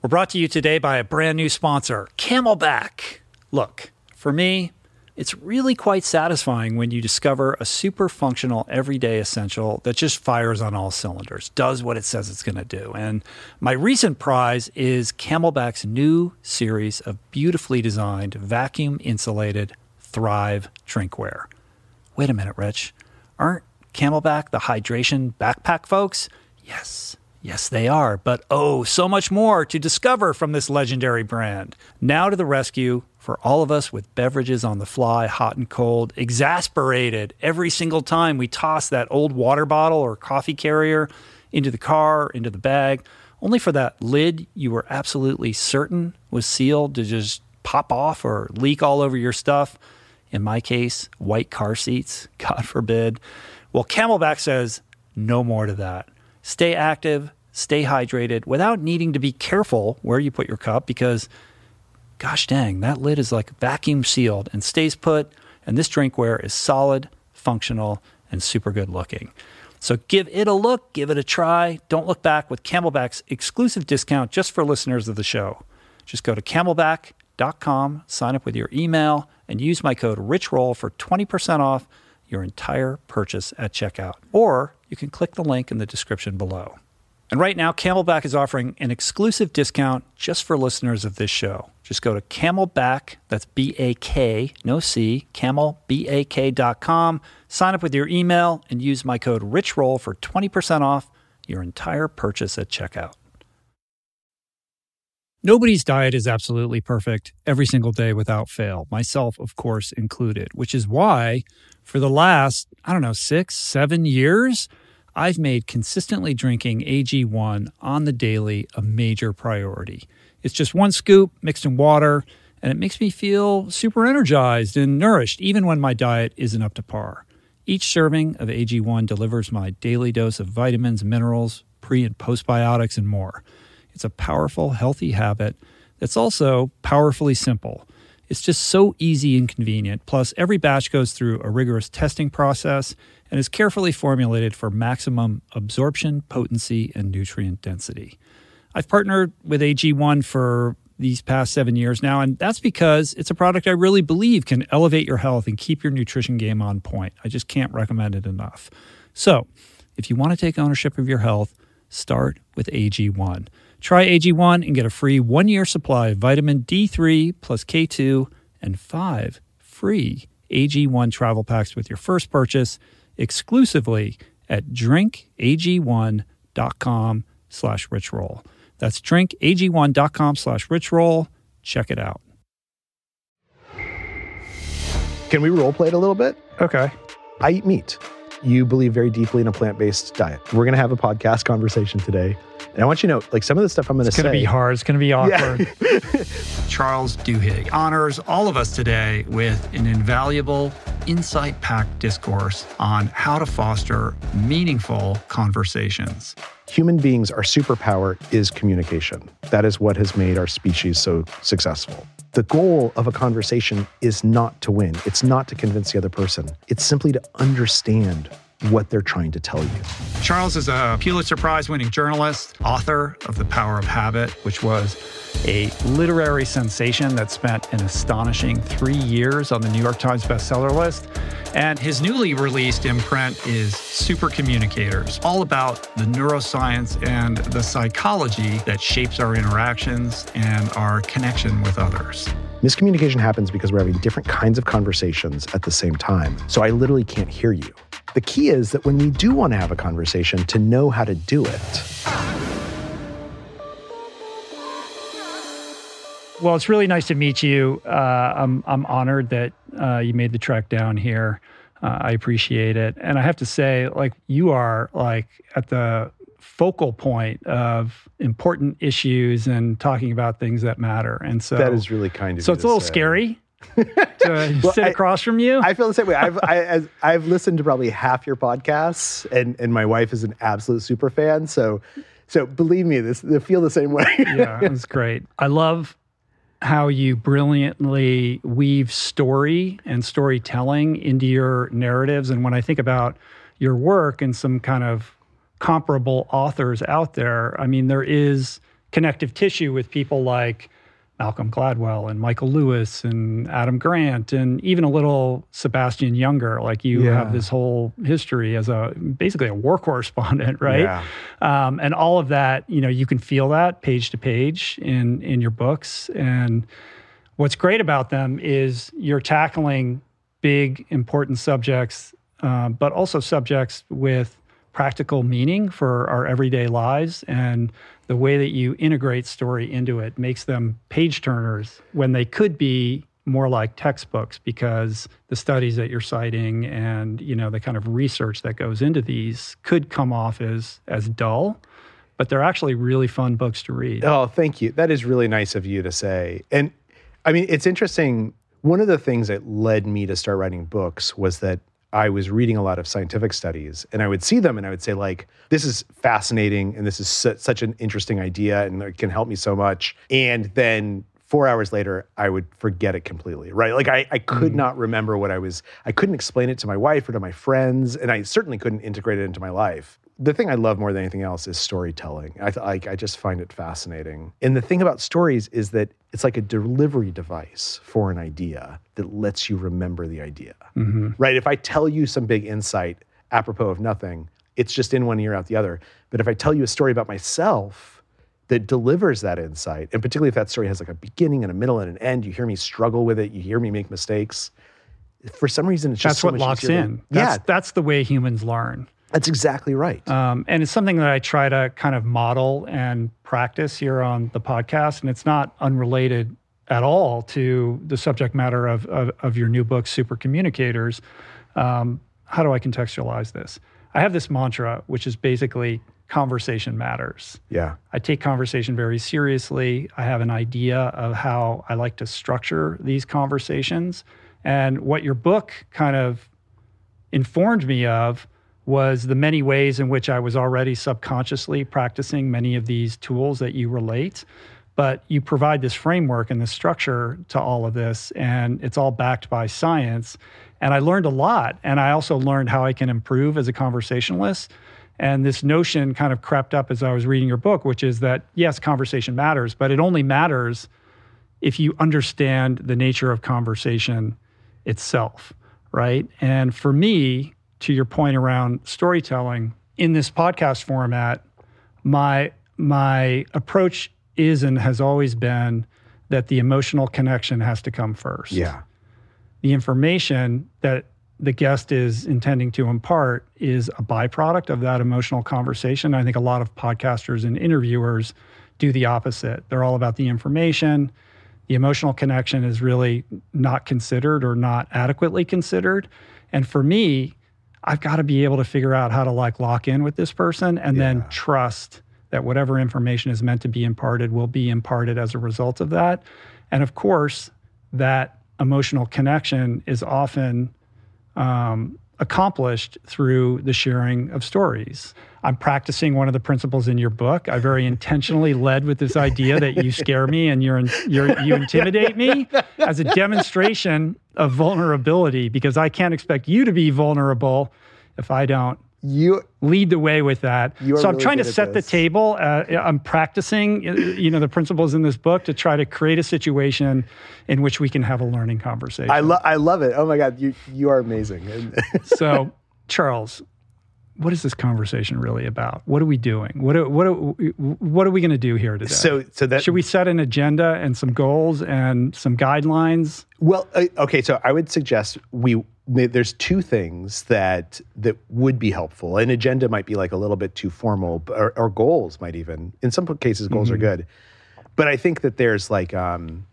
We're brought to you today by a brand new sponsor, CamelBak. Look, for me, it's really quite satisfying when you discover a super functional everyday essential that just fires on all cylinders, does what it says it's going to do. And my recent prize is CamelBak's new series of beautifully designed, vacuum insulated Thrive drinkware. Wait a minute, Rich. Aren't CamelBak the hydration backpack folks? Yes. Yes, they are, but oh, so much more to discover from this legendary brand. Now to the rescue for all of us with beverages on the fly, hot and cold, exasperated every single time we toss that old water bottle or coffee carrier into the car, into the bag, only for that lid you were absolutely certain was sealed to just pop off or leak all over your stuff. In my case, white car seats, God forbid. Well, CamelBak says no more to that. Stay active, stay hydrated without needing to be careful where you put your cup because, gosh dang, that lid is like vacuum sealed and stays put. And this drinkware is solid, functional, and super good looking. So give it a look, give it a try. Don't look back with CamelBak's exclusive discount just for listeners of the show. Just go to camelbak.com, sign up with your email, and use my code RICHROLL for 20% off your entire purchase at checkout. Or you can click the link in the description below. And right now, CamelBak is offering an exclusive discount just for listeners of this show. Just go to CamelBak, that's B A K, no C, camelbak.com, sign up with your email, and use my code RICHROLL for 20% off your entire purchase at checkout. Nobody's diet is absolutely perfect every single day without fail, myself, of course, included, which is why for the last, I don't know, six, seven years, I've made consistently drinking AG1 on the daily a major priority. It's just one scoop mixed in water, and it makes me feel super energized and nourished, even when my diet isn't up to par. Each serving of AG1 delivers my daily dose of vitamins, minerals, pre and postbiotics, and more. It's a powerful, healthy habit that's also powerfully simple. It's just so easy and convenient. Plus, every batch goes through a rigorous testing process and is carefully formulated for maximum absorption, potency, and nutrient density. I've partnered with AG1 for these past seven years now, and that's because it's a product I really believe can elevate your health and keep your nutrition game on point. I just can't recommend it enough. So, if you want to take ownership of your health, start with AG1. Try AG1 and get a free one year supply of vitamin D3 plus K2 and five free AG1 travel packs with your first purchase exclusively at drinkag1.com slash richroll. That's drinkag1.com slash richroll. Check it out. Can we role play it a little bit? Okay. I eat meat. You believe very deeply in a plant based diet. We're going to have a podcast conversation today. And I want you to know, like some of the stuff I'm going to say. It's going to be hard. It's going to be awkward. Yeah. Charles Duhigg honors all of us today with an invaluable, insight packed discourse on how to foster meaningful conversations. Human beings, our superpower is communication. That is what has made our species so successful. The goal of a conversation is not to win, it's not to convince the other person, it's simply to understand what they're trying to tell you. Charles is a Pulitzer Prize winning journalist, author of The Power of Habit, which was a literary sensation that spent an astonishing three years on the New York Times bestseller list. And his newly released imprint is Super Communicators, all about the neuroscience and the psychology that shapes our interactions and our connection with others. Miscommunication happens because we're having different kinds of conversations at the same time. So I literally can't hear you. The key is that when we do want to have a conversation, to know how to do it. Well, it's really nice to meet you. Uh, I'm I'm honored that uh, you made the trek down here. Uh, I appreciate it, and I have to say, like you are like at the focal point of important issues and talking about things that matter. And so That is really kind of so it's a little say. scary to Well, sit I- across from you. I feel the same way. I've I, as, I've listened to probably half your podcasts, and and my wife is an absolute super fan. So so believe me, this they feel the same way. yeah, it's great. I love how you brilliantly weave story and storytelling into your narratives. And when I think about your work and some kind of comparable authors out there, I mean, there is connective tissue with people like Malcolm Gladwell and Michael Lewis and Adam Grant and even a little Sebastian Junger. Like you Yeah. have this whole history as a basically a war correspondent, right? Yeah. Um, and all of that, you know, you can feel that page to page in in your books. And what's great about them is you're tackling big, important subjects, uh, but also subjects with practical meaning for our everyday lives. And the way that you integrate story into it makes them page turners when they could be more like textbooks because the studies that you're citing and you know the kind of research that goes into these could come off as as dull but they're actually really fun books to read Oh, thank you. That is really nice of you to say. And I mean, it's interesting. One of the things that led me to start writing books was that I was reading a lot of scientific studies and I would see them and I would say, like, this is fascinating and this is su- such an interesting idea and it can help me so much. And then four hours later, I would forget it completely, right? Like, I, I could mm. not remember what I was, I couldn't explain it to my wife or to my friends, and I certainly couldn't integrate it into my life the thing I love more than anything else is storytelling. I like I just find it fascinating. And the thing about stories is that it's like a delivery device for an idea that lets you remember the idea. Mm-hmm. Right? If I tell you some big insight apropos of nothing, it's just in one ear out the other. But if I tell you a story about myself that delivers that insight, and particularly if that story has like a beginning and a middle and an end, you hear me struggle with it, you hear me make mistakes. For some reason, it's just that's so what much locks easier in that's, yeah, that's the way humans learn that's exactly right. Um, and it's something that I try to kind of model and practice here on the podcast. And it's not unrelated at all to the subject matter of, of, of your new book, Super Communicators. Um, how do I contextualize this? I have this mantra, which is basically conversation matters. yeah. I take conversation very seriously. I have an idea of how I like to structure these conversations. And what your book kind of informed me of was the many ways in which I was already subconsciously practicing many of these tools that you relate. But you provide this framework and this structure to all of this, and it's all backed by science. And I learned a lot. And I also learned how I can improve as a conversationalist. And this notion kind of crept up as I was reading your book, which is that yes, conversation matters, but it only matters if you understand the nature of conversation itself, right? And for me, to your point around storytelling, in this podcast format, my my approach is and has always been that the emotional connection has to come first Yeah. the information that the guest is intending to impart is a byproduct of that emotional conversation. I think a lot of podcasters and interviewers do the opposite. They're all about the information. The emotional connection is really not considered or not adequately considered. And for me, I've got to be able to figure out how to like lock in with this person and then trust that whatever information is meant to be imparted will be imparted as a result of that. And of course, that emotional connection is often um, accomplished through the sharing of stories. I'm practicing one of the principles in your book. I very intentionally led with this idea that you scare me and you're, you're you intimidate me as a demonstration of vulnerability because I can't expect you to be vulnerable if I don't You lead the way with that. So I'm really trying to good at set the table. Uh, I'm practicing, uh, you know, the principles in this book to try to create a situation in which we can have a learning conversation. I love I love it. Oh my god, you you are amazing. So, Charles, what is this conversation really about? What are we doing? What are, what are, what are we going to do here today? so so that should we set an agenda and some goals and some guidelines? Well, uh, okay, so I would suggest we there's two things that that would be helpful. An agenda might be like a little bit too formal, or, or goals might even. In some cases, goals are good, but I think that there's like um,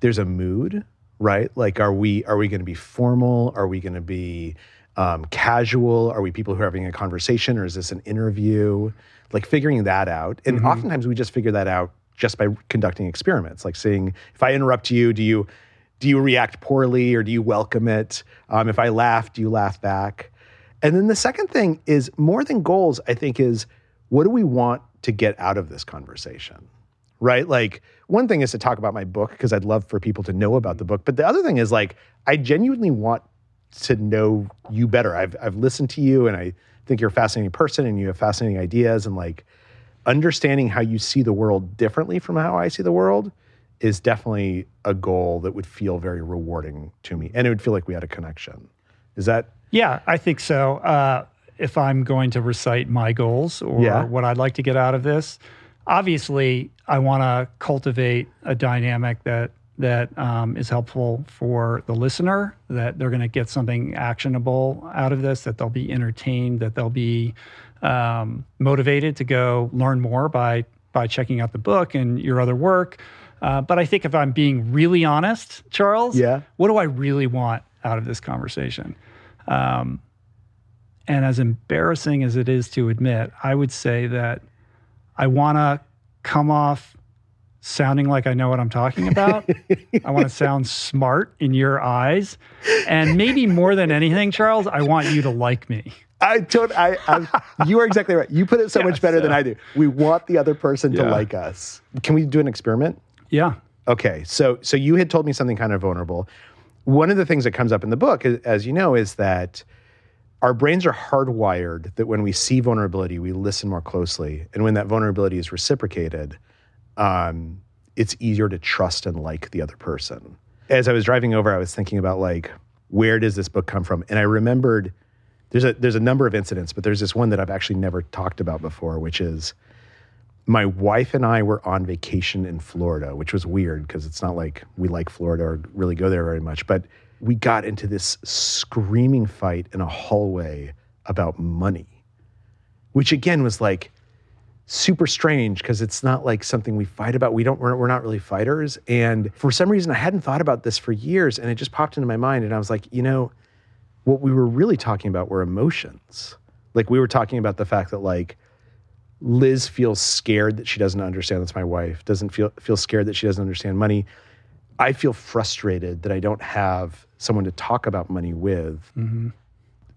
there's a mood, right? Like, are we are we going to be formal? Are we going to be um, casual? Are we people who are having a conversation, or is this an interview? Like figuring that out, and oftentimes we just figure that out just by conducting experiments, like seeing if I interrupt you, do you do you react poorly or do you welcome it? Um, if I laugh, do you laugh back? And then the second thing is more than goals. I think is what do we want to get out of this conversation? right? Like one thing is to talk about my book because I'd love for people to know about the book, but the other thing is like I genuinely want to know you better. I've I've listened to you and I think you're a fascinating person and you have fascinating ideas and like understanding how you see the world differently from how I see the world is definitely a goal that would feel very rewarding to me. And it would feel like we had a connection. Is that? Yeah, I think so. Uh, if I'm going to recite my goals or Yeah. what I'd like to get out of this, obviously I want to cultivate a dynamic that that um, is helpful for the listener. That they're going to get something actionable out of this. That they'll be entertained. That they'll be um, motivated to go learn more by by checking out the book and your other work. Uh, but I think if I'm being really honest, Charles, Yeah. what do I really want out of this conversation? Um, and as embarrassing as it is to admit, I would say that I want to come off sounding like I know what I'm talking about. I want to sound smart in your eyes. And maybe more than anything, Charles, I want you to like me. I don't. I, I. You are exactly right. You put it so Yeah, much better than I do. We want the other person to like us. Can we do an experiment? Yeah. Okay. So, so you had told me something kind of vulnerable. One of the things that comes up in the book, as you know, is that our brains are hardwired that when we see vulnerability, we listen more closely, and when that vulnerability is reciprocated, um, it's easier to trust and like the other person. As I was driving over, I was thinking about like, where does this book come from? And I remembered there's a there's a number of incidents, but there's this one that I've actually never talked about before, which is my wife and I were on vacation in Florida, which was weird because it's not like we like Florida or really go there very much. But we got into this screaming fight in a hallway about money, which again was like super strange because it's not like something we fight about. We don't, we're, we're not really fighters. And for some reason, I hadn't thought about this for years and it just popped into my mind. And I was like, you know, what we were really talking about were emotions. Like we were talking about the fact that like Liz feels scared that she doesn't understand that's my wife, doesn't feel feel scared that she doesn't understand money. I feel frustrated that I don't have someone to talk about money with. Mm-hmm.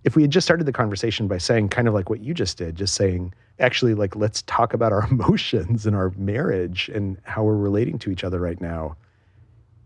If we had just started the conversation by saying kind of like what you just did, just saying actually like let's talk about our emotions and our marriage and how we're relating to each other right now,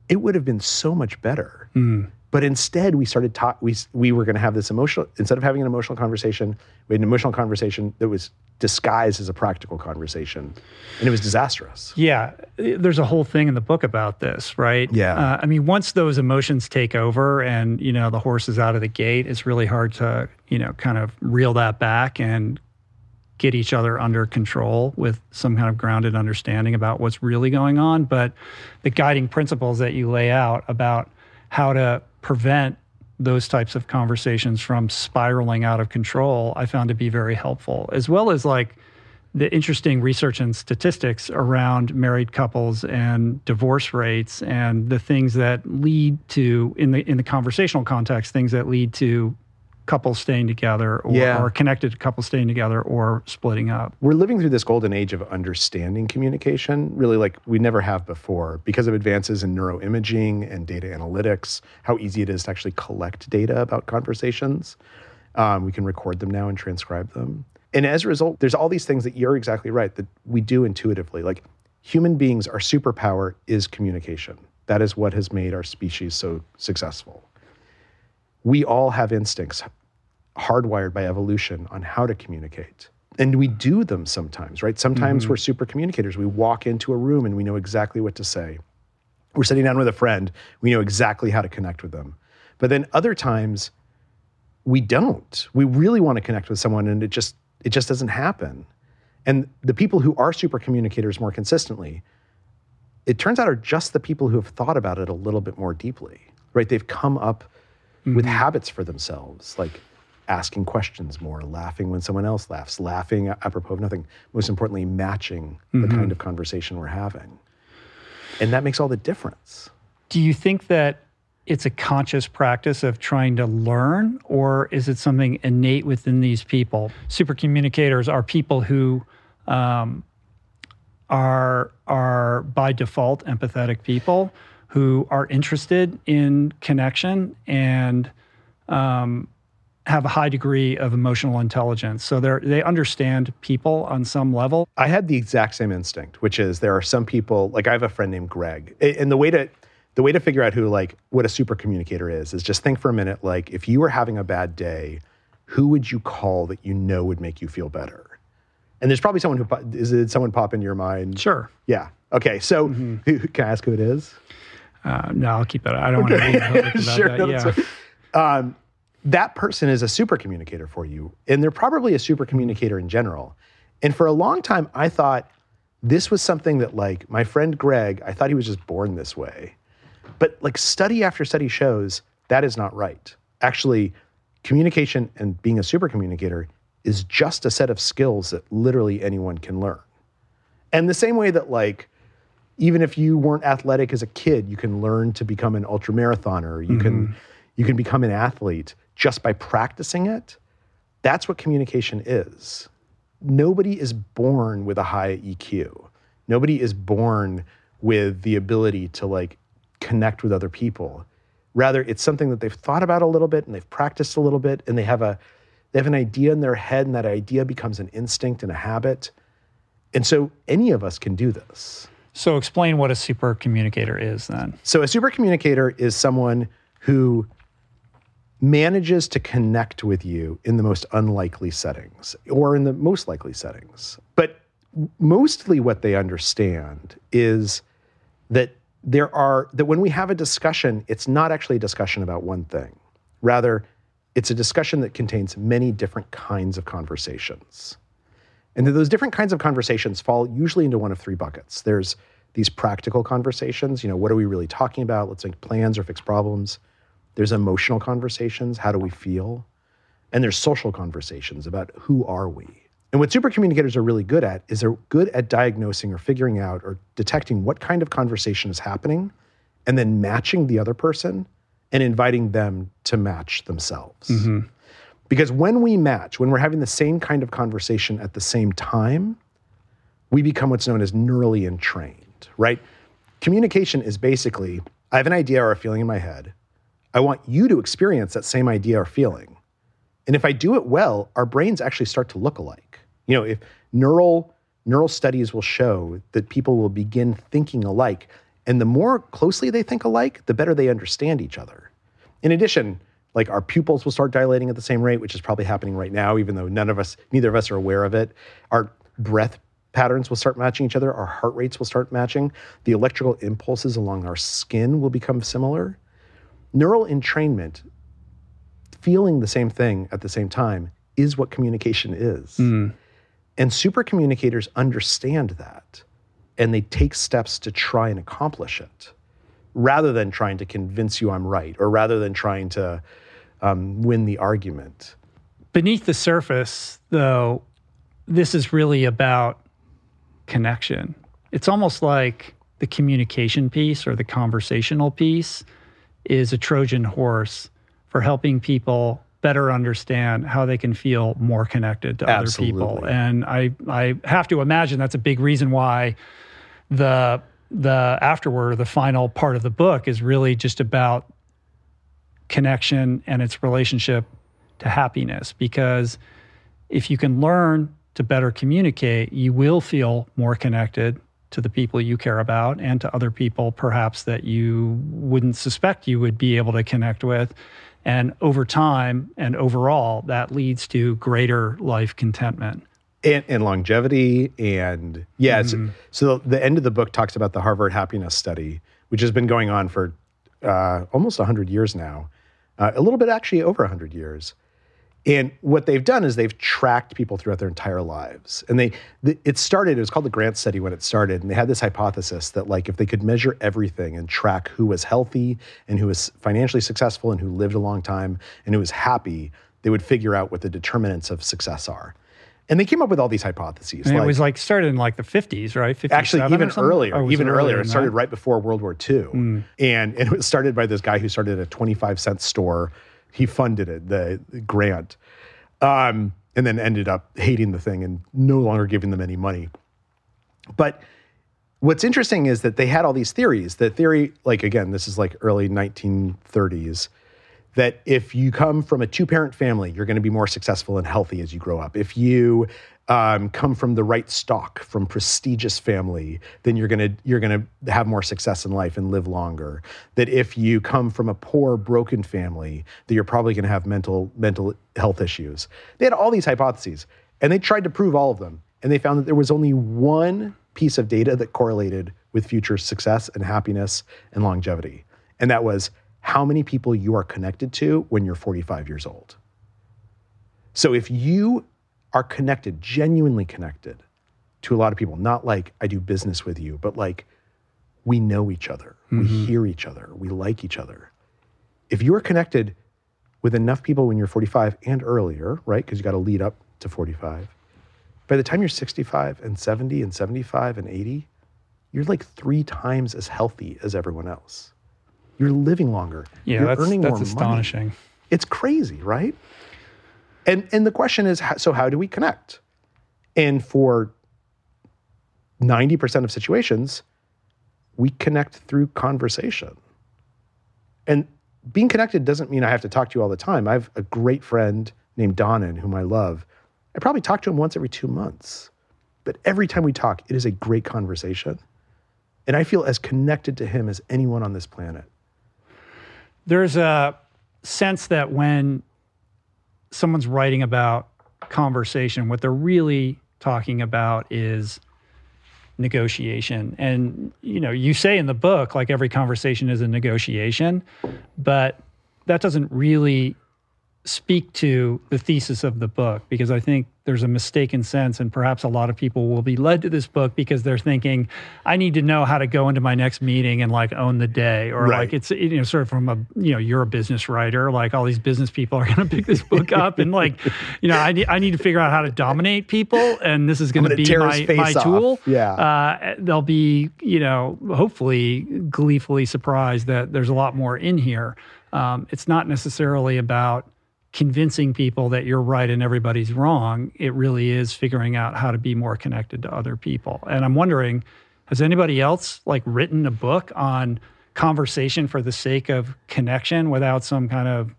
it would have been so much better. Mm. But instead, we started talk. We we were going to have this emotional. Instead of having an emotional conversation, we had an emotional conversation that was disguised as a practical conversation, and it was disastrous. Yeah, there's a whole thing in the book about this, right? Yeah. Uh, I mean, once those emotions take over and, you know, the horse is out of the gate, it's really hard to, you know, kind of reel that back and get each other under control with some kind of grounded understanding about what's really going on. But the guiding principles that you lay out about how to prevent those types of conversations from spiraling out of control, I found to be very helpful, as well as like the interesting research and statistics around married couples and divorce rates and the things that lead to in the in the conversational context things that lead to couples staying together or, Yeah. or connected couples staying together or splitting up We're living through this golden age of understanding communication, really like we never have before, because of advances in neuroimaging and data analytics. How easy it is to actually collect data about conversations. Um, we can record them now and transcribe them. And as a result, there's all these things that you're exactly right that we do intuitively. Like human beings, our superpower is communication. That is what has made our species so successful. We all have instincts hardwired by evolution on how to communicate. And we do them sometimes, right? Sometimes mm-hmm. we're super communicators. We walk into a room and we know exactly what to say. We're sitting down with a friend, we know exactly how to connect with them. But then other times we don't. We really want to connect with someone and it just it just doesn't happen. And the people who are super communicators more consistently, it turns out are just the people who have thought about it a little bit more deeply. Right? They've come up with habits for themselves, like asking questions more, laughing when someone else laughs, laughing apropos of nothing. Most importantly, matching the kind of conversation we're having. And that makes all the difference. do you think that it's a conscious practice of trying to learn or is it something innate within these people super communicators are people who um, are are by default empathetic people who are interested in connection and um, have a high degree of emotional intelligence. So they they understand people on some level. I had the exact same instinct, which is there are some people like I have a friend named Greg, and the way to the way to figure out who like what a super communicator is is just think for a minute like if you were having a bad day, who would you call that you know would make you feel better? And there's probably someone who is it someone pop in your mind? Sure. Yeah. Okay. So Mm-hmm. who, can I ask who it is? Uh, no, I'll keep that. I don't want to be Sure, that. yeah. fine. that person is a super communicator for you. And they're probably a super communicator in general. And for a long time, I thought this was something that, like, my friend Greg, I thought he was just born this way. But, like, study after study shows that is not right. Actually, communication and being a super communicator is just a set of skills that literally anyone can learn. And the same way that, like, even if you weren't athletic as a kid, you can learn to become an ultramarathoner. You can mm-hmm. you can become an athlete just by practicing it. That's what communication is. Nobody is born with a high EQ. Nobody is born with the ability to like connect with other people. Rather, it's something that they've thought about a little bit and they've practiced a little bit and they have a they have an idea in their head and that idea becomes an instinct and a habit. And so any of us can do this. So explain what a super communicator is then. So a super communicator is someone who manages to connect with you in the most unlikely settings or in the most likely settings. But mostly what they understand is that there are that when we have a discussion, it's not actually a discussion about one thing. Rather, it's a discussion that contains many different kinds of conversations. And those different kinds of conversations fall usually into one of three buckets. There's these practical conversations, you know, what are we really talking about? Let's make plans or fix problems. There's emotional conversations, how do we feel? And there's social conversations about who are we? And what super communicators are really good at is they're good at diagnosing or figuring out or detecting what kind of conversation is happening and then matching the other person and inviting them to match themselves. Mm-hmm. Because when we match, when we're having the same kind of conversation at the same time, we become what's known as neurally entrained, right? Communication is basically I have an idea or a feeling in my head. I want you to experience that same idea or feeling. And if I do it well, our brains actually start to look alike. You know, if neural neural studies will show that people will begin thinking alike, and the more closely they think alike, the better they understand each other. In addition, like our pupils will start dilating at the same rate, which is probably happening right now, even though none of us, neither of us are aware of it. Our breath patterns will start matching each other. Our heart rates will start matching. The electrical impulses along our skin will become similar. Neural entrainment, feeling the same thing at the same time, is what communication is. Hmm. And super communicators understand that and they take steps to try and accomplish it rather than trying to convince you I'm right or rather than trying to um, win the argument. Beneath the surface, though, this is really about connection. It's almost like the communication piece or the conversational piece is a Trojan horse for helping people better understand how they can feel more connected to other people. Absolutely. And I, I have to imagine that's a big reason why the the afterword, the final part of the book, is really just about connection and its relationship to happiness. Because if you can learn to better communicate, you will feel more connected to the people you care about and to other people perhaps that you wouldn't suspect you would be able to connect with. And over time and overall, that leads to greater life contentment. and, and longevity and yeah it's, so the, the end of the book talks about the harvard happiness study which has been going on for uh, almost 100 years now uh, a little bit actually over 100 years. And what they've done is they've tracked people throughout their entire lives. And they the, it started it was called the grant study when it started and they had this hypothesis that like if they could measure everything and track who was healthy and who was financially successful and who lived a long time and who was happy they would figure out what the determinants of success are and they came up with all these hypotheses. And like, it was like started in like the 50s, right? actually even earlier, even it earlier. It started that? Right before World War II, and, and it was started by this guy who started a 25 cent store. He funded it, the, the grant, um, and then ended up hating the thing and no longer giving them any money. But what's interesting is that they had all these theories. The theory, like again, this is like early 1930s, that if you come from a two parent family, you're going to be more successful and healthy as you grow up. If you um, come from the right stock, from prestigious family, then you're to you're going to have more success in life and live longer. That if you come from a poor, broken family, that you're probably going to have mental mental health issues. They had all these hypotheses, and they tried to prove all of them, and they found that there was only one piece of data that correlated with future success and happiness and longevity. And that was how many people you are connected to when you're 45 years old. So if you are connected, genuinely connected to a lot of people, not like I do business with you, but like we know each other, we mm-hmm. hear each other, we like each other. If you are connected with enough people when you're 45 and earlier, right? Because you got to lead up to 45. By the time you're 65 and 70 and 75 and 80, you're like three times as healthy as everyone else. You're living longer. Yeah, you're that's, earning that's more money. astonishing. It's crazy, right? And and the question is, so how do we connect? And for 90% of situations, we connect through conversation. And being connected doesn't mean I have to talk to you all the time. I have a great friend named Donan, whom I love. I probably talk to him once every two months. But every time we talk, it is a great conversation. And I feel as connected to him as anyone on this planet. There's a sense that when someone's writing about conversation, what they're really talking about is negotiation. And you know, you say in the book like every conversation is a negotiation, but that doesn't really speak to the thesis of the book because I think there's a mistaken sense, and perhaps a lot of people will be led to this book because they're thinking, I need to know how to go into my next meeting and like own the day, or Right. like it's you know sort of from a you know you're a business writer, like all these business people are going to pick this book up, and like you know I need I need to figure out how to dominate people, and this is going to be my my off. tool. Yeah. uh, they'll be you know hopefully gleefully surprised that there's a lot more in here. Um, it's not necessarily about convincing people that you're right and everybody's wrong. It really is figuring out how to be more connected to other people. And I'm wondering, has anybody else like written a book on conversation for the sake of connection without some kind of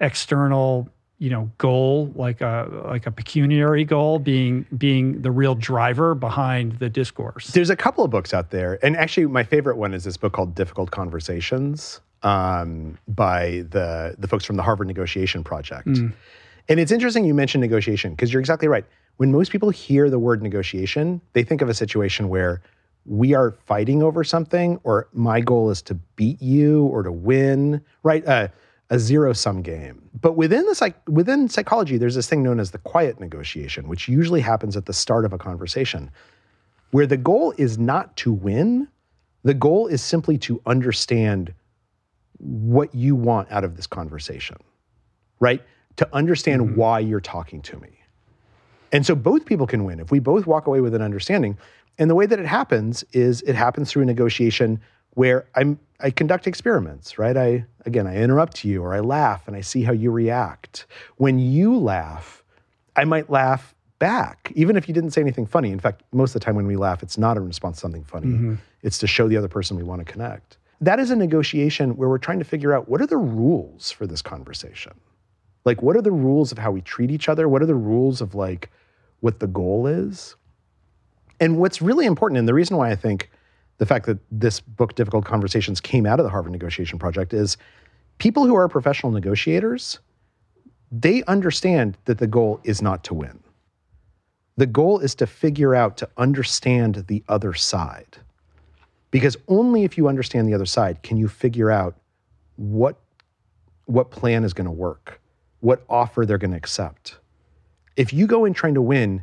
external, you know, goal like a like a pecuniary goal being being the real driver behind the discourse? There's a couple of books out there, and actually, my favorite one is this book called "Difficult Conversations" um, by the the folks from the Harvard Negotiation Project. And it's interesting you mentioned negotiation because you're exactly right. When most people hear the word negotiation, they think of a situation where we are fighting over something, or my goal is to beat you or to win, right? Uh, a zero sum game. But within the psych- within psychology, there's this thing known as the quiet negotiation, which usually happens at the start of a conversation where the goal is not to win, the goal is simply to understand what you want out of this conversation, right? To understand mm-hmm. why you're talking to me. And so both people can win if we both walk away with an understanding. And the way that it happens is it happens through a negotiation where I'm I conduct experiments, right? I again I interrupt you or I laugh and I see how you react. When you laugh, I might laugh back, even if you didn't say anything funny. In fact, most of the time when we laugh, it's not in response to something funny. Mm-hmm. It's to show the other person we want to connect. That is a negotiation where we're trying to figure out what are the rules for this conversation? Like, what are the rules of how we treat each other? What are the rules of like what the goal is? And what's really important, and the reason why I think the fact that this book, Difficult Conversations, came out of the Harvard Negotiation Project is people who are professional negotiators, they understand that the goal is not to win. The goal is to figure out to understand the other side. Because only if you understand the other side can you figure out what, what plan is going to work, what offer they're going to accept. If you go in trying to win,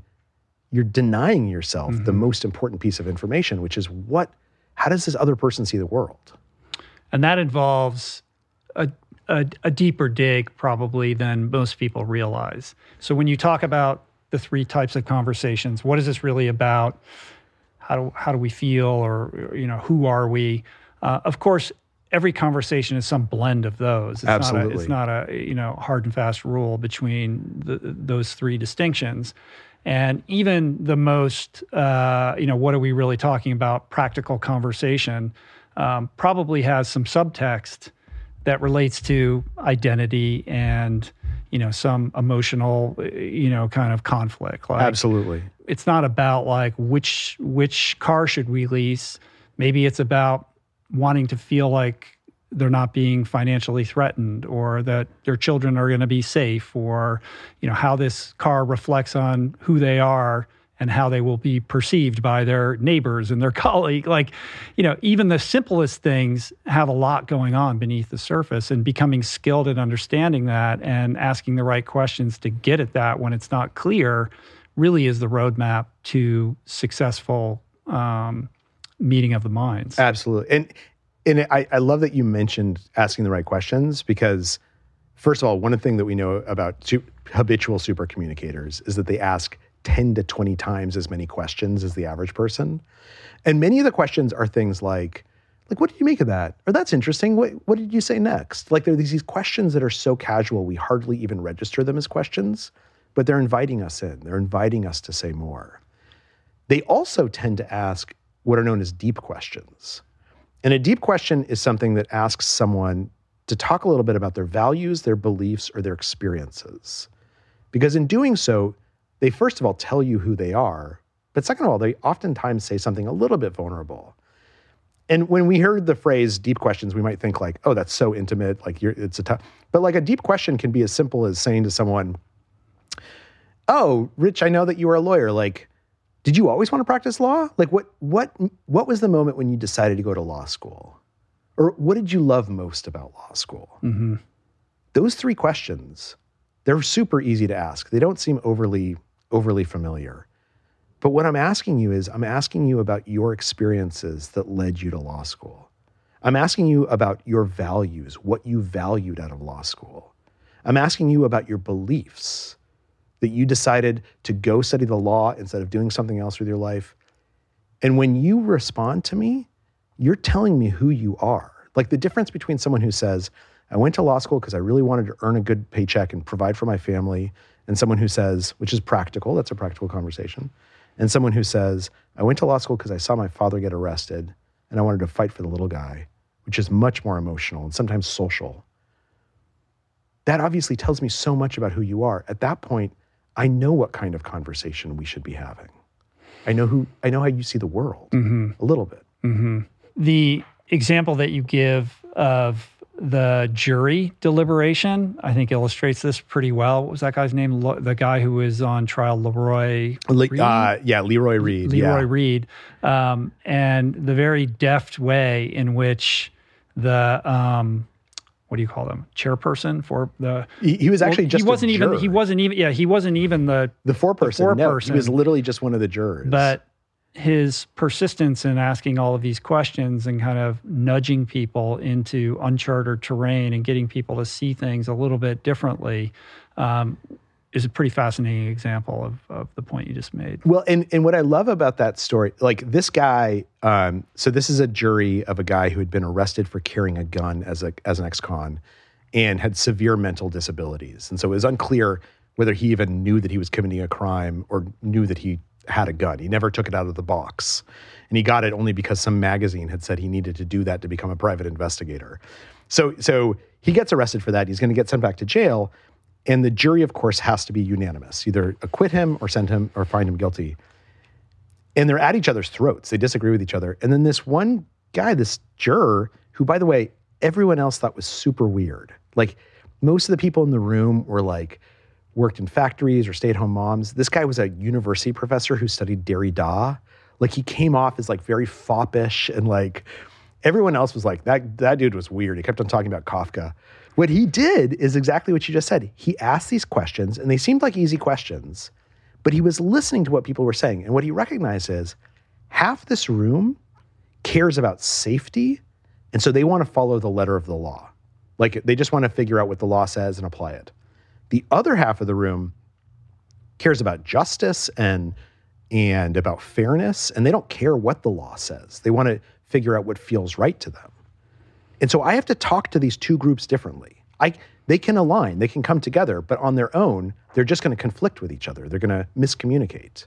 you're denying yourself the mm-hmm. most important piece of information, which is what, how does this other person see the world? And that involves a, a, a deeper dig, probably, than most people realize. So, when you talk about the three types of conversations, what is this really about? How do, how do we feel, or you know, who are we? Uh, of course, every conversation is some blend of those. It's Absolutely. Not a, it's not a you know hard and fast rule between the, those three distinctions. And even the most, uh, you know, what are we really talking about? Practical conversation um, probably has some subtext that relates to identity and, you know, some emotional, uh, you know, kind of conflict. Like, Absolutely. it's not about like which which car should we lease. Maybe it's about wanting to feel like they're not being financially threatened or that their children are going to be safe or you know how this car reflects on who they are and how they will be perceived by their neighbors and their colleague. Like, you know, even the simplest things have a lot going on beneath the surface and becoming skilled at understanding that and asking the right questions to get at that when it's not clear really is the roadmap to successful um, meeting of the minds. Absolutely. And and I, I love that you mentioned asking the right questions because first of all, one thing that we know about habitual super communicators is that they ask 10 to 20 times as many questions as the average person. And many of the questions are things like, like, what did you make of that? Or that's interesting. What, what did you say next? Like, there are these, these questions that are so casual, we hardly even register them as questions, but they're inviting us in. They're inviting us to say more. They also tend to ask what are known as deep questions. And a deep question is something that asks someone to talk a little bit about their values, their beliefs, or their experiences. Because in doing so, they first of all tell you who they are, but second of all, they oftentimes say something a little bit vulnerable. And when we heard the phrase deep questions, we might think like, oh, that's so intimate, like you're, it's a tough, but like a deep question can be as simple as saying to someone, oh, Rich, I know that you are a lawyer. Like, did you always want to practice law? Like, what, what, what was the moment when you decided to go to law school? Or what did you love most about law school? Mm-hmm. Those three questions, they're super easy to ask. They don't seem overly overly familiar. But what I'm asking you is I'm asking you about your experiences that led you to law school. I'm asking you about your values, what you valued out of law school. I'm asking you about your beliefs that you decided to go study the law instead of doing something else with your life. And when you respond to me, you're telling me who you are. Like the difference between someone who says, I went to law school because I really wanted to earn a good paycheck and provide for my family and someone who says, which is practical, that's a practical conversation, and someone who says, I went to law school because I saw my father get arrested and I wanted to fight for the little guy, which is much more emotional and sometimes social. That obviously tells me so much about who you are. At that point, I know what kind of conversation we should be having. I know who I know how you see the world mm-hmm. a little bit. Mm-hmm. The example that you give of the jury deliberation, I think, illustrates this pretty well. What was that guy's name? the guy who was on trial, Leroy. Le- uh, yeah, Leroy Reed. Leroy yeah. Reed, um, and the very deft way in which the um, what do you call them? Chairperson for the. He, he was actually well, just. He wasn't even. He wasn't even. Yeah, he wasn't even the the foreperson. The foreperson. No, he was literally just one of the jurors. But his persistence in asking all of these questions and kind of nudging people into uncharted terrain and getting people to see things a little bit differently um, is a pretty fascinating example of, of the point you just made. Well, and, and what I love about that story, like this guy, um, so this is a jury of a guy who had been arrested for carrying a gun as, a, as an ex con and had severe mental disabilities. And so it was unclear whether he even knew that he was committing a crime or knew that he had a gun. He never took it out of the box. And he got it only because some magazine had said he needed to do that to become a private investigator. So, so he gets arrested for that. He's going to get sent back to jail. And the jury, of course, has to be unanimous either acquit him or send him or find him guilty. And they're at each other's throats. They disagree with each other. And then this one guy, this juror, who, by the way, everyone else thought was super weird. Like most of the people in the room were like, worked in factories or stay at home moms. This guy was a university professor who studied Derrida. Like he came off as like very foppish and like everyone else was like, that, that dude was weird. He kept on talking about Kafka. What he did is exactly what you just said. He asked these questions and they seemed like easy questions, but he was listening to what people were saying. And what he recognized is half this room cares about safety. And so they want to follow the letter of the law. Like they just want to figure out what the law says and apply it. The other half of the room cares about justice and and about fairness, and they don't care what the law says. They want to figure out what feels right to them. And so I have to talk to these two groups differently. I they can align, they can come together, but on their own, they're just going to conflict with each other. They're going to miscommunicate.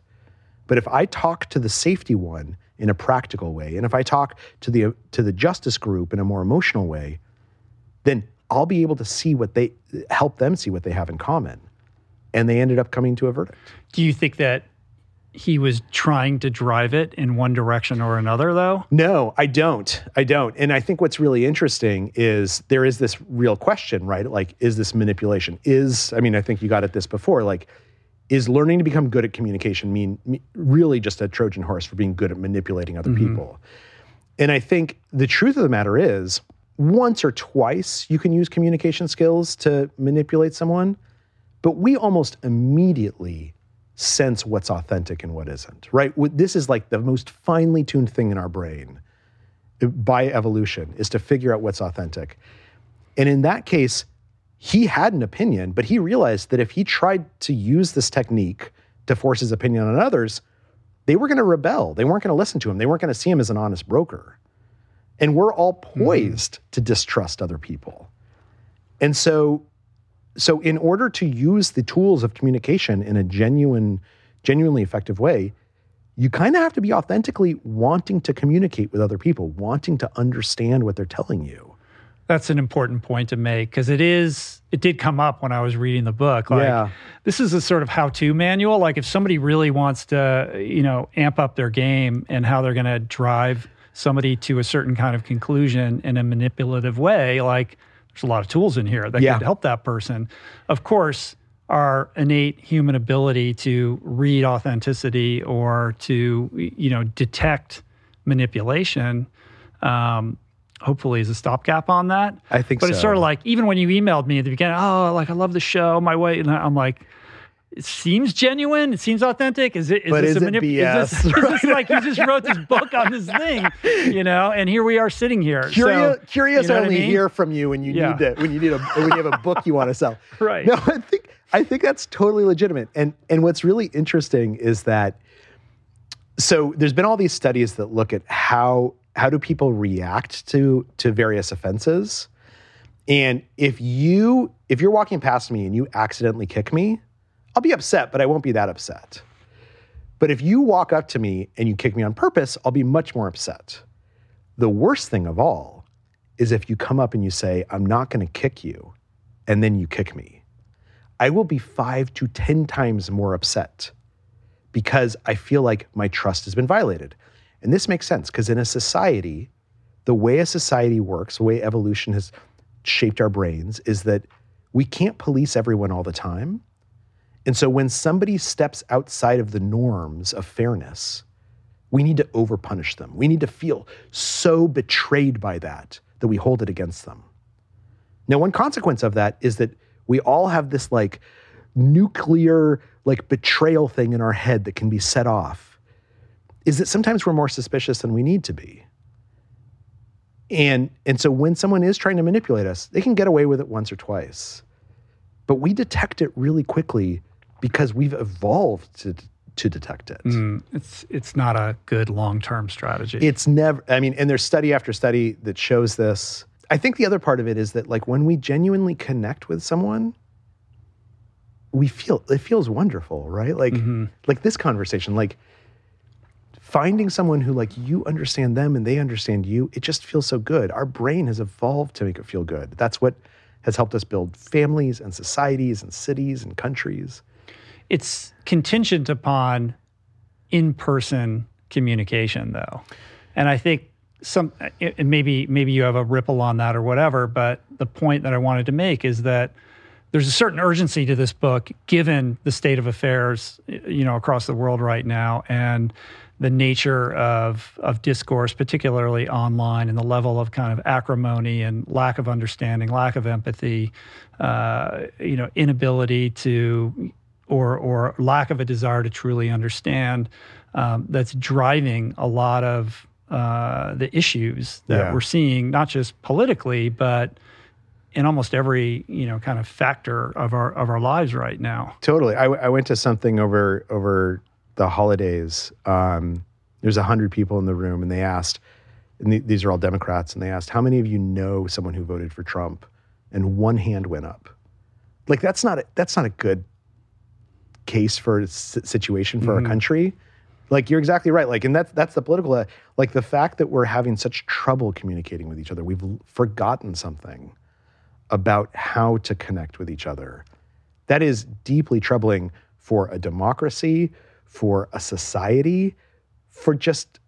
But if I talk to the safety one in a practical way, and if I talk to the to the justice group in a more emotional way, then I'll be able to see what they help them see what they have in common. And they ended up coming to a verdict. Do you think that he was trying to drive it in one direction or another though? No, I don't. I don't. And I think what's really interesting is there is this real question, right? Like is this manipulation? Is I mean, I think you got at this before, like is learning to become good at communication mean really just a Trojan horse for being good at manipulating other mm-hmm. people. And I think the truth of the matter is, once or twice you can use communication skills to manipulate someone, but we almost immediately sense what's authentic and what isn't, right? This is like the most finely tuned thing in our brain uh, by evolution is to figure out what's authentic. And in that case, he had an opinion, but he realized that if he tried to use this technique to force his opinion on others, they were going to rebel. They weren't going to listen to him. They weren't going to see him as an honest broker. And we're all hmm. poised to distrust other people. And so so in order to use the tools of communication in a genuine genuinely effective way, you kind of have to be authentically wanting to communicate with other people, wanting to understand what they're telling you. That's an important point to make because it is. It did come up when I was reading the book. Like, Yeah. this is a sort of how-to manual. Like, if somebody really wants to, you know, amp up their game and how they're going to drive somebody to a certain kind of conclusion in a manipulative way, like there's a lot of tools in here that Yeah. could help that person. Of course, our innate human ability to read authenticity or to, you know, detect manipulation. Um, hopefully is a stopgap on that. I think But it's sort of like even when you emailed me at the beginning, oh, like I love the show, my way, and I'm like, it seems genuine, it seems authentic. Is it? Is But this is a it manip- Is this, BS? is this like you just wrote this book on this thing, you know? And here we are sitting here. Curious, so, curious you know what I only mean? hear from you when you Yeah. need to when you need a when you have a book you want to sell. Right. No, I think I think that's totally legitimate. And and what's really interesting is that so there's been all these studies that look at how how do people react to to various offenses. And if you if you're walking past me and you accidentally kick me, I'll be upset, but I won't be that upset. But if you walk up to me and you kick me on purpose, I'll be much more upset. The worst thing of all is if you come up and you say, I'm not going to kick you, and then you kick me. I will be five to 10 times more upset because I feel like my trust has been violated. And this makes sense because in a society, the way a society works, the way evolution has shaped our brains, is that we can't police everyone all the time. And so when somebody steps outside of the norms of fairness, we need to overpunish them. We need to feel so betrayed by that that we hold it against them. Now, one consequence of that is that we all have this like nuclear like betrayal thing in our head that can be set off. Is that sometimes we're more suspicious than we need to be. And and so when someone is trying to manipulate us, they can get away with it once or twice. But we detect it really quickly because we've evolved to to detect it. Mm, it's it's not a good long term strategy. It's never, I mean, and there's study after study that shows this. I think the other part of it is that, like, when we genuinely connect with someone, we feel it feels wonderful, right? Like, like this conversation, like finding someone who, like, you understand them and they understand you, it just feels so good. Our brain has evolved to make it feel good. That's what has helped us build families and societies and cities and countries. It's contingent upon in-person communication though. And i think some and maybe maybe you have a ripple on that or whatever but the point that i wanted to make is that there's a certain urgency to this book given the state of affairs you know across the world right now and the nature of of discourse particularly online and the level of kind of acrimony and lack of understanding lack of empathy uh, you know inability to or or lack of a desire to truly understand um, that's driving a lot of uh, the issues that Yeah. we're seeing, not just politically, but in almost every you know kind of factor of our of our lives right now. Totally. I, I went to something over over the holidays. Um, there's a hundred people in the room, and they asked, and th- these are all Democrats, and they asked, "How many of you know someone who voted for Trump?" And one hand went up. Like that's not a, that's not a good case for situation for our country. Like you're exactly right. Like, and that's that's the political. uh, Like the fact that we're having such trouble communicating with each other, we've forgotten something about how to connect with each other. That is deeply troubling for a democracy, for a society, for just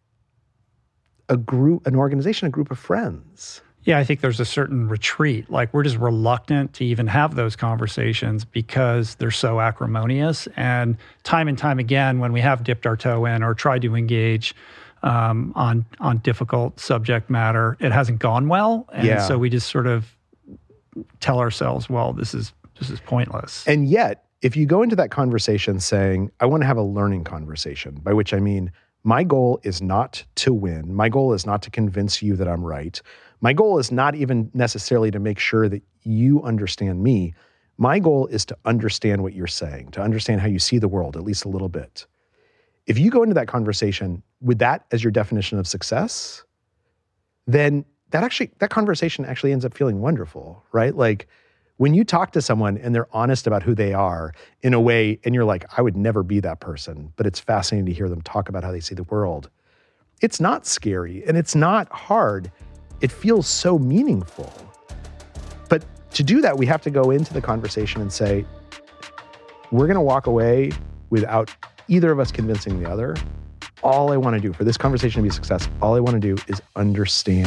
a group, an organization, a group of friends. Yeah, I think there's a certain retreat. Like we're just reluctant to even have those conversations because they're so acrimonious. And time and time again, when we have dipped our toe in or tried to engage um, on on difficult subject matter, it hasn't gone well. And Yeah. so we just sort of tell ourselves, well, this is this is pointless. And yet, if you go into that conversation saying, I want to have a learning conversation, by which I mean, my goal is not to win. My goal is not to convince you that I'm right. My goal is not even necessarily to make sure that you understand me. My goal is to understand what you're saying, to understand how you see the world, at least a little bit. If you go into that conversation with that as your definition of success, then that actually that conversation actually ends up feeling wonderful, right? Like when you talk to someone and they're honest about who they are in a way and you're like, I would never be that person, but it's fascinating to hear them talk about how they see the world. It's not scary and it's not hard. It feels so meaningful. But to do that, we have to go into the conversation and say, we're going to walk away without either of us convincing the other. All I want to do for this conversation to be successful, all I want to do is understand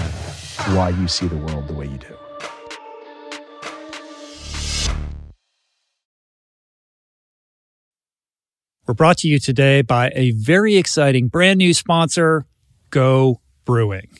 why you see the world the way you do. We're brought to you today by a very exciting brand new sponsor, Go Brewing.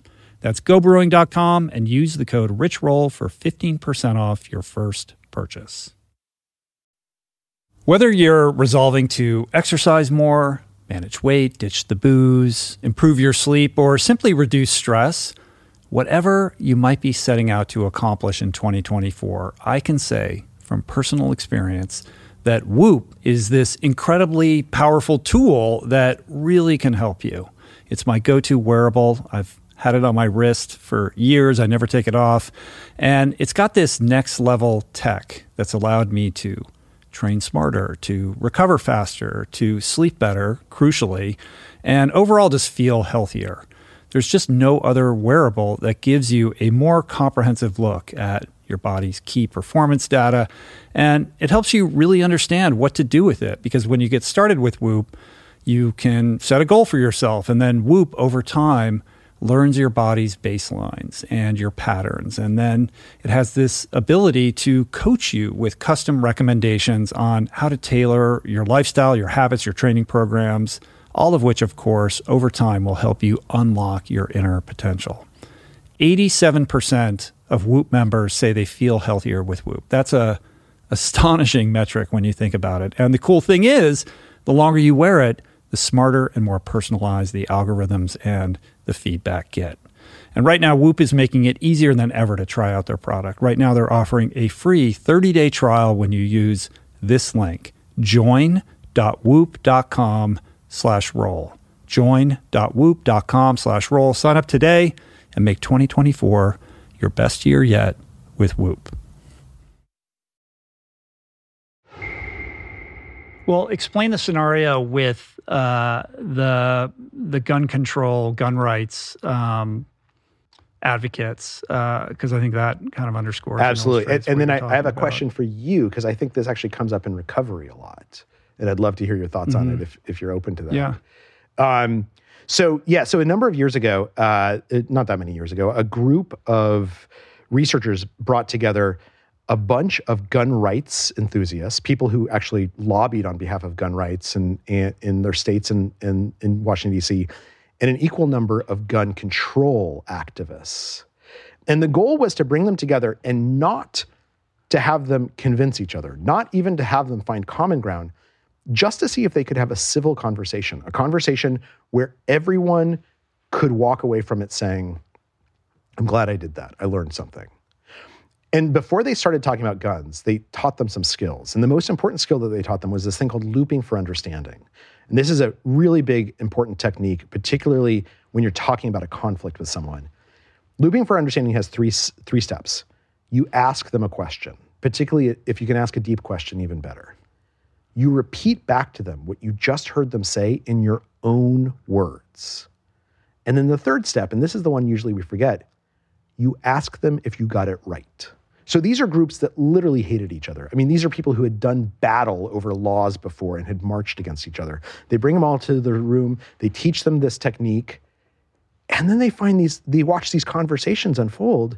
That's gobrewing.com and use the code RICHROLL for 15% off your first purchase. Whether you're resolving to exercise more, manage weight, ditch the booze, improve your sleep, or simply reduce stress, whatever you might be setting out to accomplish in 2024, I can say from personal experience that Whoop is this incredibly powerful tool that really can help you. It's my go to wearable. I've had it on my wrist for years. I never take it off. And it's got this next level tech that's allowed me to train smarter, to recover faster, to sleep better, crucially, and overall just feel healthier. There's just no other wearable that gives you a more comprehensive look at your body's key performance data. And it helps you really understand what to do with it because when you get started with Whoop, you can set a goal for yourself and then Whoop over time learns your body's baselines and your patterns. And then it has this ability to coach you with custom recommendations on how to tailor your lifestyle, your habits, your training programs, all of which, of course, over time will help you unlock your inner potential. 87% of Whoop members say they feel healthier with Whoop. That's a astonishing metric when you think about it. And the cool thing is, the longer you wear it, the smarter and more personalized the algorithms and the feedback get. And right now, Whoop is making it easier than ever to try out their product. Right now, they're offering a free 30 day trial when you use this link join.whoop.com slash roll. Join.whoop.com slash roll. Sign up today and make 2024 your best year yet with Whoop. Well, explain the scenario with uh, the the gun control, gun rights um, advocates, because uh, I think that kind of underscores. Absolutely, and, and then I, I, have a about. question for you because I think this actually comes up in recovery a lot, and I'd love to hear your thoughts mm-hmm. on it if if you're open to that. Yeah. Um, so yeah, so a number of years ago, uh, not that many years ago, a group of researchers brought together a bunch of gun rights enthusiasts, people who actually lobbied on behalf of gun rights and in, in, their states and in, in Washington D.C., and an equal number of gun control activists. And the goal was to bring them together and not to have them convince each other, not even to have them find common ground, just to see if they could have a civil conversation, a conversation where everyone could walk away from it saying, I'm glad I did that. I learned something. And before they started talking about guns, they taught them some skills. And the most important skill that they taught them was this thing called looping for understanding. And this is a really big, important technique, particularly when you're talking about a conflict with someone. Looping for understanding has three, three steps. You ask them a question, particularly if you can ask a deep question, even better. You repeat back to them what you just heard them say in your own words. And then the third step, and this is the one usually we forget, you ask them if you got it right. So these are groups that literally hated each other. I mean, these are people who had done battle over laws before and had marched against each other. They bring them all to the room, they teach them this technique, and then they find these, they watch these conversations unfold.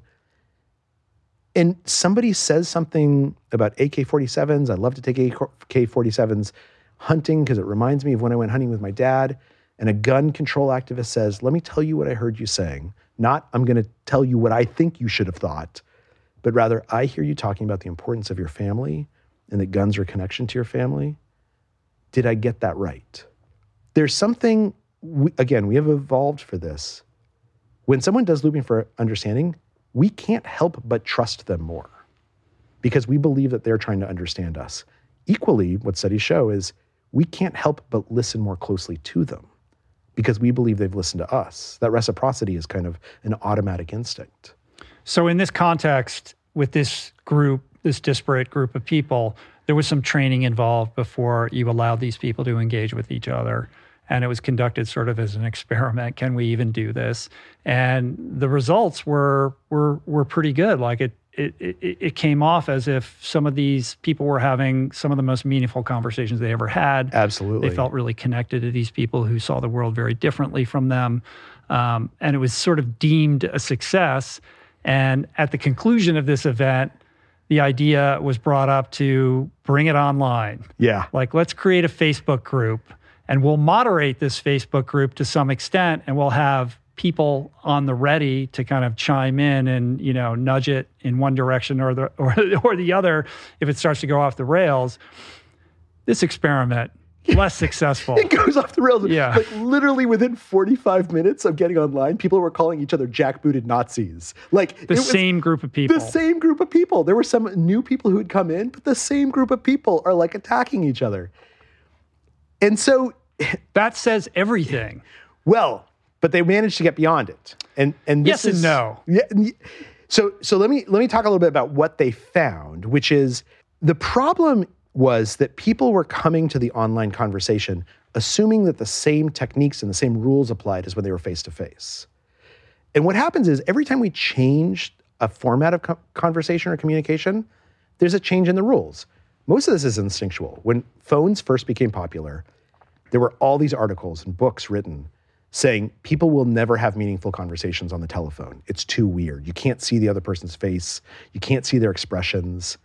And somebody says something about AK 47s. I love to take AK 47s hunting because it reminds me of when I went hunting with my dad. And a gun control activist says, Let me tell you what I heard you saying. Not, I'm going to tell you what I think you should have thought but rather I hear you talking about the importance of your family and that guns are a connection to your family. Did I get that right? There's something, we, again, we have evolved for this. When someone does looping for understanding, we can't help but trust them more because we believe that they're trying to understand us. Equally, what studies show is we can't help but listen more closely to them because we believe they've listened to us. That reciprocity is kind of an automatic instinct. So, in this context, with this group, this disparate group of people, there was some training involved before you allowed these people to engage with each other. And it was conducted sort of as an experiment. Can we even do this? And the results were were were pretty good. Like it it, it, it came off as if some of these people were having some of the most meaningful conversations they ever had. Absolutely. They felt really connected to these people who saw the world very differently from them. Um, and it was sort of deemed a success. And at the conclusion of this event, the idea was brought up to bring it online. Yeah. Like, let's create a Facebook group and we'll moderate this Facebook group to some extent and we'll have people on the ready to kind of chime in and you know nudge it in one direction or the or, or the other if it starts to go off the rails this experiment less successful. it goes off the rails. Yeah. Like literally within 45 minutes of getting online, people were calling each other jackbooted Nazis. Like the same group of people. The same group of people. There were some new people who had come in, but the same group of people are like attacking each other. And so that says everything. Well, but they managed to get beyond it. And and yes is, and no. Yeah. So so let me let me talk a little bit about what they found, which is the problem was that people were coming to the online conversation assuming that the same techniques and the same rules applied as when they were face to face. And what happens is every time we change a format of co- conversation or communication, there's a change in the rules. Most of this is instinctual. When phones first became popular, there were all these articles and books written saying people will never have meaningful conversations on the telephone. It's too weird. You can't see the other person's face, you can't see their expressions.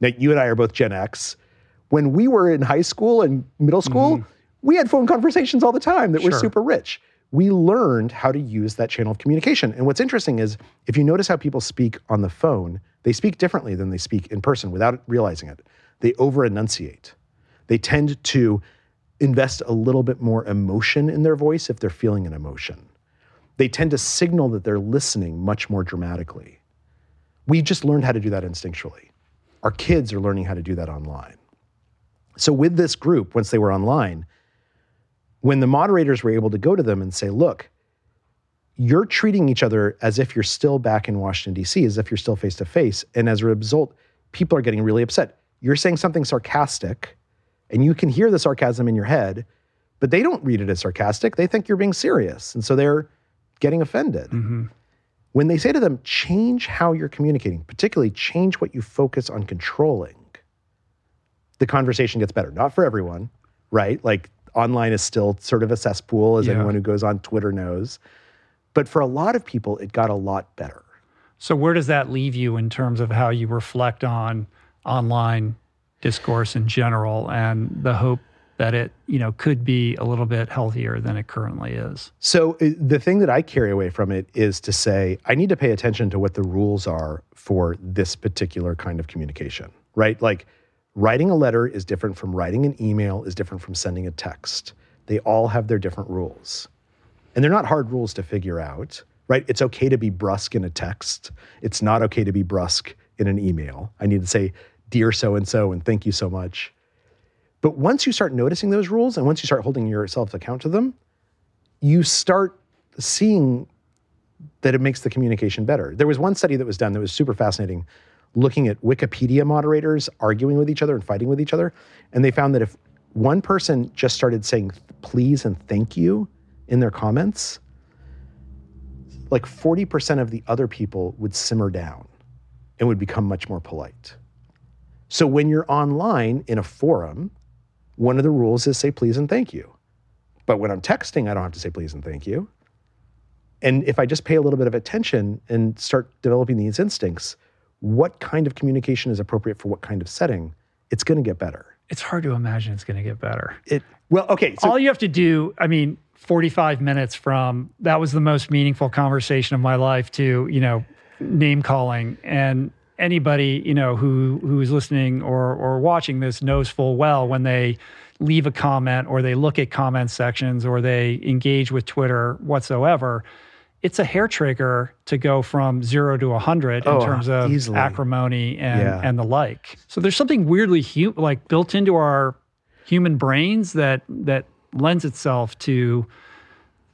Now, you and I are both Gen X when we were in high school and middle school, mm-hmm. we had phone conversations all the time that sure. were super rich. We learned how to use that channel of communication. And what's interesting is if you notice how people speak on the phone, they speak differently than they speak in person without realizing it. They over enunciate. They tend to invest a little bit more emotion in their voice if they're feeling an emotion. They tend to signal that they're listening much more dramatically. We just learned how to do that instinctually. Our kids are learning how to do that online. So, with this group, once they were online, when the moderators were able to go to them and say, look, you're treating each other as if you're still back in Washington, D.C., as if you're still face to face. And as a result, people are getting really upset. You're saying something sarcastic, and you can hear the sarcasm in your head, but they don't read it as sarcastic. They think you're being serious. And so they're getting offended. Mm-hmm. When they say to them, change how you're communicating, particularly change what you focus on controlling, the conversation gets better. Not for everyone, right? Like online is still sort of a cesspool, as Yeah. anyone who goes on Twitter knows. But for a lot of people, it got a lot better. So where does that leave you in terms of how you reflect on online discourse in general and the hope that it, you know, could be a little bit healthier than it currently is? So uh, the thing that I carry away from it is to say I need to pay attention to what the rules are for this particular kind of communication, right? Like writing a letter is different from writing an email is different from sending a text. They all have their different rules. And they're not hard rules to figure out, right? It's okay to be brusque in a text. It's not okay to be brusque in an email. I need to say dear so and so and thank you so much. But once you start noticing those rules and once you start holding yourself account to them, you start seeing that it makes the communication better. There was one study that was done that was super fascinating looking at Wikipedia moderators arguing with each other and fighting with each other. And they found that if one person just started saying please and thank you in their comments, like 40% of the other people would simmer down and would become much more polite. So when you're online in a forum, one of the rules is say please and thank you. But when I'm texting, I don't have to say please and thank you. And if I just pay a little bit of attention and start developing these instincts, what kind of communication is appropriate for what kind of setting, it's going to get better. It's hard to imagine it's going to get better. It well, okay. So All you have to do, I mean, 45 minutes from that was the most meaningful conversation of my life to, you know, name calling and anybody, you know, who who's listening or or watching this knows full well when they leave a comment or they look at comment sections or they engage with Twitter whatsoever, it's a hair trigger to go from 0 to 100 in Oh, terms of easily. acrimony and Yeah. and the like. So there's something weirdly hu- like built into our human brains that that lends itself to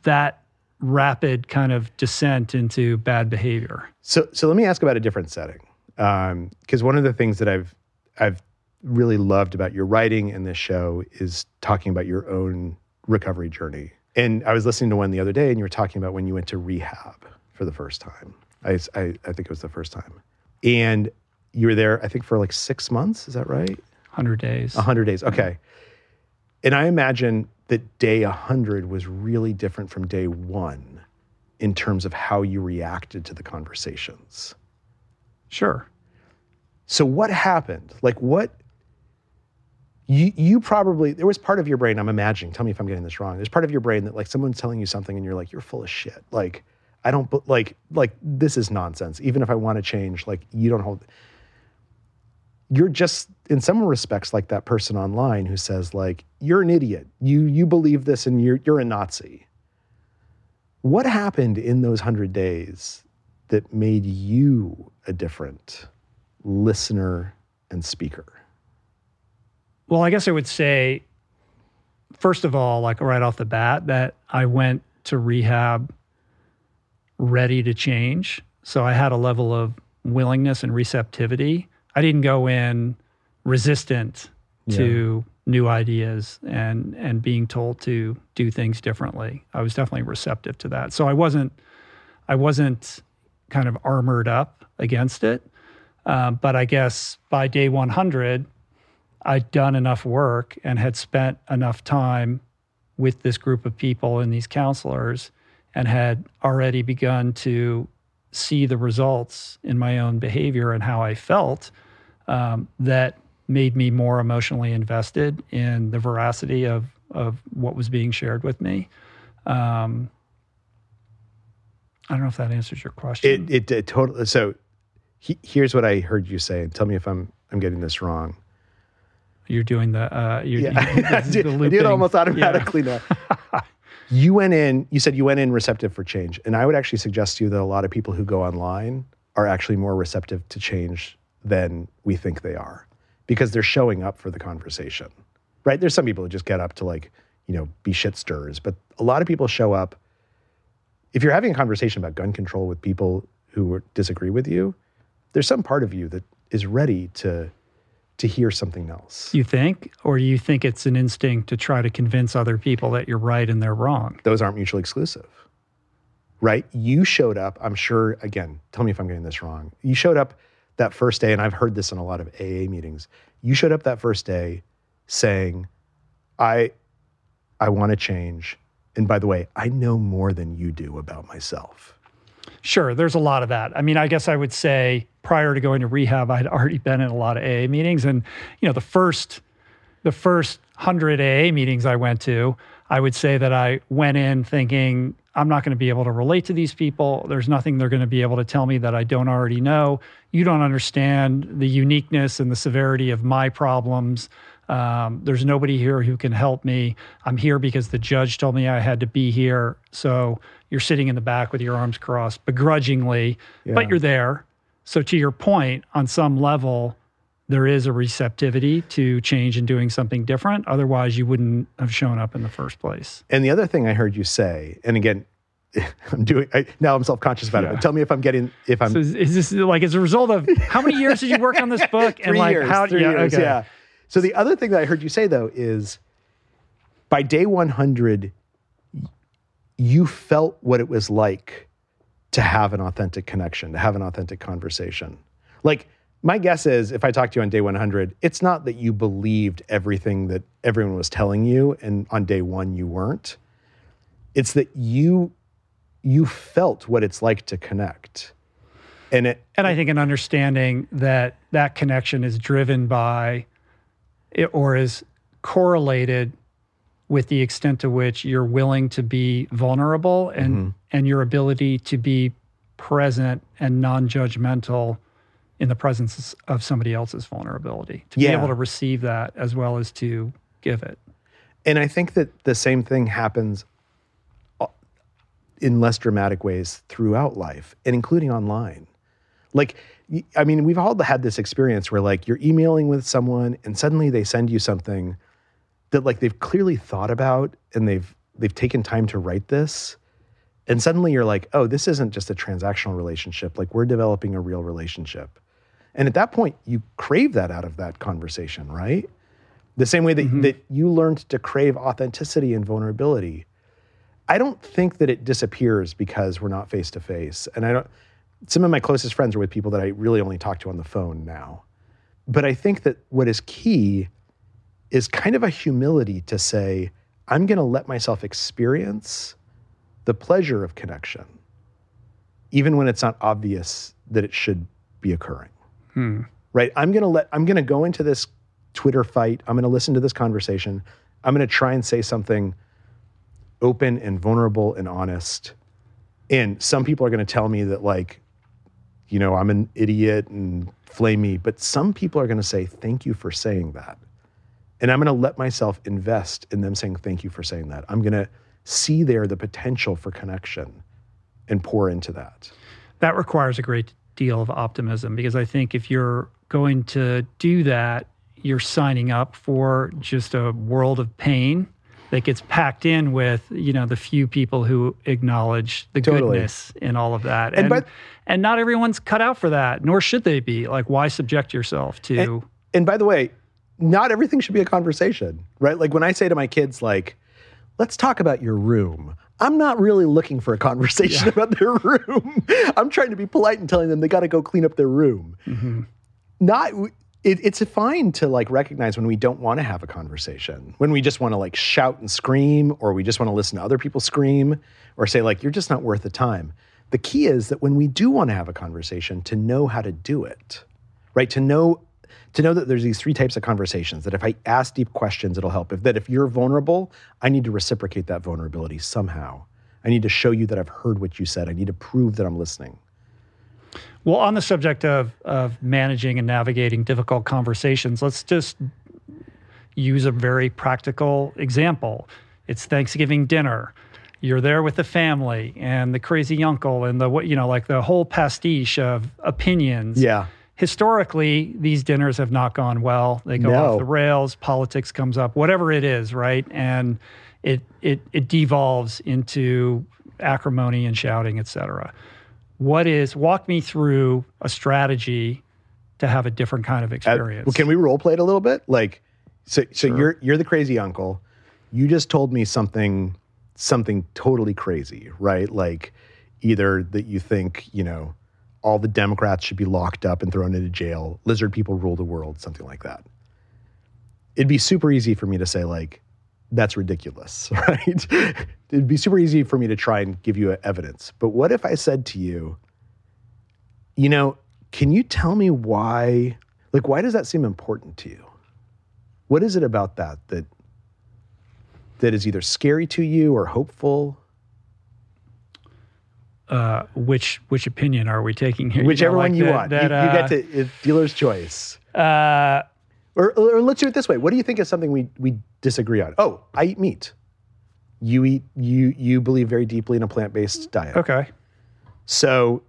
that rapid kind of descent into bad behavior. So, so let me ask about a different setting, um, because one of the things that I've I've really loved about your writing in this show is talking about your own recovery journey. And I was listening to one the other day, and you were talking about when you went to rehab for the first time. I, I, I think it was the first time, and you were there. I think for like six months. Is that right? 100 days. 100 days. Okay. And I imagine that day 100 was really different from day one in terms of how you reacted to the conversations. Sure. So, what happened? Like, what? You, you probably, there was part of your brain, I'm imagining, tell me if I'm getting this wrong. There's part of your brain that, like, someone's telling you something and you're like, you're full of shit. Like, I don't, like, like, this is nonsense. Even if I want to change, like, you don't hold, you're just in some respects like that person online who says like you're an idiot you you believe this and you're you're a nazi what happened in those 100 days that made you a different listener and speaker Well, I guess I would say, first of all, like right off the bat, that I went to rehab ready to change. So I had a level of willingness and receptivity. I didn't go in resistant to new ideas and and being told to do things differently. I was definitely receptive to that. So I wasn't I wasn't kind of armored up against it. Um, but I guess by day 100, I'd done enough work and had spent enough time with this group of people and these counselors and had already begun to see the results in my own behavior and how I felt um, that made me more emotionally invested in the veracity of, of what was being shared with me. Um, I don't know if that answers your question. it it, it totally so he, here's what i heard you say and tell me if i'm i'm getting this wrong you're doing the, uh, you're, Yeah, you- the I almost Yeah. automatically now. you went in, you said you went in receptive for change. And I would actually suggest to you that a lot of people who go online are actually more receptive to change than we think they are because they're showing up for the conversation. right? There's some people who just get up to like, you know, be shit stirrers, but a lot of people show up. If you're having a conversation about gun control with people who disagree with you, there's some part of you that is ready to to hear something else. You think, or you think it's an instinct to try to convince other people that you're right and they're wrong? Those aren't mutually exclusive. Right? You showed up, I'm sure, again, tell me if I'm getting this wrong. You showed up that first day, and I've heard this in a lot of AA meetings. You showed up that first day saying, I I want to change. And by the way, I know more than you do about myself. Sure, there's a lot of that. I mean, I guess I would say prior to going to rehab, I'd already been in a lot of AA meetings, and you know, the first the first hundred AA meetings I went to, I would say that I went in thinking I'm not going to be able to relate to these people. There's nothing they're going to be able to tell me that I don't already know. You don't understand the uniqueness and the severity of my problems. Um, there's nobody here who can help me. I'm here because the judge told me I had to be here. So you're sitting in the back with your arms crossed, begrudgingly, yeah. but you're there. So, to your point, on some level, there is a receptivity to change and doing something different. Otherwise, you wouldn't have shown up in the first place. And the other thing I heard you say, and again, I'm doing I, now. I'm self conscious about yeah. it. But tell me if I'm getting if I'm. So is, is, this like as a result of how many years did you work on this book? and like years, how? Three yeah, years, okay. yeah. So the other thing that I heard you say though is by day 100, you felt what it was like to have an authentic connection, to have an authentic conversation. Like, my guess is if I talked to you on day 100, it's not that you believed everything that everyone was telling you and on day 1 you weren't. It's that you you felt what it's like to connect. And it and I think an understanding that that connection is driven by or is correlated with the extent to which you're willing to be vulnerable and mm-hmm. and your ability to be present and non-judgmental in the presence of somebody else's vulnerability to yeah. be able to receive that as well as to give it and i think that the same thing happens uh, in less dramatic ways throughout life and including online like I mean, we've all had this experience where like you're emailing with someone and suddenly they send you something that like they've clearly thought about and they've they've taken time to write this. And suddenly you're like, "Oh, this isn't just a transactional relationship. Like we're developing a real relationship." And at that point, you crave that out of that conversation, right? The same way that, mm-hmm. that you learned to crave authenticity and vulnerability. I don't think that it disappears because we're not face to face. And I don't some of my closest friends are with people that I really only talk to on the phone now. But I think that what is key is kind of a humility to say, I'm going to let myself experience the pleasure of connection, even when it's not obvious that it should be occurring. Hmm. Right? I'm going to let, I'm going to go into this Twitter fight. I'm going to listen to this conversation. I'm going to try and say something open and vulnerable and honest. And some people are going to tell me that, like, you know, I'm an idiot and flame me. But some people are going to say, thank you for saying that. And I'm going to let myself invest in them saying, thank you for saying that. I'm going to see there the potential for connection and pour into that. That requires a great deal of optimism because I think if you're going to do that, you're signing up for just a world of pain that gets packed in with you know the few people who acknowledge the totally. goodness in all of that and and, but, and, not everyone's cut out for that nor should they be like why subject yourself to and, and by the way not everything should be a conversation right like when i say to my kids like let's talk about your room I'm not really looking for a conversation yeah. about their room. I'm trying to be polite and telling them they got to go clean up their room. Mm-hmm. Not it, it's fine to like recognize when we don't want to have a conversation, when we just want to like shout and scream, or we just want to listen to other people scream, or say like you're just not worth the time. The key is that when we do want to have a conversation, to know how to do it, right? To know to know that there's these three types of conversations that if I ask deep questions, it'll help. If that if you're vulnerable, I need to reciprocate that vulnerability somehow. I need to show you that I've heard what you said. I need to prove that I'm listening. Well, on the subject of, of managing and navigating difficult conversations, let's just use a very practical example. It's Thanksgiving dinner. You're there with the family and the crazy uncle and the what you know, like the whole pastiche of opinions. Yeah. historically, these dinners have not gone well. They go No. off the rails. Politics comes up, whatever it is, right? And it it it devolves into acrimony and shouting, et cetera. What is walk me through a strategy to have a different kind of Uh, experience? well, can we role play it a little bit? Like, so, so you're you're the crazy uncle. You just told me something something totally crazy, right? Like, either that you think you know all the Democrats should be locked up and thrown into jail, lizard people rule the world, something like that. It'd be super easy for me to say like, that's ridiculous, right? It'd be super easy for me to try and give you evidence. But what if I said to you, you know, can you tell me why? Like, why does that seem important to you? What is it about that that that is either scary to you or hopeful? uh, which which opinion are we taking here? Whichever know, like one you that- want. that, you, you get uh, to it's dealer's choice. Uh, Or, or let's do it this way. What do you think is something we we disagree on? Oh, I eat meat. You eat you you believe very deeply in a plant based diet. okay. So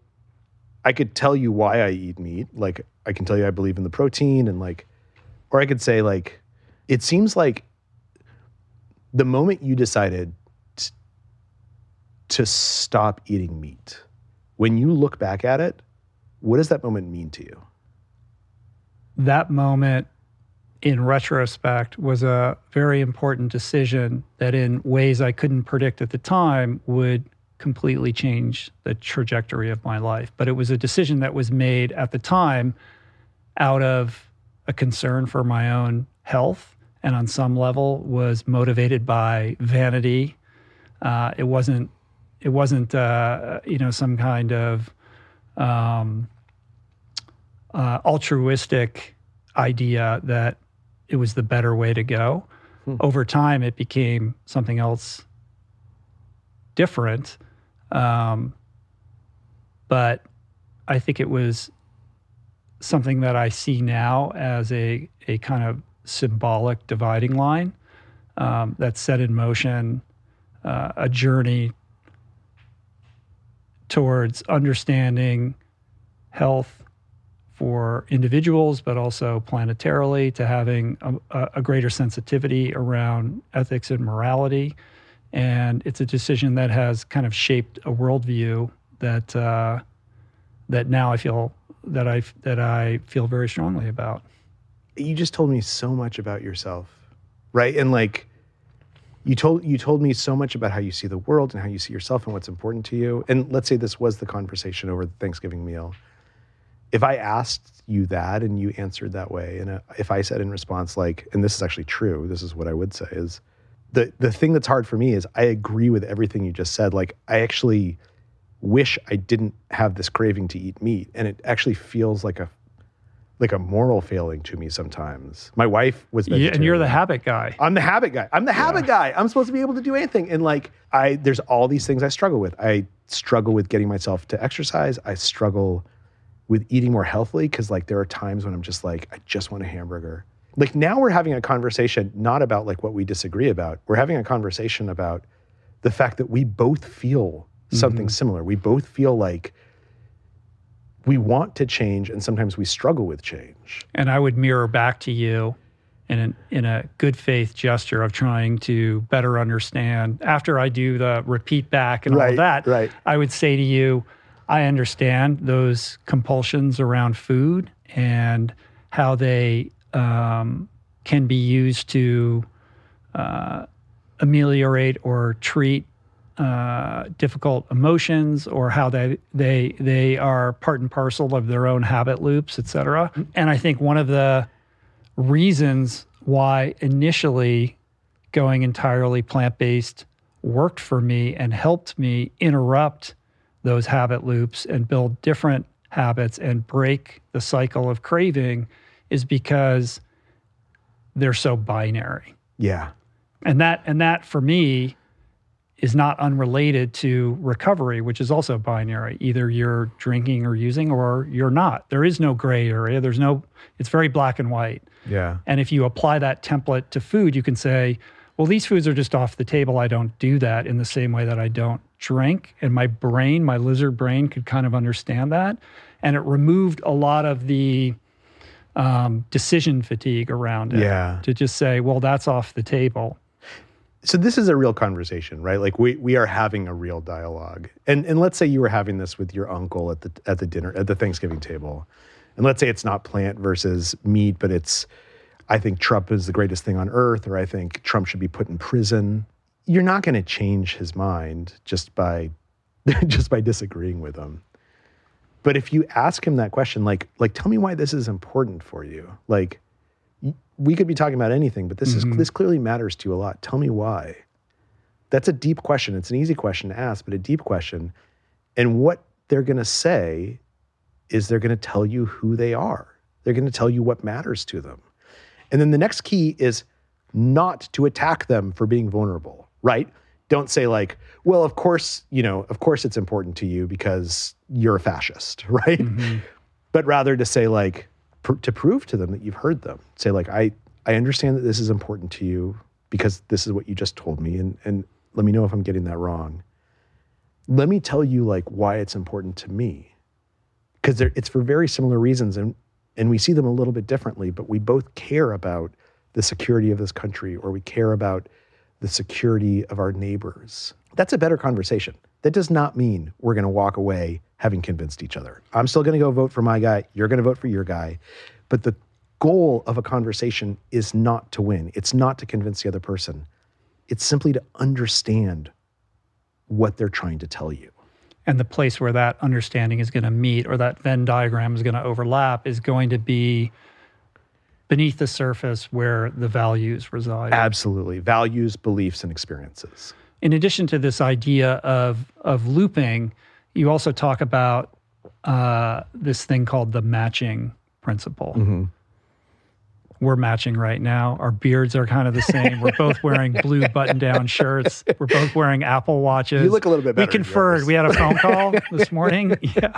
I could tell you why I eat meat. Like I can tell you I believe in the protein and like or I could say like it seems like the moment you decided t- to stop eating meat, when you look back at it, what does that moment mean to you? that moment in retrospect was a very important decision that in ways I couldn't predict at the time would completely change the trajectory of my life. But it was a decision that was made at the time out of a concern for my own health and on some level was motivated by vanity. Uh, it wasn't it wasn't uh, you know some kind of um, uh, altruistic idea that it was the better way to go. Over time, it became something else different. Um, but I think it was something that I see now as a, a kind of symbolic dividing line um, that set in motion uh, a journey towards understanding health for individuals, but also planetarily, to having a, a greater sensitivity around ethics and morality. And it's a decision that has kind of shaped a worldview that uh, that now I feel that I that I feel very strongly about. you just told me so much about yourself right and like you told you told me so much about how you see the world and how you see yourself and what's important to you and let's say this was the conversation over the thanksgiving meal if i asked you that and you answered that way and uh, if i said in response like and this is actually true this is what i would say is the the thing that's hard for me is i agree with everything you just said like i actually wish i didn't have this craving to eat meat and it actually feels like a like a moral failing to me sometimes. My wife was Yeah, and you're the habit guy. I'm the habit guy. I'm the habit guy. I'm supposed to be able to do anything. And like I there's all these things I struggle with. I struggle with getting myself to exercise. I struggle with eating more healthily cuz like there are times when I'm just like I just want a hamburger. Like now we're having a conversation not about like what we disagree about. We're having a conversation about the fact that we both feel something mm-hmm. similar. We both feel like we want to change and sometimes we struggle with change. and I would mirror back to you in an, in a good faith gesture of trying to better understand. After I do the repeat back and all Right, of that, right. I would say to you, I understand those compulsions around food and how they um, can be used to uh, ameliorate or treat uh, difficult emotions or how they they they are part and parcel of their own habit loops, et cetera. And I think one of the reasons why initially going entirely plant based worked for me and helped me interrupt those habit loops and build different habits and break the cycle of craving is because they're so binary. Yeah. and that and that for me is not unrelated to recovery which is also binary. Either you're drinking or using or you're not. There is no gray area. There's no it's very black and white. Yeah. and if you apply that template to food you can say well these foods are just off the table. I don't do that in the same way that i don't drink and my brain my lizard brain could kind of understand that and it removed a lot of the um, decision fatigue around it. Yeah. To just say, well, that's off the table. So this is a real conversation, right? Like we we are having a real dialogue. And and let's say you were having this with your uncle at the at the dinner at the Thanksgiving table. And let's say it's not plant versus meat, but it's I think Trump is the greatest thing on earth, or I think Trump should be put in prison. You're not going to change his mind just by just by disagreeing with him. But if you ask him that question, like like tell me why this is important for you, like we could be talking about anything, but this mm-hmm. is this clearly matters to you a lot. Tell me why. That's a deep question. It's an easy question to ask, but a deep question. And what they're going to say is they're going to tell you who they are. They're going to tell you what matters to them. And then the next key is not to attack them for being vulnerable, right? Don't say like, well, of course, you know, of course it's important to you because you're a fascist, right? Mm-hmm. But rather to say like, pr- to prove to them that you've heard them. Say like, I I understand that this is important to you because this is what you just told me, and and let me know if I'm getting that wrong. Let me tell you like why it's important to me, because it's for very similar reasons, and and we see them a little bit differently, but we both care about the security of this country, or we care about the security of our neighbors. That's a better conversation. That does not mean we're going to walk away having convinced each other. I'm still going to go vote for my guy. You're going to vote for your guy. But the goal of a conversation is not to win, it's not to convince the other person. It's simply to understand what they're trying to tell you. And the place where that understanding is going to meet or that Venn diagram is going to overlap is going to be beneath the surface where the values reside. Absolutely. Values, beliefs, and experiences. In addition to this idea of, of looping, you also talk about uh, this thing called the matching principle. Mm-hmm. We're matching right now. Our beards are kind of the same. We're both wearing blue button-down shirts. We're both wearing Apple watches. You look a little bit better. We conferred. We had a phone call this morning. Yeah.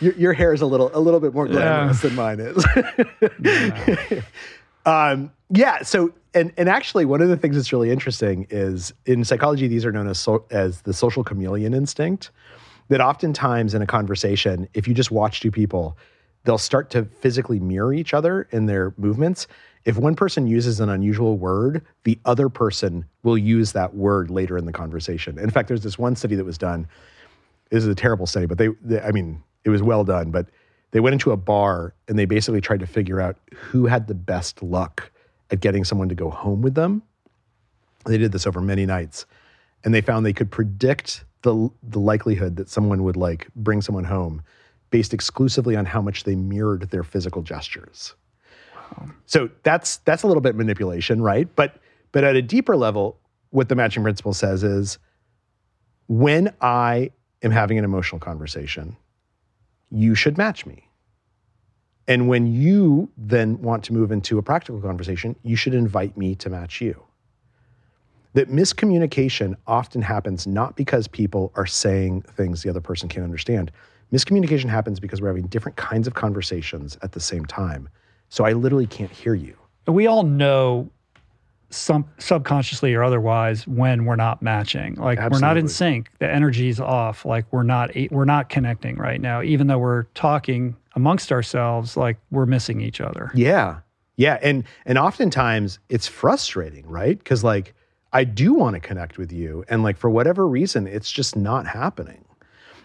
your, your, hair is a little a little bit more glamorous yeah. than mine is. yeah. Um, yeah. So, and and actually, one of the things that's really interesting is in psychology, these are known as so, as the social chameleon instinct. That oftentimes in a conversation, if you just watch two people, they'll start to physically mirror each other in their movements. If one person uses an unusual word, the other person will use that word later in the conversation. In fact, there's this one study that was done. This is a terrible study, but they, they I mean, it was well done, but they went into a bar and they basically tried to figure out who had the best luck at getting someone to go home with them. They did this over many nights and they found they could predict the, the likelihood that someone would like bring someone home based exclusively on how much they mirrored their physical gestures. Wow. So that's that's a little bit manipulation, right? But but at a deeper level, what the matching principle says is when I am having an emotional conversation, you should match me. And when you then want to move into a practical conversation, you should invite me to match you. That miscommunication often happens not because people are saying things the other person can't understand. Miscommunication happens because we're having different kinds of conversations at the same time. So I literally can't hear you. We all know some subconsciously or otherwise when we're not matching. Like Absolutely. we're not in sync. The energy's off. Like we're not we're not connecting right now. Even though we're talking amongst ourselves like we're missing each other. Yeah. Yeah. And and oftentimes it's frustrating right? Because like i do want to connect with you and like for whatever reason it's just not happening.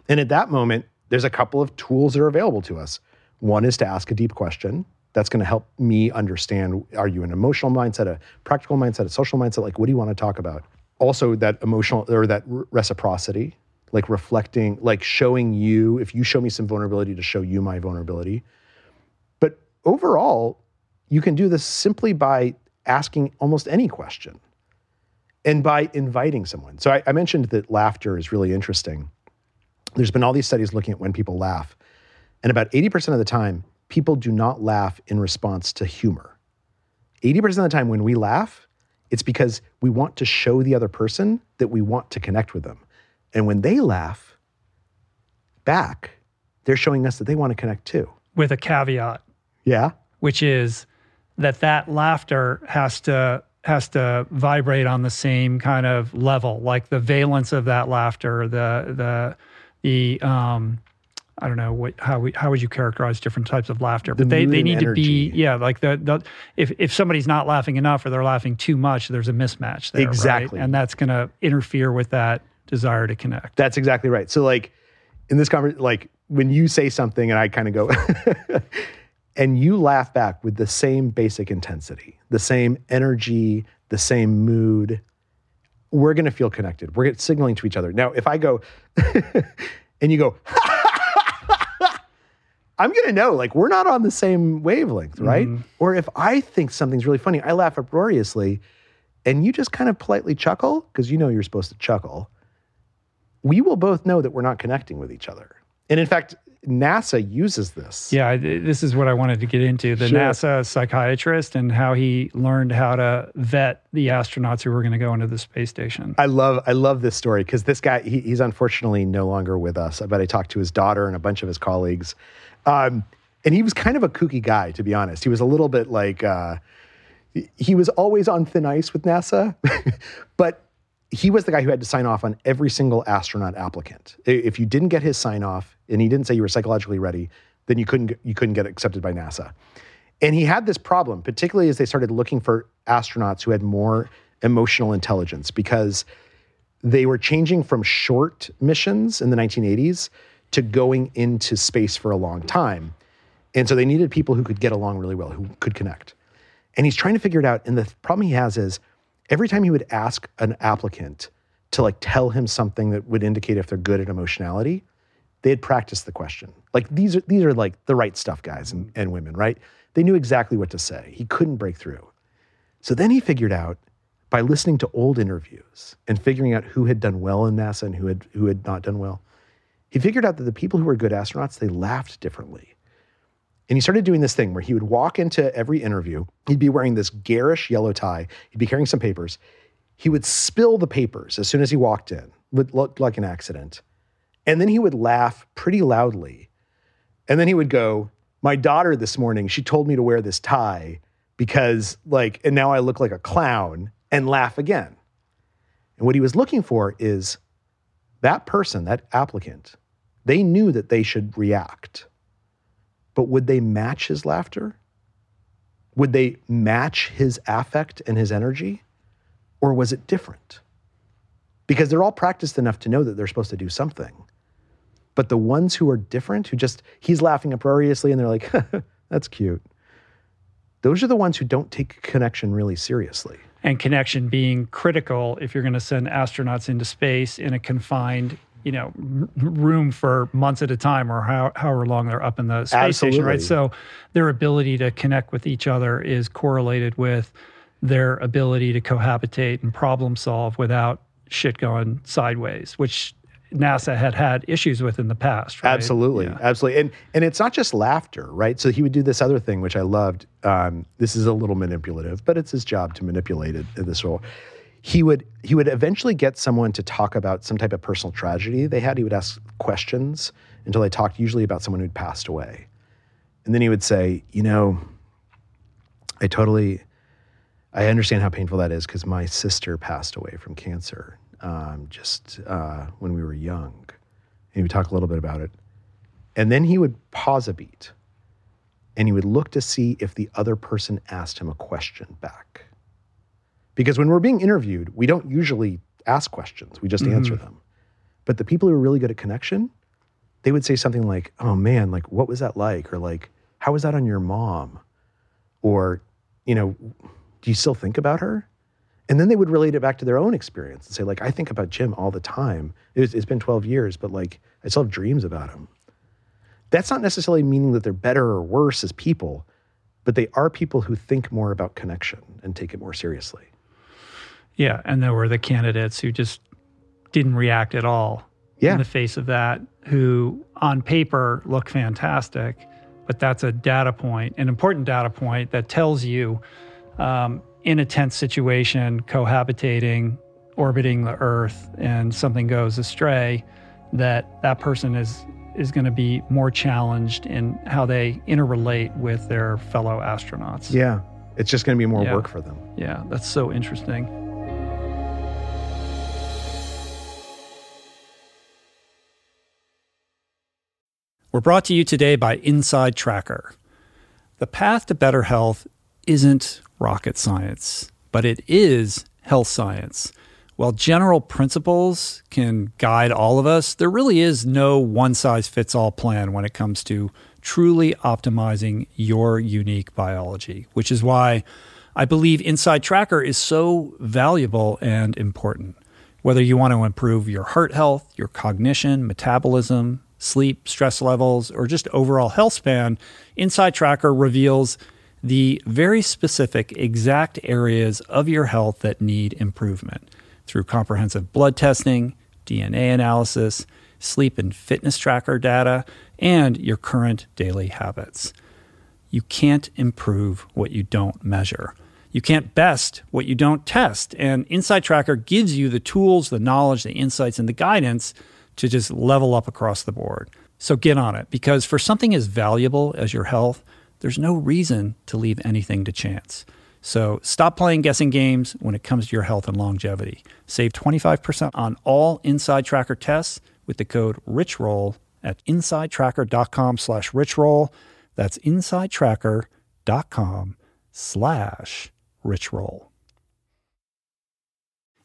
And at that moment there's a couple of tools that are available to us one is to ask a deep question that's going to help me understand are you an emotional mindset, a practical mindset, a social mindset? Like, what do you want to talk about? Also, that emotional or that reciprocity, like reflecting, like showing you, if you show me some vulnerability, to show you my vulnerability. But overall, you can do this simply by asking almost any question and by inviting someone. So I, I mentioned that laughter is really interesting. There's been all these studies looking at when people laugh. And about 80% of the time, people do not laugh in response to humor. 80% of the time when we laugh, it's because we want to show the other person that we want to connect with them. And when they laugh back, they're showing us that they want to connect too. With a caveat. Yeah. Which is that that laughter has to has to vibrate on the same kind of level, like the valence of that laughter, the the the um, I don't know what how we, how would you characterize different types of laughter, The but they, they need to be yeah like the, the if if somebody's not laughing enough or they're laughing too much, there's a mismatch there, right? Exactly. and that's going to interfere with that desire to connect. That's exactly right. So like in this conversation, like when you say something and I kind of go, and you laugh back with the same basic intensity, the same energy, the same mood, we're going to feel connected. We're signaling to each other. Now, if I go and you go, I'm going to know like we're not on the same wavelength, right? Mm-hmm. Or if I think something's really funny, I laugh uproariously and you just kind of politely chuckle because you know you're supposed to chuckle we will both know that we're not connecting with each other. And in fact, NASA uses this. Yeah, this is what I wanted to get into the Sure. NASA psychiatrist and how he learned how to vet the astronauts who were going to go into the space station. I love I love this story because this guy he, he's unfortunately no longer with us. But I talked to his daughter and a bunch of his colleagues, um, and he was kind of a kooky guy to be honest. He was a little bit like uh, he was always on thin ice with NASA, but he was the guy who had to sign off on every single astronaut applicant. If you didn't get his sign off and he didn't say you were psychologically ready, then you couldn't you couldn't get accepted by NASA. And he had this problem, particularly as they started looking for astronauts who had more emotional intelligence because they were changing from short missions in the 1980s to going into space for a long time. And so they needed people who could get along really well, who could connect. And he's trying to figure it out. And the problem he has is every time he would ask an applicant to like tell him something that would indicate if they're good at emotionality, they had practiced the question. Like these are these are like the right stuff, guys and, and women, right? They knew exactly what to say. He couldn't break through. So then he figured out by listening to old interviews and figuring out who had done well in NASA and who had who had not done well. He figured out that the people who were good astronauts, they laughed differently. And he started doing this thing where he would walk into every interview. He'd be wearing this garish yellow tie. He'd be carrying some papers. He would spill the papers as soon as he walked in, would look like an accident. And then he would laugh pretty loudly. And then he would go, My daughter this morning, she told me to wear this tie because, like, and now I look like a clown and laugh again. And what he was looking for is that person, that applicant, they knew that they should react. But would they match his laughter? Would they match his affect and his energy? Or was it different? Because they're all practiced enough to know that they're supposed to do something. But the ones who are different, who just, he's laughing uproariously and they're like, that's cute. Those are the ones who don't take connection really seriously. and connection being critical if you're going to send astronauts into space in a confined you know room for months at a time or how, however long they're up in the space station right so their ability to connect with each other is correlated with their ability to cohabitate and problem solve without shit going sideways which nasa had had issues with in the past right? Absolutely, Yeah. absolutely, and and it's not just laughter, right? So he would do this other thing, which I loved. Um, this is a little manipulative, but it's his job to manipulate it in this role. He would he would eventually get someone to talk about some type of personal tragedy they had. He would ask questions until they talked, usually about someone who'd passed away, and then he would say, you know, I totally, I understand how painful that is because my sister passed away from cancer um, just uh, when we were young. And he would talk a little bit about it. And then he would pause a beat and he would look to see if the other person asked him a question back. Because when we're being interviewed, we don't usually ask questions, we just answer them. But the people who are really good at connection, they would say something like, oh man, like, what was that like? Or like, how was that on your mom? Or, you know, do you still think about her? And then they would relate it back to their own experience and say, like, I think about Jim all the time. It's, it's been 12 years, but like, I still have dreams about him. That's not necessarily meaning that they're better or worse as people, but they are people who think more about connection and take it more seriously. Yeah, and there were the candidates who just didn't react at all Yeah. in the face of that, who on paper look fantastic, but that's a data point, an important data point that tells you um, in a tense situation, cohabitating, orbiting the Earth, and something goes astray, that that person is is going to be more challenged in how they interrelate with their fellow astronauts. Yeah. It's just going to be more Yeah. work for them. Yeah, that's so interesting. We're brought to you today by Inside Tracker. The path to better health isn't rocket science, but it is health science. While general principles can guide all of us, there really is no one size fits all plan when it comes to truly optimizing your unique biology, which is why I believe Inside Tracker is so valuable and important. Whether you want to improve your heart health, your cognition, metabolism, sleep, stress levels, or just overall health span, Inside Tracker reveals the very specific exact areas of your health that need improvement through comprehensive blood testing, DNA analysis, sleep and fitness tracker data, and your current daily habits. You can't improve what you don't measure. You can't best what you don't test. And Inside Tracker gives you the tools, the knowledge, the insights, and the guidance to just level up across the board. So get on it because for something as valuable as your health, there's no reason to leave anything to chance. So stop playing guessing games when it comes to your health and longevity. Save 25% on all Inside Tracker tests with the code RICHROLL at insidetracker.com slash richroll. That's insidetracker.com slash richroll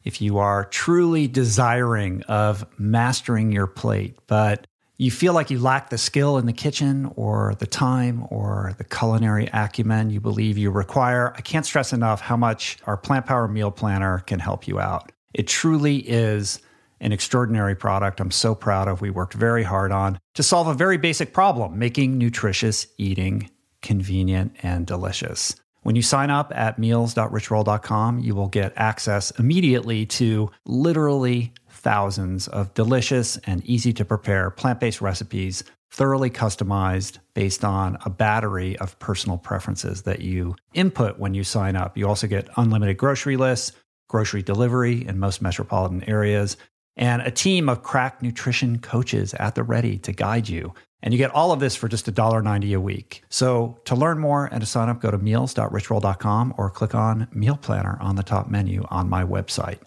if you are truly desiring of mastering your plate, but you feel like you lack the skill in the kitchen or the time or the culinary acumen you believe you require, I can't stress enough how much our Plant Power Meal Planner can help you out. It truly is an extraordinary product I'm so proud of. We worked very hard on to solve a very basic problem making nutritious eating convenient and delicious. When you sign up at meals.richroll.com, you will get access immediately to literally thousands of delicious and easy to prepare plant based recipes, thoroughly customized based on a battery of personal preferences that you input when you sign up. You also get unlimited grocery lists, grocery delivery in most metropolitan areas, and a team of crack nutrition coaches at the ready to guide you. And you get all of this for just $1.90 a week. So to learn more and to sign up, go to meals.richroll.com or click on Meal Planner on the top menu on my website.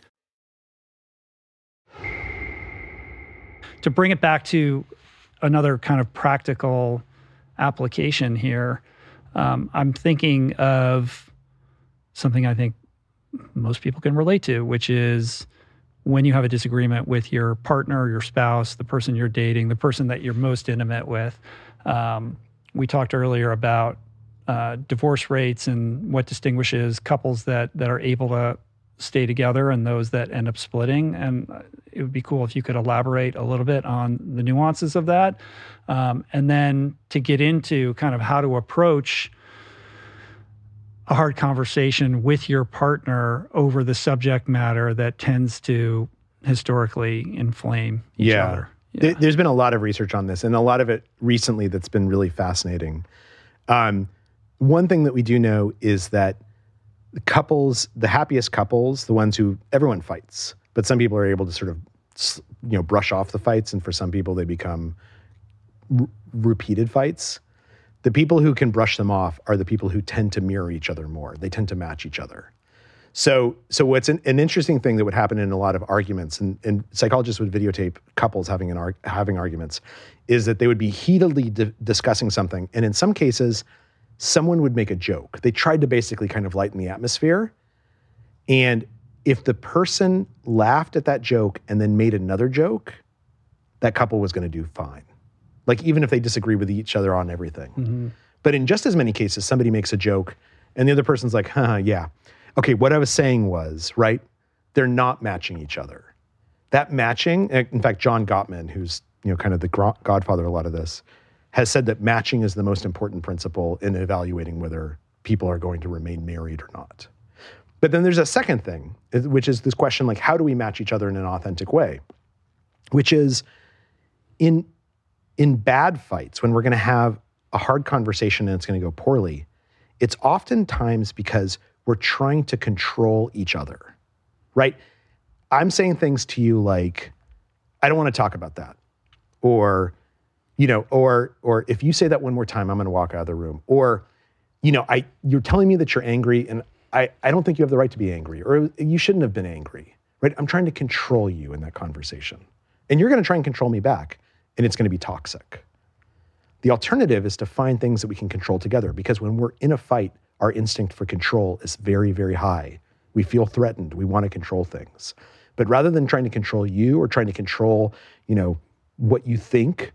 To bring it back to another kind of practical application here, um, I'm thinking of something I think most people can relate to, which is when you have a disagreement with your partner, your spouse, the person you're dating, the person that you're most intimate with. Um, we talked earlier about uh, divorce rates and what distinguishes couples that that are able to stay together and those that end up splitting. And it would be cool if you could elaborate a little bit on the nuances of that, um, and then to get into kind of how to approach a hard conversation with your partner over the subject matter that tends to historically inflame each yeah. other. Yeah. There's been a lot of research on this, and a lot of it recently that's been really fascinating. Um, one thing that we do know is that the couples, the happiest couples, the ones who everyone fights, but some people are able to sort of, you know, brush off the fights, and for some people they become r- repeated fights the people who can brush them off are the people who tend to mirror each other more. They tend to match each other. So, so what's an, an interesting thing that would happen in a lot of arguments, and, and psychologists would videotape couples having an ar- having arguments, is that they would be heatedly di- discussing something, and in some cases, someone would make a joke. They tried to basically kind of lighten the atmosphere, and if the person laughed at that joke and then made another joke, that couple was going to do fine like even if they disagree with each other on everything. Mm-hmm. But in just as many cases, somebody makes a joke and the other person's like, huh, yeah. Okay, what I was saying was, right? They're not matching each other. That matching, in fact, John Gottman, who's you know kind of the godfather of a lot of this, has said that matching is the most important principle in evaluating whether people are going to remain married or not. But then there's a second thing, which is this question like, how do we match each other in an authentic way? Which is in in bad fights, when we're going to have a hard conversation and it's going to go poorly, it's oftentimes because we're trying to control each other, right? I'm saying things to you like, I don't want to talk about that. Or, you know, or or if you say that one more time, I'm going to walk out of the room. Or, you know, I you're telling me that you're angry and I, I don't think you have the right to be angry, or you shouldn't have been angry, right? I'm trying to control you in that conversation. And you're going to try and control me back and it's going to be toxic. The alternative is to find things that we can control together because when we're in a fight, our instinct for control is very, very high. We feel threatened. We want to control things. But rather than trying to control you or trying to control, you know, what you think,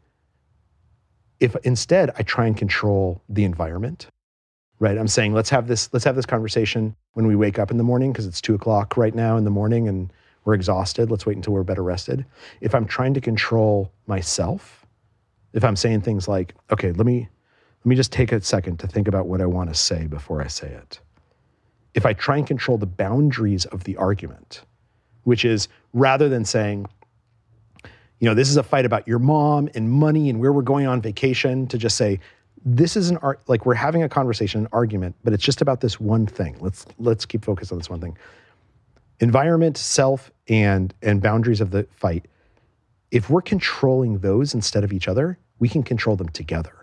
if instead I try and control the environment, right? I'm saying let's have this let's have this conversation when we wake up in the morning because it's two o'clock right now in the morning and we're exhausted. Let's wait until we're better rested. If I'm trying to control myself, if I'm saying things like, okay, let me let me just take a second to think about what I want to say before I say it. If I try and control the boundaries of the argument, which is rather than saying, you know, this is a fight about your mom and money and where we're going on vacation, to just say, this is an art like we're having a conversation, an argument, but it's just about this one thing. Let's let's keep focused on this one thing. Environment, self, and and boundaries of the fight. If we're controlling those instead of each other, we can control them together.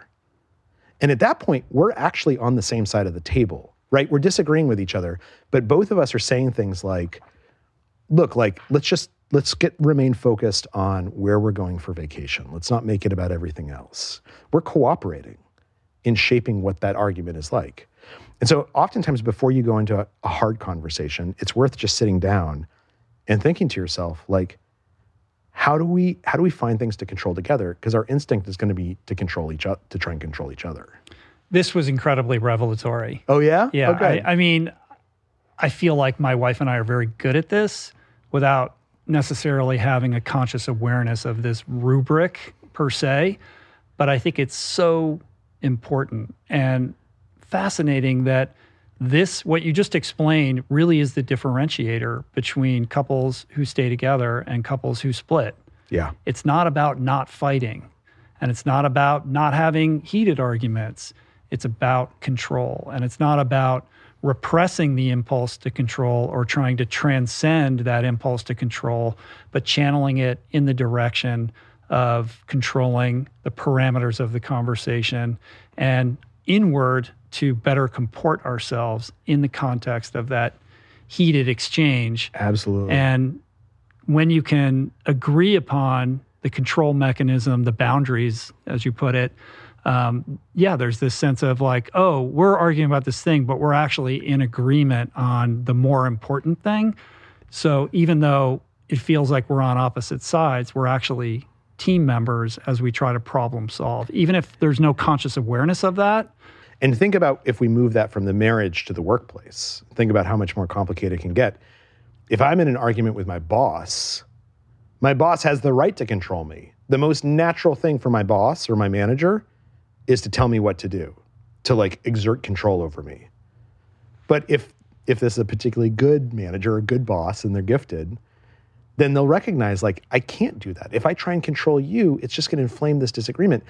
And at that point, we're actually on the same side of the table, right? We're disagreeing with each other, but both of us are saying things like, look, like let's just let's get remain focused on where we're going for vacation. Let's not make it about everything else. We're cooperating in shaping what that argument is like. And so, oftentimes, before you go into a, hard conversation, it's worth just sitting down and thinking to yourself, like, how do we how do we find things to control together? Because our instinct is going to be to control each other, to try and control each other. This was incredibly revelatory. Oh yeah, Yeah. Okay. I, I mean, I feel like my wife and I are very good at this without necessarily having a conscious awareness of this rubric per se. But I think it's so important and fascinating that this, what you just explained, really is the differentiator between couples who stay together and couples who split. yeah. It's not about not fighting and it's not about not having heated arguments. It's about control and it's not about repressing the impulse to control or trying to transcend that impulse to control, but channeling it in the direction of controlling the parameters of the conversation and inward to better comport ourselves in the context of that heated exchange. Absolutely. And when you can agree upon the control mechanism, the boundaries, as you put it, um, yeah, there's this sense of like, oh, we're arguing about this thing, but we're actually in agreement on the more important thing. So even though it feels like we're on opposite sides, we're actually team members as we try to problem solve, even if there's no conscious awareness of that. And think about if we move that from the marriage to the workplace. Think about how much more complicated it can get. If I'm in an argument with my boss, my boss has the right to control me. The most natural thing for my boss or my manager is to tell me what to do, to like exert control over me. But if if this is a particularly good manager or a good boss and they're gifted, then they'll recognize like I can't do that. If I try and control you, it's just going to inflame this disagreement.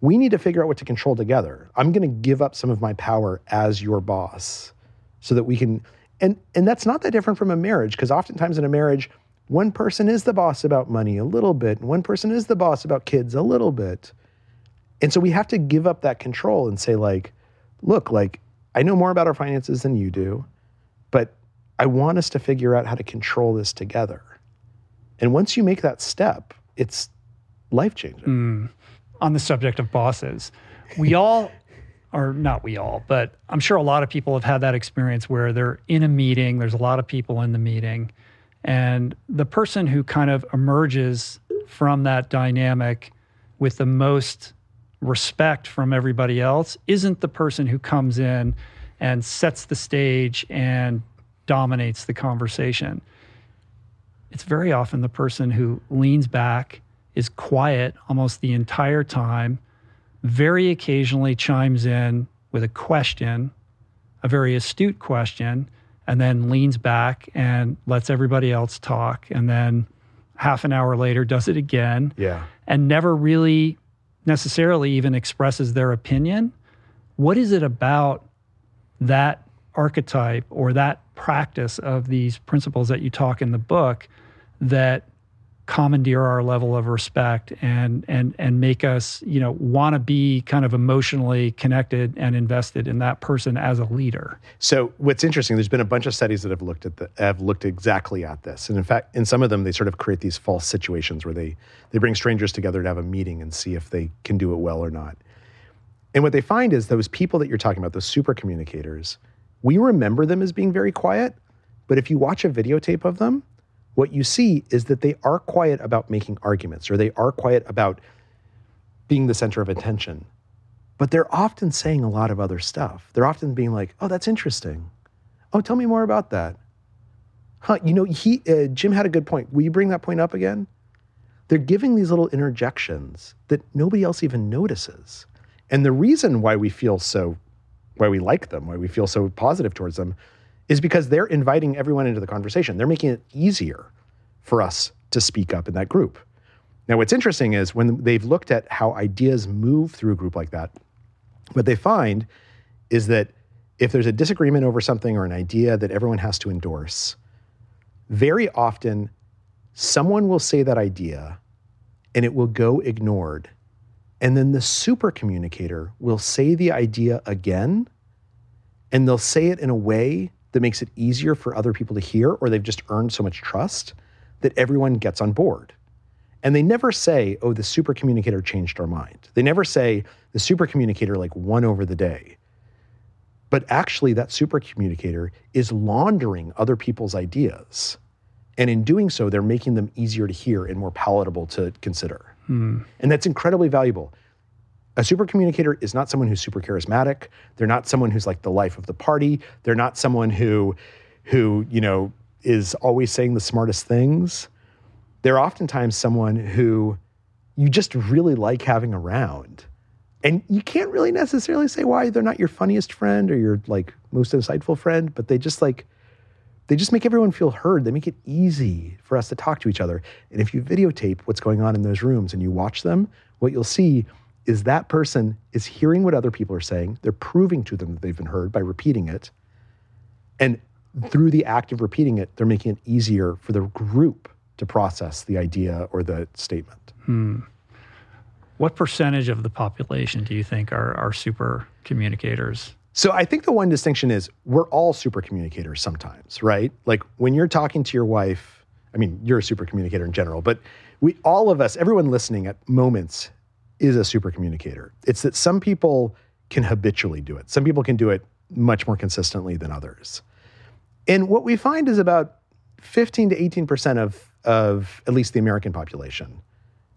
We need to figure out what to control together. I'm going to give up some of my power as your boss so that we can and and that's not that different from a marriage because oftentimes in a marriage one person is the boss about money a little bit and one person is the boss about kids a little bit. And so we have to give up that control and say like look, like I know more about our finances than you do, but I want us to figure out how to control this together. And once you make that step, it's life changing. Mm. on the subject of bosses. We all, or not we all, but I'm sure a lot of people have had that experience where they're in a meeting, there's a lot of people in the meeting, and the person who kind of emerges from that dynamic with the most respect from everybody else isn't the person who comes in and sets the stage and dominates the conversation. It's very often the person who leans back, is quiet almost the entire time, very occasionally chimes in with a question, a very astute question, and then leans back and lets everybody else talk. And then half an hour later does it again Yeah. and never really necessarily even expresses their opinion. What is it about that archetype or that practice of these principles that you talk in the book that commandeer our level of respect and and and make us you know want to be kind of emotionally connected and invested in that person as a leader So what's interesting, there's been a bunch of studies that have looked at the have looked exactly at this. And in fact, in some of them, they sort of create these false situations where they they bring strangers together to have a meeting and see if they can do it well or not. And what they find is those people that you're talking about, those super communicators, we remember them as being very quiet. But if you watch a videotape of them, what you see is that they are quiet about making arguments or they are quiet about being the center of attention. But they're often saying a lot of other stuff. They're often being like, oh, that's interesting. Oh, tell me more about that. Huh, you know, he, uh, Jim had a good point. Will you bring that point up again? They're giving these little interjections that nobody else even notices. And the reason why we feel so, why we like them, why we feel so positive towards them, is because they're inviting everyone into the conversation. They're making it easier for us to speak up in that group. Now, what's interesting is when they've looked at how ideas move through a group like that, what they find is that if there's a disagreement over something or an idea that everyone has to endorse, very often someone will say that idea and it will go ignored. And then the super communicator will say the idea again and they'll say it in a way that makes it easier for other people to hear, or they've just earned so much trust that everyone gets on board. And they never say, oh, the super communicator changed our mind. They never say the super communicator like won over the day. But actually, that super communicator is laundering other people's ideas. And in doing so, they're making them easier to hear and more palatable to consider. Hmm. And that's incredibly valuable. A super communicator is not someone who's super charismatic. They're not someone who's like the life of the party. They're not someone who, who you know, is always saying the smartest things. They're oftentimes someone who you just really like having around. And you can't really necessarily say why they're not your funniest friend or your like most insightful friend, but they just like they just make everyone feel heard. They make it easy for us to talk to each other. And if you videotape what's going on in those rooms and you watch them, what you'll see is that person is hearing what other people are saying. They're proving to them that they've been heard by repeating it. And through the act of repeating it, they're making it easier for the group to process the idea or the statement. Hmm. What percentage of the population do you think are, are super communicators? So I think the one distinction is we're all super communicators sometimes, right? Like when you're talking to your wife, I mean, you're a super communicator in general, but we all of us, everyone listening at moments is a super communicator. It's that some people can habitually do it. Some people can do it much more consistently than others. And what we find is about 15 to 18% of, of at least the American population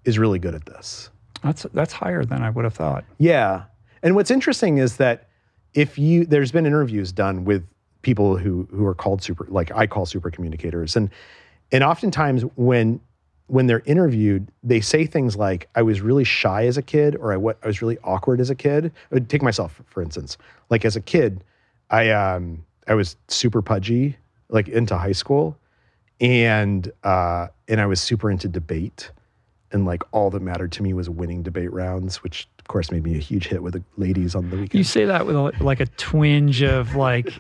is really good at this. That's, that's higher than I would have thought. Yeah. And what's interesting is that if you, there's been interviews done with people who, who are called super, like I call super communicators. And, and oftentimes when when they're interviewed, they say things like, I was really shy as a kid, or I, I was really awkward as a kid. Take myself, for instance. Like as a kid, I, um, I was super pudgy, like into high school. And, uh, and I was super into debate. And like all that mattered to me was winning debate rounds, which of course made me a huge hit with the ladies on the weekend. You say that with a, like a twinge of like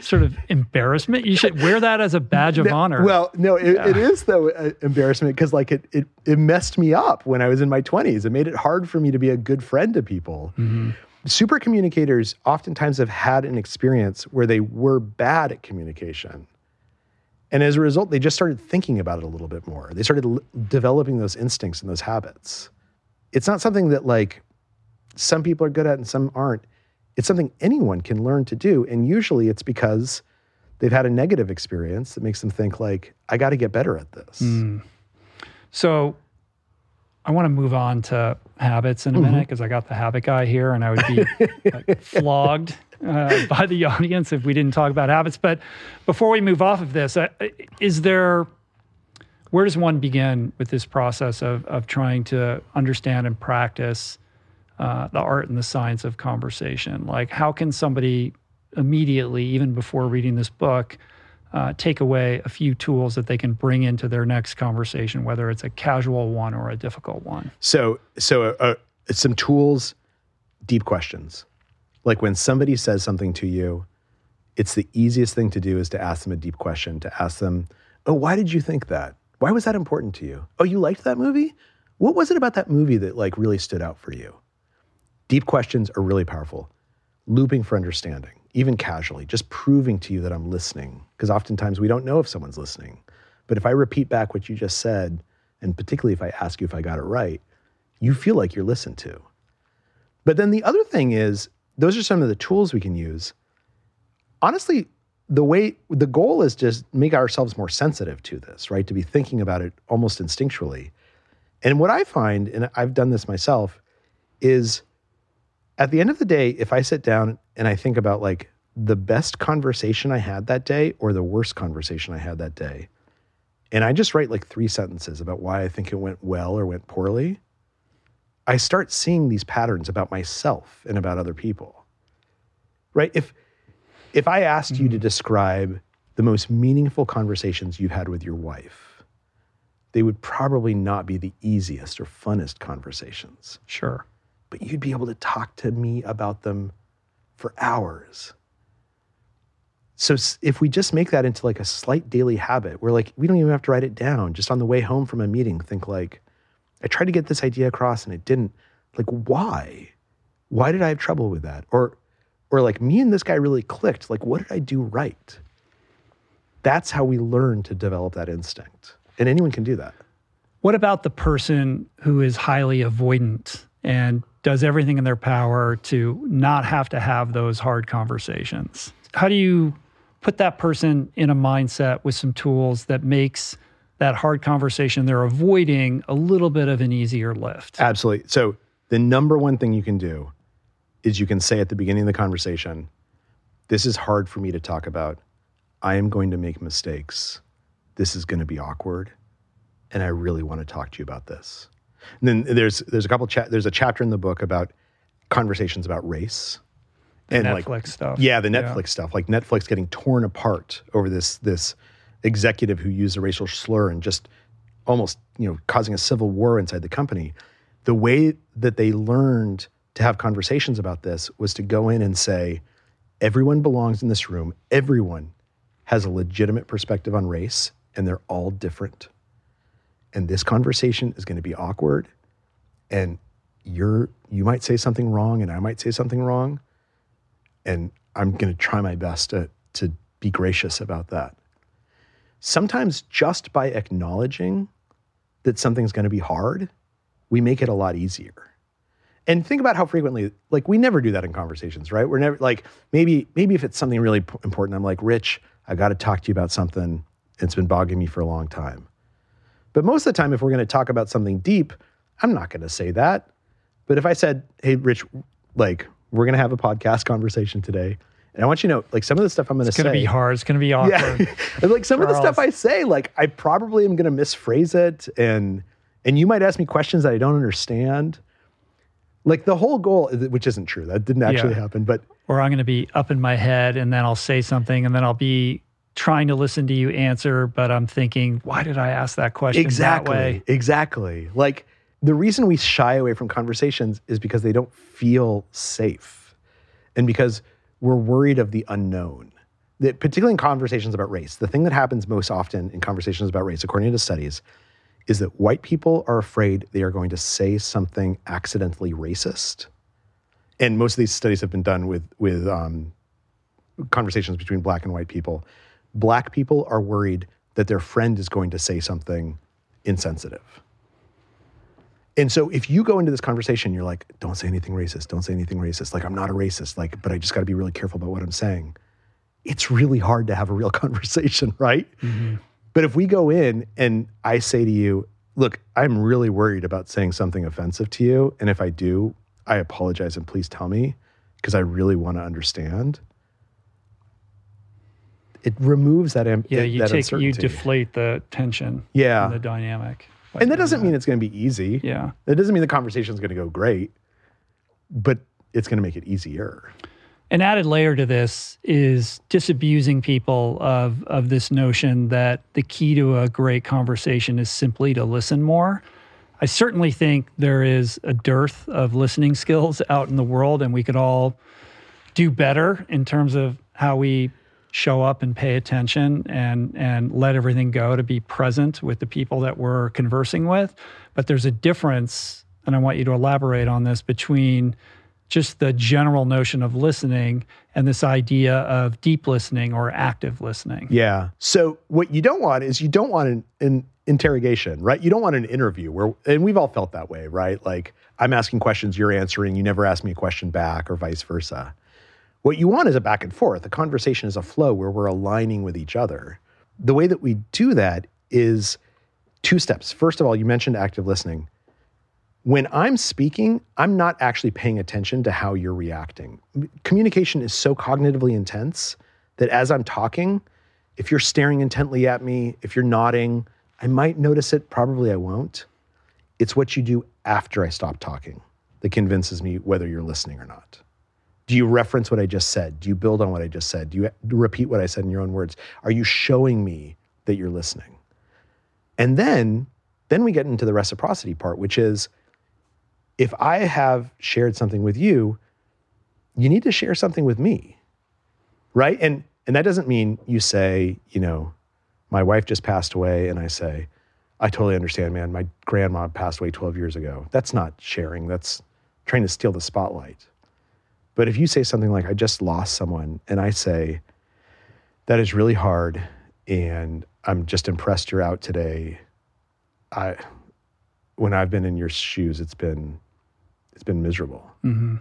sort of embarrassment. You should wear that as a badge of no, honor. Well, no, it, yeah. it is though uh, embarrassment because like it, it it messed me up when I was in my twenties. It made it hard for me to be a good friend to people. Mm-hmm. Super communicators oftentimes have had an experience where they were bad at communication. And as a result, they just started thinking about it a little bit more. They started l- developing those instincts and those habits. It's not something that like some people are good at and some aren't it's something anyone can learn to do. And usually it's because they've had a negative experience that makes them think like, I got to get better at this. Mm. So I want to move on to habits in a mm-hmm. minute because I got the habit guy here and I would be like, flogged uh, by the audience if we didn't talk about habits. But before we move off of this, uh, is there, where does one begin with this process of, of trying to understand and practice uh, the art and the science of conversation. Like, how can somebody immediately, even before reading this book, uh, take away a few tools that they can bring into their next conversation, whether it's a casual one or a difficult one? So, so uh, some tools, deep questions. Like when somebody says something to you, it's the easiest thing to do is to ask them a deep question. To ask them, "Oh, why did you think that? Why was that important to you? Oh, you liked that movie? What was it about that movie that like really stood out for you?" Deep questions are really powerful. Looping for understanding, even casually, just proving to you that I'm listening. Because oftentimes we don't know if someone's listening. But if I repeat back what you just said, and particularly if I ask you if I got it right, you feel like you're listened to. But then the other thing is, those are some of the tools we can use. Honestly, the way the goal is just make ourselves more sensitive to this, right? To be thinking about it almost instinctually. And what I find, and I've done this myself, is at the end of the day, if I sit down and I think about like the best conversation I had that day or the worst conversation I had that day, and I just write like three sentences about why I think it went well or went poorly, I start seeing these patterns about myself and about other people. Right? If if I asked mm-hmm. you to describe the most meaningful conversations you've had with your wife, they would probably not be the easiest or funnest conversations. Sure. But you'd be able to talk to me about them for hours. So if we just make that into like a slight daily habit, we're like, we don't even have to write it down. Just on the way home from a meeting, think like, I tried to get this idea across and it didn't. Like, why? Why did I have trouble with that? Or, or like me and this guy really clicked. Like, what did I do right? That's how we learn to develop that instinct. And anyone can do that. What about the person who is highly avoidant and does everything in their power to not have to have those hard conversations? How do you put that person in a mindset with some tools that makes that hard conversation they're avoiding a little bit of an easier lift. Absolutely. So, the number one thing you can do is you can say at the beginning of the conversation, This is hard for me to talk about. I am going to make mistakes. This is going to be awkward. And I really want to talk to you about this. And then there's there's a couple cha- there's a chapter in the book about conversations about race and Netflix like, stuff. Yeah, the Netflix yeah. stuff, like Netflix getting torn apart over this this executive who used a racial slur and just almost you know causing a civil war inside the company. The way that they learned to have conversations about this was to go in and say, everyone belongs in this room. Everyone has a legitimate perspective on race, and they're all different. And this conversation is going to be awkward, and you're you might say something wrong, and I might say something wrong, and I'm going to try my best to to be gracious about that sometimes just by acknowledging that something's going to be hard, we make it a lot easier. And think about how frequently, like, we never do that in conversations, right? We're never like, maybe, maybe if it's something really important, I'm like, Rich, I got to talk to you about something. It's been bogging me for a long time. But most of the time, if we're going to talk about something deep, I'm not going to say that. But if I said, Hey, Rich, like, we're going to have a podcast conversation today. And I want you to know, like some of the stuff I'm going to say. It's going to be hard. It's going to be awkward. Yeah. like some of the stuff I say, like I probably am going to misphrase it, and and you might ask me questions that I don't understand. Like the whole goal, which isn't true, that didn't actually yeah. happen, but or I'm going to be up in my head, and then I'll say something, and then I'll be trying to listen to you answer, but I'm thinking, why did I ask that question exactly, that way? Exactly. Like the reason we shy away from conversations is because they don't feel safe, and because we're worried of the unknown. That particularly in conversations about race, the thing that happens most often in conversations about race, according to studies, is that white people are afraid they are going to say something accidentally racist. And most of these studies have been done with with um, conversations between black and white people. Black people are worried that their friend is going to say something insensitive. And so if you go into this conversation, you're like, don't say anything racist, don't say anything racist. Like, I'm not a racist, like, but I just got to be really careful about what I'm saying. It's really hard to have a real conversation, right? Mm-hmm. But if we go in and I say to you, look, I'm really worried about saying something offensive to you. And if I do, I apologize and please tell me because I really want to understand. It removes that, am- yeah, you that take, you deflate the tension, yeah, the dynamic and that doesn't mean it's going to be easy. Yeah. That doesn't mean the conversation is going to go great, but it's going to make it easier. An added layer to this is disabusing people of, of this notion that the key to a great conversation is simply to listen more. I certainly think there is a dearth of listening skills out in the world, and we could all do better in terms of how we show up and pay attention and and let everything go to be present with the people that we're conversing with but there's a difference and I want you to elaborate on this between just the general notion of listening and this idea of deep listening or active listening. Yeah. So what you don't want is you don't want an, an interrogation, right? You don't want an interview where, and we've all felt that way, right? Like I'm asking questions, you're answering, you never ask me a question back, or vice versa. What you want is a back and forth. A conversation is a flow where we're aligning with each other. The way that we do that is two steps. First of all, you mentioned active listening. When I'm speaking, I'm not actually paying attention to how you're reacting. Communication is so cognitively intense that as I'm talking, if you're staring intently at me, if you're nodding, I might notice it, probably I won't. It's what you do after I stop talking that convinces me whether you're listening or not. Do you reference what I just said? Do you build on what I just said? Do you repeat what I said in your own words? Are you showing me that you're listening? And then then we get into the reciprocity part, which is if I have shared something with you, you need to share something with me. Right? And and that doesn't mean you say, you know, my wife just passed away and I say, I totally understand, man. My grandma passed away 12 years ago. That's not sharing. That's trying to steal the spotlight. But if you say something like, I just lost someone, and I say, that is really hard, and I'm just impressed you're out today. I, when I've been in your shoes, it's been, it's been miserable. Mm-hmm.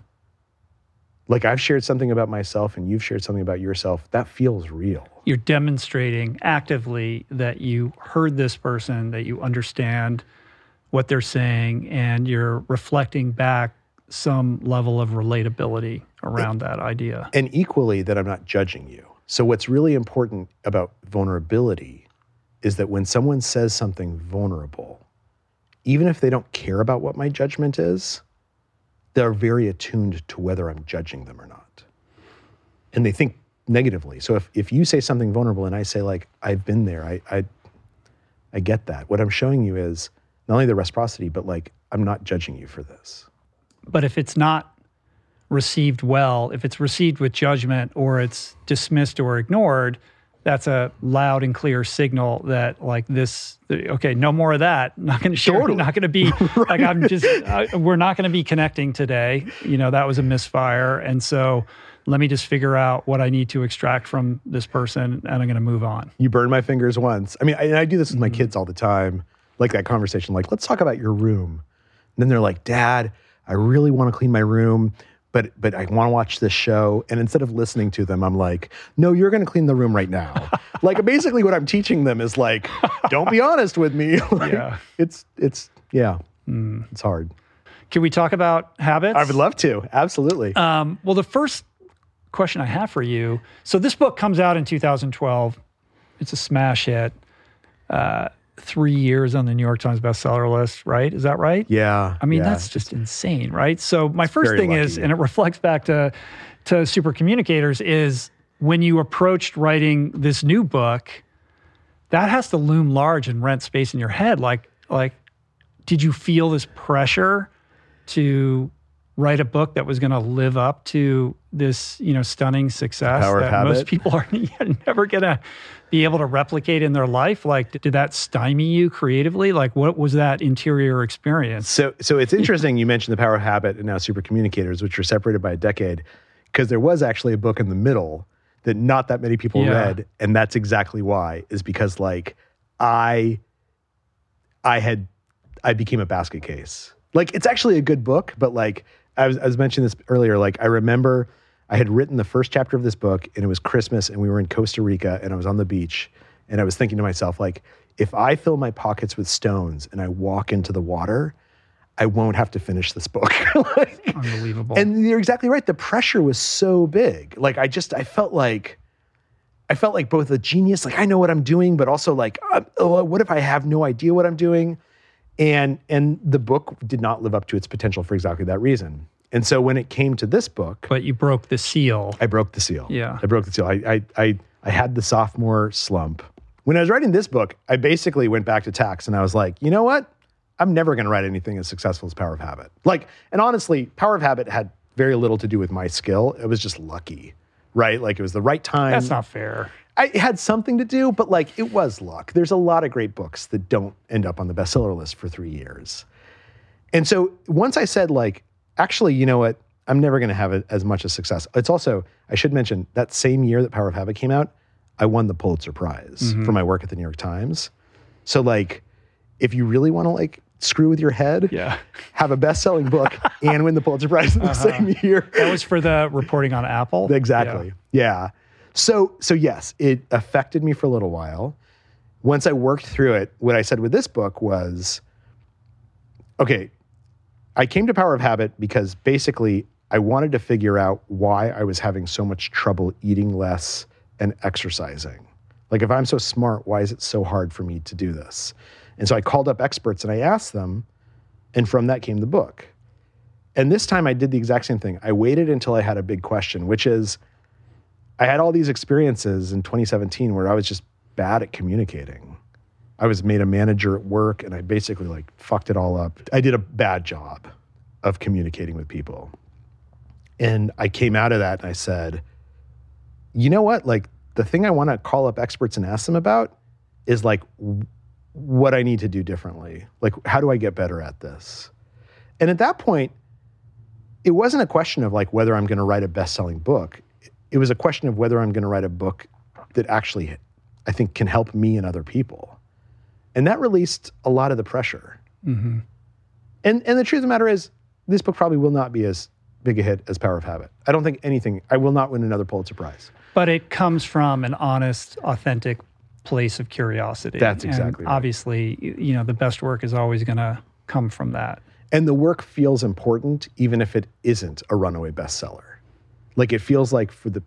Like I've shared something about myself, and you've shared something about yourself. That feels real. You're demonstrating actively that you heard this person, that you understand what they're saying, and you're reflecting back some level of relatability around that idea. And equally, that I'm not judging you. So, what's really important about vulnerability is that when someone says something vulnerable, even if they don't care about what my judgment is, they're very attuned to whether I'm judging them or not. And they think negatively. So if, if you say something vulnerable and I say, like, I've been there, I, I, I get that. What I'm showing you is not only the reciprocity, but like, I'm not judging you for this. But if it's not received well, if it's received with judgment or it's dismissed or ignored, that's a loud and clear signal that like this okay no more of that. Not going to share totally. not going to be right. like i'm just uh, we're not going to be connecting today. You know that was a misfire. And so let me just figure out what i need to extract from this person and i'm going to move on. You burn my fingers once. I mean I, I do this with my mm-hmm. kids all the time. Like that conversation like let's talk about your room. And then they're like dad I really want to clean my room, but but I want to watch this show. And instead of listening to them, I'm like, no, you're going to clean the room right now. like basically, what I'm teaching them is like, don't be honest with me. like, yeah, it's it's yeah, mm. it's hard. Can we talk about habits? I would love to. Absolutely. Um, well, the first question I have for you. So this book comes out in 2012. It's a smash hit. Uh, three years on the New York Times bestseller list, right? Is that right? Yeah. I mean, yeah. that's just insane, right? So my first thing lucky. is, and it reflects back to to super communicators, is when you approached writing this new book, that has to loom large and rent space in your head. Like, like, did you feel this pressure to write a book that was going to live up to this, you know, stunning success that most people are never going to be able to replicate in their life? Like, did that stymie you creatively? Like, what was that interior experience? So, so it's interesting you mentioned the power of habit and now super communicators, which were separated by a decade, because there was actually a book in the middle that not that many people yeah. read, and that's exactly why. Is because like I, I had, I became a basket case. Like, it's actually a good book, but like I was, I was mentioning this earlier. Like, I remember I had written the first chapter of this book, and it was Christmas, and we were in Costa Rica, and I was on the beach, and I was thinking to myself, like, if I fill my pockets with stones and I walk into the water, I won't have to finish this book. like, Unbelievable. And you're exactly right. The pressure was so big. Like, I just, I felt like, I felt like both a genius, like I know what I'm doing, but also like, uh, oh, what if I have no idea what I'm doing? And and the book did not live up to its potential for exactly that reason. And so when it came to this book, but you broke the seal. I broke the seal. Yeah, I broke the seal. I I I, I had the sophomore slump. When I was writing this book, I basically went back to tax and I was like, you know what? I'm never going to write anything as successful as Power of Habit. Like, and honestly, Power of Habit had very little to do with my skill. It was just lucky, right? Like it was the right time. That's not fair. I had something to do, but like it was luck. There's a lot of great books that don't end up on the bestseller list for three years. And so once I said, like, actually, you know what? I'm never going to have it as much a success. It's also, I should mention, that same year that Power of Habit came out, I won the Pulitzer Prize mm-hmm. for my work at the New York Times. So, like, if you really want to like screw with your head, Yeah. have a best-selling book and win the Pulitzer Prize in the same year. That was for the reporting on Apple. Exactly. Yeah. So so yes, it affected me for a little while. Once I worked through it, what I said with this book was okay, I came to Power of Habit because basically I wanted to figure out why I was having so much trouble eating less and exercising. Like if I'm so smart, why is it so hard for me to do this? And so I called up experts and I asked them, and from that came the book. And this time I did the exact same thing. I waited until I had a big question, which is I had all these experiences in 2017 where I was just bad at communicating. I was made a manager at work and I basically like fucked it all up. I did a bad job of communicating with people. And I came out of that and I said, you know what? Like the thing I want to call up experts and ask them about is like what I need to do differently. Like, how do I get better at this? And at that point, it wasn't a question of like whether I'm going to write a best selling book. It was a question of whether I'm going to write a book that actually I think can help me and other people. And that released a lot of the pressure. hmm And, and the truth of the matter is, this book probably will not be as big a hit as Power of Habit. I don't think anything, I will not win another Pulitzer Prize. But it comes from an honest, authentic place of curiosity. That's exactly right. Obviously, you know, the best work is always going to come from that. And the work feels important even if it isn't a runaway bestseller. Like it feels like for the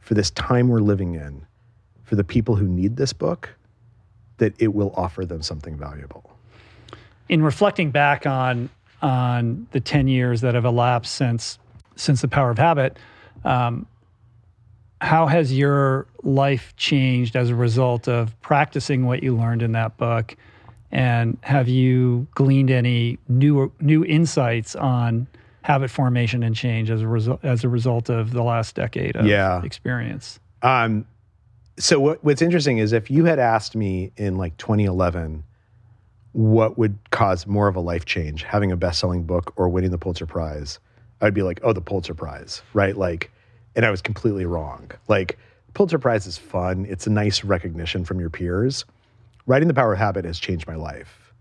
for this time we're living in, for the people who need this book, that it will offer them something valuable. in reflecting back on on the 10 years that have elapsed since since the power of habit um, how has your life changed as a result of practicing what you learned in that book and have you gleaned any new new insights on habit formation and change as a result as a result of the last decade of Yeah. experience Um, so what, what's interesting is if you had asked me in like 2011 what would cause more of a life change, having a best-selling book or winning the Pulitzer Prize, I'd be like, oh, the Pulitzer Prize, right? Like, and I was completely wrong. Like, Pulitzer Prize is fun. It's a nice recognition from your peers. Writing The Power of Habit has changed my life.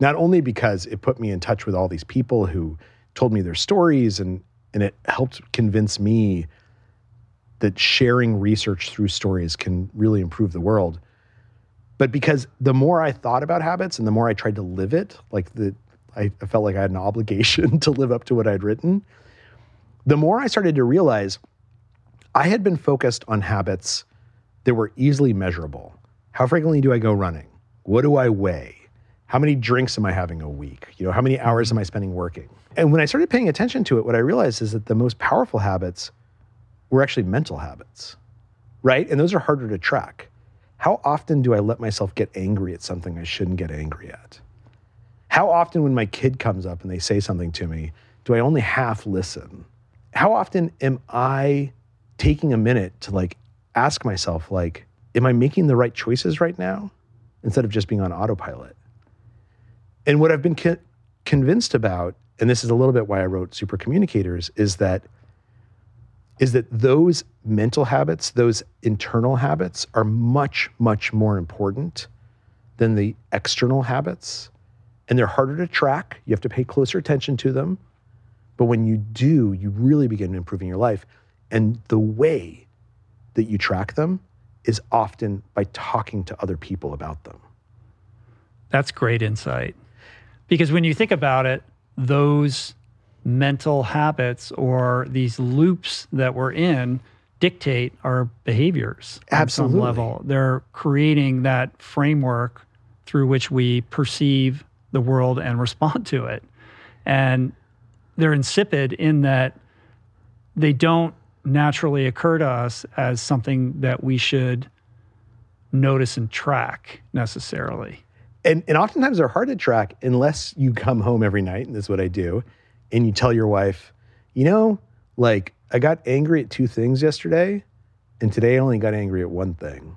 Not only because it put me in touch with all these people who told me their stories and and it helped convince me that sharing research through stories can really improve the world. But because the more I thought about habits and the more I tried to live it, like the I, I felt like I had an obligation to live up to what I'd written, the more I started to realize I had been focused on habits that were easily measurable. How frequently do I go running? What do I weigh? How many drinks am I having a week? You know, how many hours am I spending working? And when I started paying attention to it, what I realized is that the most powerful habits were actually mental habits, right? And those are harder to track. How often do I let myself get angry at something I shouldn't get angry at? How often, when my kid comes up and they say something to me, do I only half listen? How often am I taking a minute to like ask myself, like, am I making the right choices right now instead of just being on autopilot? And what I've been con- convinced about, and this is a little bit why I wrote Super Communicators, is that is that those mental habits, those internal habits are much, much more important than the external habits. And they're harder to track. You have to pay closer attention to them. But when you do, you really begin improving your life. And the way that you track them is often by talking to other people about them. That's great insight. Because when you think about it, those mental habits or these loops that we're in dictate our behaviors Absolutely. on some level. They're creating that framework through which we perceive the world and respond to it. And they're insipid in that they don't naturally occur to us as something that we should notice and track necessarily. and and oftentimes they're hard to track unless you come home every night and this is what i do and you tell your wife you know like i got angry at two things yesterday and today i only got angry at one thing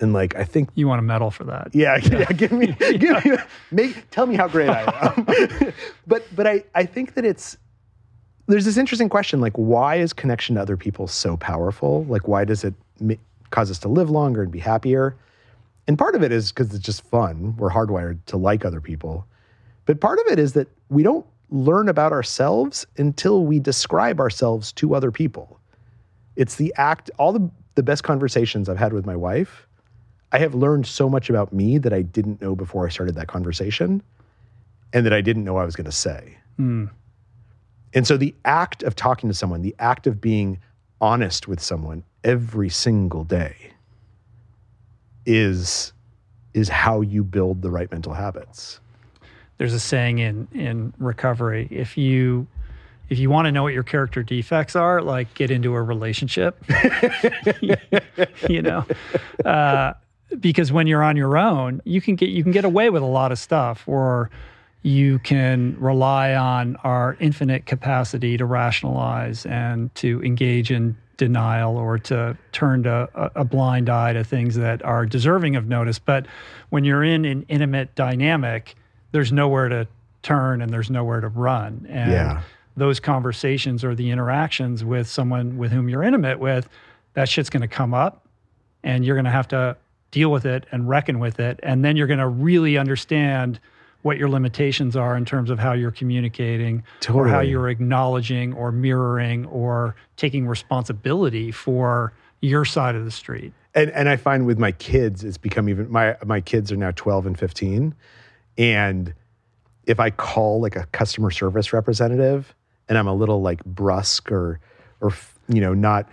and like i think You want a medal for that. yeah, yeah, give me give me make tell me how great i am but but i i think that it's there's this interesting question like why is connection to other people so powerful like why does it cause us to live longer and be happier And part of it is because it's just fun. We're hardwired to like other people. But part of it is that we don't learn about ourselves until we describe ourselves to other people. It's the act, all the, the best conversations I've had with my wife, I have learned so much about me that I didn't know before I started that conversation and that I didn't know I was going to say. Mm. And so the act of talking to someone, the act of being honest with someone every single day is is how you build the right mental habits. There's a saying in in recovery, if you if you want to know what your character defects are, like get into a relationship. you know, uh, because when you're on your own, you can get you can get away with a lot of stuff, or you can rely on our infinite capacity to rationalize and to engage in denial or to turn to a, a, blind eye to things that are deserving of notice. But when you're in an intimate dynamic, there's nowhere to turn and there's nowhere to run. And yeah. those conversations or the interactions with someone with whom you're intimate with, that shit's going to come up and you're going to have to deal with it and reckon with it. And then you're going to really understand what your limitations are in terms of how you're communicating totally. or how you're acknowledging or mirroring or taking responsibility for your side of the street. And and I find with my kids it's become even my my kids are now 12 and 15 and if I call like a customer service representative and I'm a little like brusque or or you know not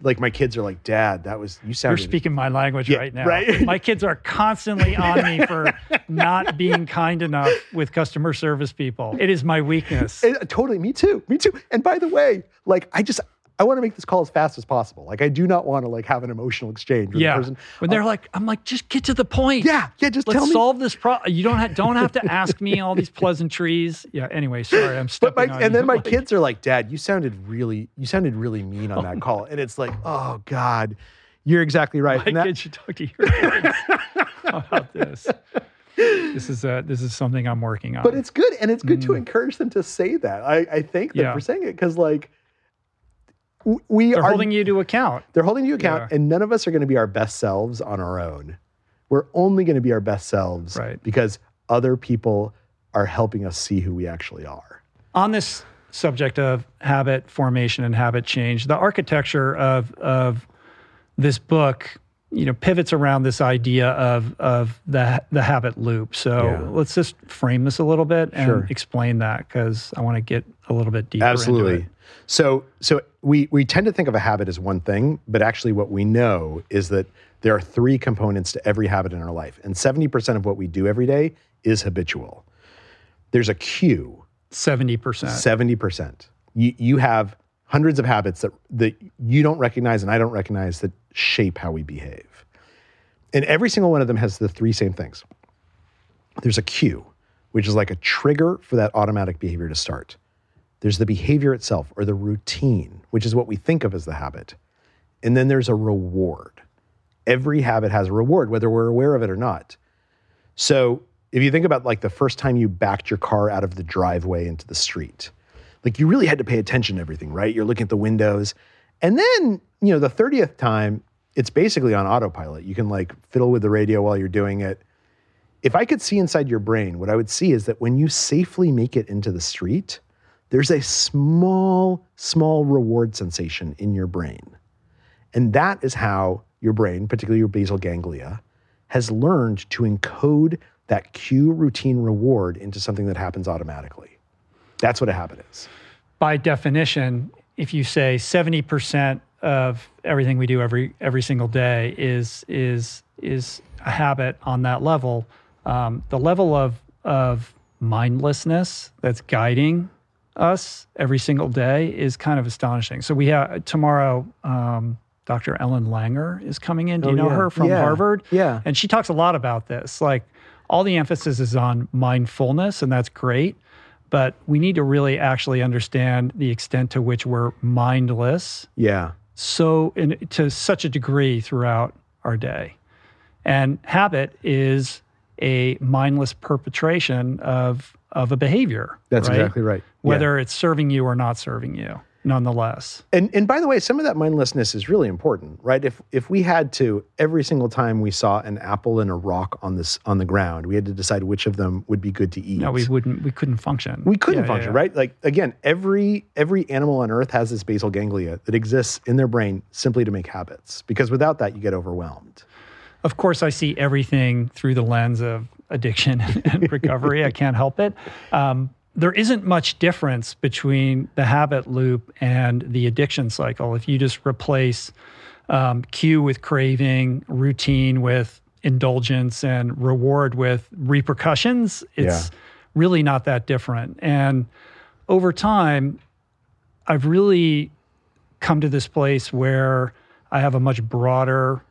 like my kids are like, Dad, that was you sounded. You're speaking my language Yeah, right now. right. my kids are constantly on me for not being kind enough with customer service people. It is my weakness. Uh, totally, me too, me too. And by the way, like I just I want to make this call as fast as possible. Like I do not want to like have an emotional exchange with yeah. the person. When they're like, I'm like, just get to the point. Yeah, yeah, just Let's tell me. solve this problem. You don't have don't have to ask me all these pleasantries. Yeah. Anyway, sorry, I'm But stepping my, on and then my Like, kids are like, Dad, you sounded really, you sounded really mean on that call. And it's like, oh God, you're exactly right. My And that- kids should talk to your kids about this. This is uh, this is something I'm working on. but it's good, and it's good to encourage them to say that. I, I thank them Mm. Yeah. for saying it because, like, we They're are holding you to account. they're holding you account, Yeah. and none of us are going to be our best selves on our own. We're only going to be our best selves Right. because other people are helping us see who we actually are. on this subject of habit formation and habit change, the architecture of of this book, you know, pivots around this idea of of the the habit loop. So Yeah. let's just frame this a little bit and Sure. explain that because I want to get a little bit deeper. Absolutely. So so we we tend to think of a habit as one thing, but actually what we know is that there are three components to every habit in our life. And 70% of what we do every day is habitual. There's a cue, Seventy percent. 70%. You you have hundreds of habits that that you don't recognize and I don't recognize that shape how we behave. And every single one of them has the three same things. There's a cue, which is like a trigger for that automatic behavior to start. There's the behavior itself or the routine, which is what we think of as the habit. And then there's a reward. Every habit has a reward, whether we're aware of it or not. So if you think about like the first time you backed your car out of the driveway into the street, like you really had to pay attention to everything, right? You're looking at the windows. And then, you know, the 30th time, it's basically on autopilot. You can like fiddle with the radio while you're doing it. If I could see inside your brain, what I would see is that when you safely make it into the street, there's a small, small reward sensation in your brain. And that is how your brain, particularly your basal ganglia, has learned to encode that cue routine reward into something that happens automatically. That's what a habit is. by definition, if you say 70% of everything we do every every single day is is is a habit on that level, um, the level of of mindlessness that's guiding us every single day is kind of astonishing. So we have tomorrow. Um, Dr. Ellen Langer is coming in. Do you Oh, know yeah. her from Yeah. Harvard? Yeah. And she talks a lot about this. Like all the emphasis is on mindfulness, and that's great. But we need to really actually understand the extent to which we're mindless Yeah. so in, to such a degree throughout our day. And habit is a mindless perpetration of of a behavior. That's right? exactly right. Yeah. Whether it's serving you or not serving you. nonetheless. And and by the way, some of that mindlessness is really important, right? If if we had to every single time we saw an apple and a rock on this on the ground, we had to decide which of them would be good to eat. No, we wouldn't. We couldn't function. We couldn't Yeah, yeah, function, yeah. right? Like again, every every animal on Earth has this basal ganglia that exists in their brain simply to make habits. Because without that, you get overwhelmed. Of course, I see everything through the lens of addiction and recovery. I can't help it. Um, there isn't much difference between the habit loop and the addiction cycle. If you just replace um, cue with craving, routine with indulgence, and reward with repercussions, it's really not that different. And over time, I've really come to this place where I have a much broader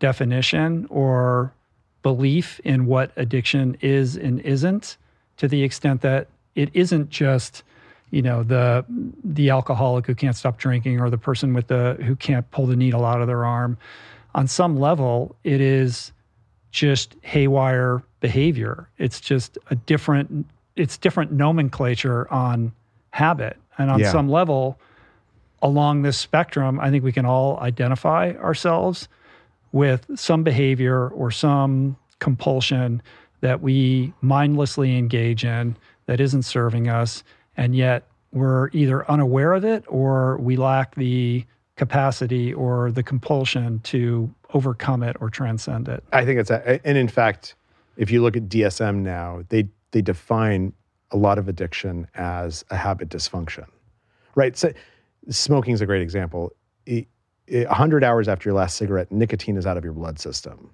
definition or belief in what addiction is and isn't to the extent that it isn't just you know the the alcoholic who can't stop drinking or the person with the who can't pull the needle out of their arm. On some level it is just haywire behavior. It's just a different it's different nomenclature on habit. And on Yeah. some level along this spectrum i think we can all identify ourselves with some behavior or some compulsion that we mindlessly engage in that isn't serving us, and yet we're either unaware of it or we lack the capacity or the compulsion to overcome it or transcend it. I think it's a, and in fact, if you look at DSM now, they they define a lot of addiction as a habit dysfunction, right? So smoking is a great example. A hundred hours after your last cigarette, nicotine is out of your blood system,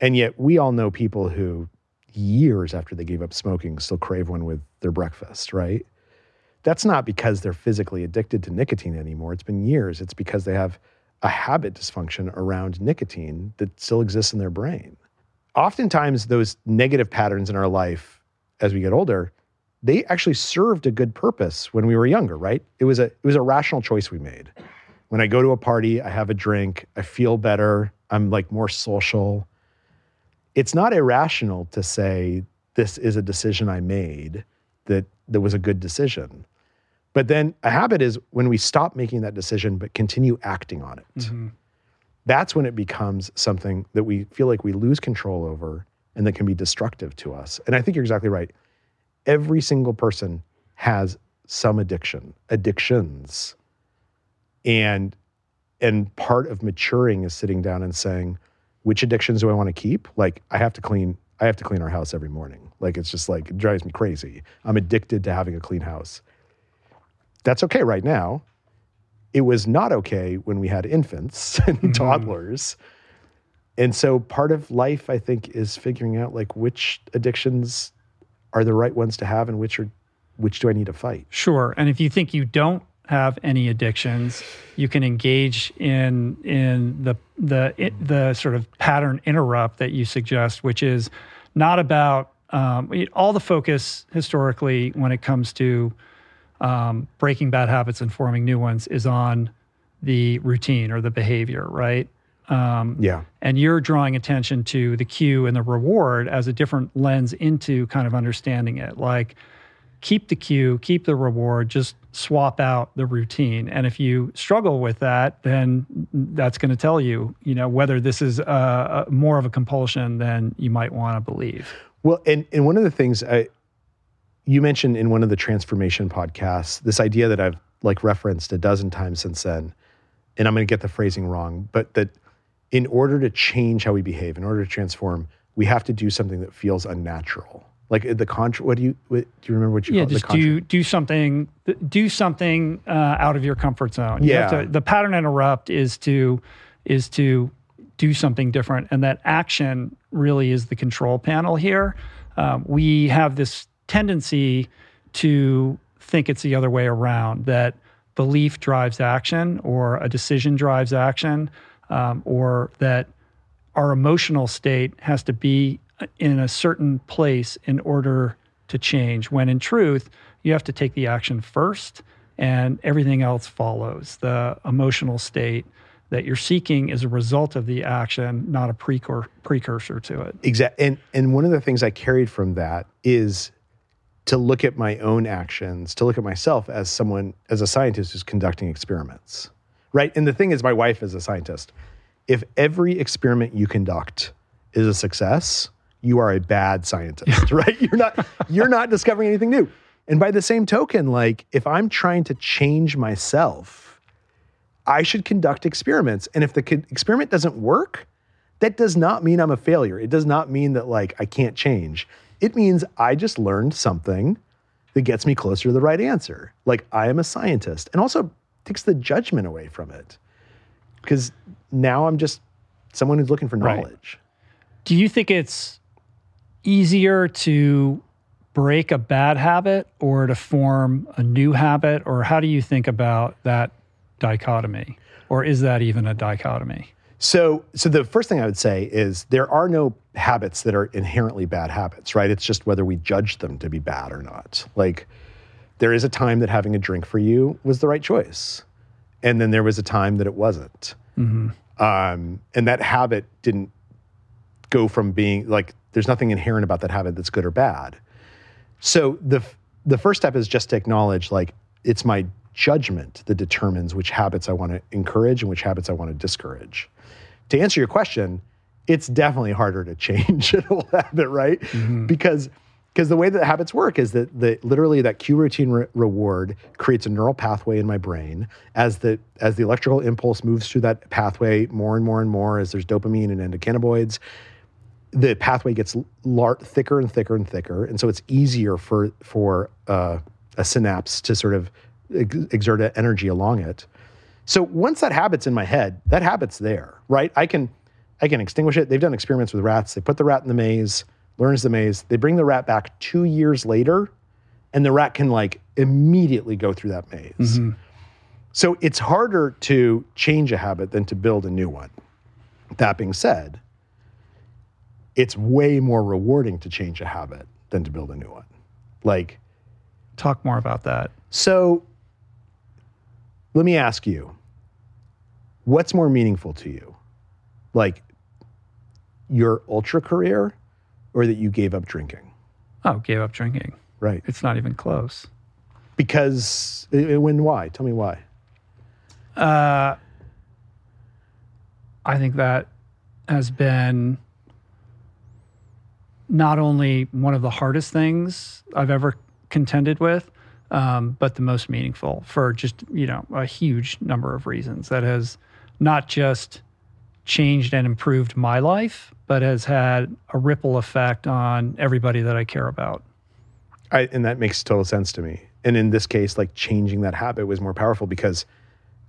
and yet we all know people who years after they gave up smoking still crave one with their breakfast, right? That's not because they're physically addicted to nicotine anymore. It's been years. It's because they have a habit dysfunction around nicotine that still exists in their brain oftentimes those negative patterns in our life as we get older they actually served a good purpose when we were younger right it was a it was a rational choice we made when i go to a party i have a drink i feel better i'm like more social it's not irrational to say this is a decision i made that that was a good decision but then a habit is when we stop making that decision but continue acting on it mm-hmm. that's when it becomes something that we feel like we lose control over and that can be destructive to us. And I think you're exactly right. Every single person has some addiction, addictions. And and part of maturing is sitting down and saying, which addictions do I want to keep? Like I have to clean I have to clean our house every morning. Like it's just like it drives me crazy. I'm addicted to having a clean house. That's okay right now it was not okay when we had infants and mm-hmm. toddlers. And so part of life, I think, is figuring out like which addictions are the right ones to have and which are which do I need to fight. Sure. And if you think you don't have any addictions, you can engage in in the the it, the sort of pattern interrupt that you suggest, which is not about um, all the focus historically when it comes to um, breaking bad habits and forming new ones is on the routine or the behavior, right? Um, Yeah. and you're drawing attention to the cue and the reward as a different lens into kind of understanding it. Like, keep the cue, keep the reward, just swap out the routine. And if you struggle with that, then that's going to tell you, you know, whether this is uh, a, more of a compulsion than you might want to believe. Well, and and one of the things I you mentioned in one of the transformation podcasts, this idea that I've like referenced a dozen times since then, and I'm going to get the phrasing wrong, but that in order to change how we behave, in order to transform, we have to do something that feels unnatural. Like the contra. What do you what, do you remember what you yeah, just do do something do something uh, out of your comfort zone. You have Yeah. to- the pattern interrupt is to is to do something different, and that action really is the control panel here. Um, we have this tendency to think it's the other way around that belief drives action, or a decision drives action, um, or that our emotional state has to be in a certain place in order to change when in truth you have to take the action first and everything else follows the emotional state that you're seeking is a result of the action not a precur- precursor to it Exactly. And and one of the things I carried from that is to look at my own actions, to look at myself as someone, as a scientist who's conducting experiments, right? And the thing is, my wife is a scientist. If every experiment you conduct is a success, you are a bad scientist, right? You're not, you're not discovering anything new. And by the same token, like if I'm trying to change myself, I should conduct experiments. And if the co- experiment doesn't work, that does not mean I'm a failure. It does not mean that like I can't change. It means I just learned something that gets me closer to the right answer. Like I am a scientist and also takes the judgment away from it. Because now I'm just someone who's looking for Right. knowledge. Do you think it's easier to break a bad habit or to form a new habit? Or how do you think about that dichotomy? Or is that even a dichotomy? So, so the first thing I would say is there are no habits that are inherently bad habits, right? It's just whether we judge them to be bad or not. Like, there is a time that having a drink for you was the right choice, and then there was a time that it wasn't. Um, and that habit didn't go from being like there's nothing inherent about that habit that's good or bad. So the the first step is just to acknowledge like it's my judgment that determines which habits I want to encourage and which habits I want to discourage. To answer your question, it's definitely harder to change an old habit, right? Mm-hmm. Because because the way that habits work is that the literally that cue routine re- reward creates a neural pathway in my brain as the as the electrical impulse moves through that pathway more and more and more as there's dopamine and endocannabinoids the pathway gets lar- thicker and thicker and thicker, and so it's easier for for uh, a synapse to sort of ex- exert a- energy along it. So once that habit's in my head, that habit's there, right? I can I can extinguish it. They've done experiments with rats. They put the rat in the maze, learns the maze. They bring the rat back two years later, and the rat can like immediately go through that maze. So it's harder to change a habit than to build a new one. That being said, it's way more rewarding to change a habit than to build a new one. Like, Talk more about that. so let me ask you what's more meaningful to you? Like your ultra career or that you gave up drinking? Oh, gave up drinking. Right. It's not even close. Because, uh, when, why? Tell me why. Uh, I think that has been not only one of the hardest things I've ever contended with, um, but the most meaningful for just you know a huge number of reasons. That has not just changed and improved my life, but has had a ripple effect on everybody that I care about. I, and that makes total sense to me. And in this case, like changing that habit was more powerful because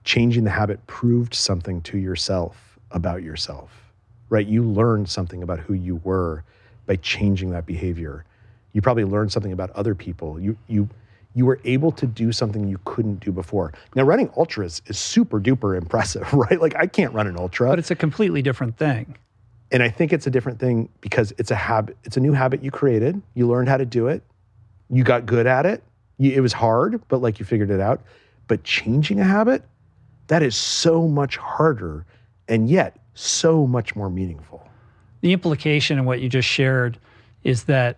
changing the habit proved something to yourself about yourself, right? You learned something about who you were by changing that behavior. You probably learned something about other people. You you you were able to do something you couldn't do before. Now, running ultras is super duper impressive, right? Like I can't run an ultra, But it's a completely different thing. and I think it's a different thing because it's a habit. It's a new habit you created. You learned how to do it. You got good at it. You, it was hard, but like you figured it out. But changing a habit, that is so much harder, and yet so much more meaningful. The implication in what you just shared is that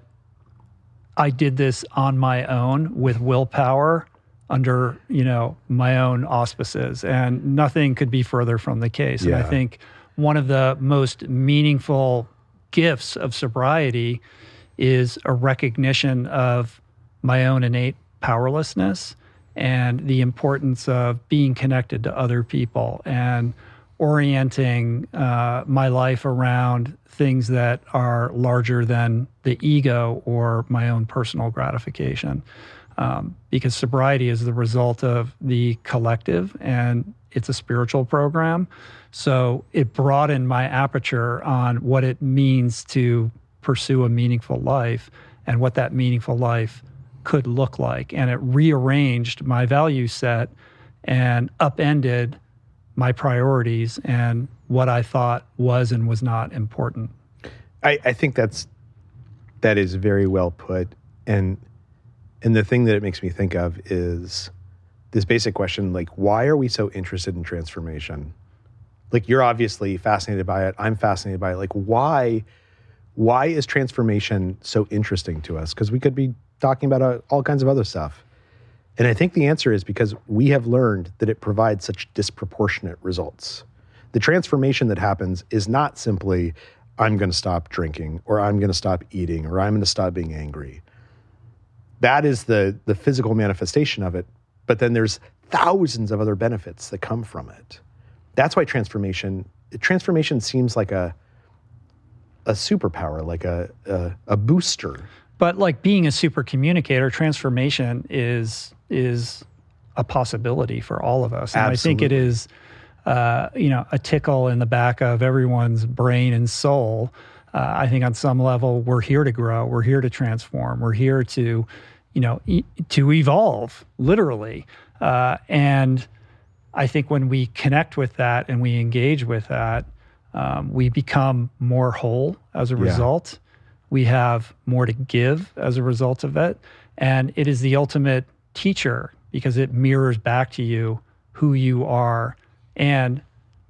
I did this on my own with willpower under, you know, my own auspices and nothing could be further from the case. And I think one of the most meaningful gifts of sobriety is a recognition of my own innate powerlessness and the importance of being connected to other people and orienting uh, my life around things that are larger than the ego or my own personal gratification. Um, because sobriety is the result of the collective and it's a spiritual program. So it broadened my aperture on what it means to pursue a meaningful life and what that meaningful life could look like. And it rearranged my value set and upended my priorities and what I thought was and was not important. I, I think that's that is very well put, and and the thing that it makes me think of is this basic question: like, why are we so interested in transformation? Like, you're obviously fascinated by it. I'm fascinated by it. Like, why why is transformation so interesting to us? Because we could be talking about uh, all kinds of other stuff. And I think the answer is because we have learned that it provides such disproportionate results. The transformation that happens is not simply, I'm going to stop drinking, or I'm going to stop eating, or I'm going to stop being angry. That is the, the physical manifestation of it. But then there's thousands of other benefits that come from it. That's why transformation transformation seems like a a superpower, like a, a, a booster. But like being a super communicator, transformation is is a possibility for all of us. And Absolutely. I think it is uh, you know, a tickle in the back of everyone's brain and soul. Uh, I think on some level we're here to grow, we're here to transform, we're here to, you know, e- to evolve, literally. Uh, and I think when we connect with that and we engage with that, um, we become more whole as a Yeah. result. We have more to give as a result of it. And it is the ultimate teacher because it mirrors back to you who you are and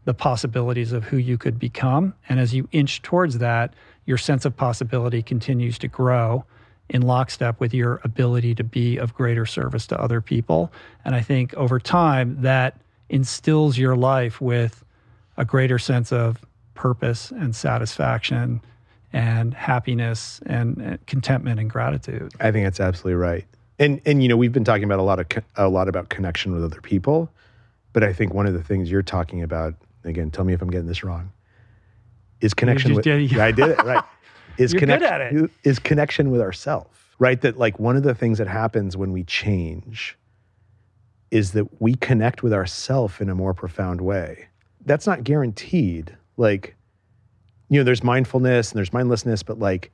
the possibilities of who you could become. And as you inch towards that, your sense of possibility continues to grow in lockstep with your ability to be of greater service to other people. And I think over time, that instills your life with a greater sense of purpose and satisfaction and happiness and, and contentment and gratitude. I think that's absolutely right. And and you know we've been talking about a lot of a lot about connection with other people, but I think one of the things you're talking about again, tell me if I'm getting this wrong, is connection with. did- Yeah, I did it right. Is You're good at it. Is connection with ourself, right? That like one of the things that happens when we change is that we connect with ourself in a more profound way. That's not guaranteed. Like, you know, there's mindfulness and there's mindlessness, but like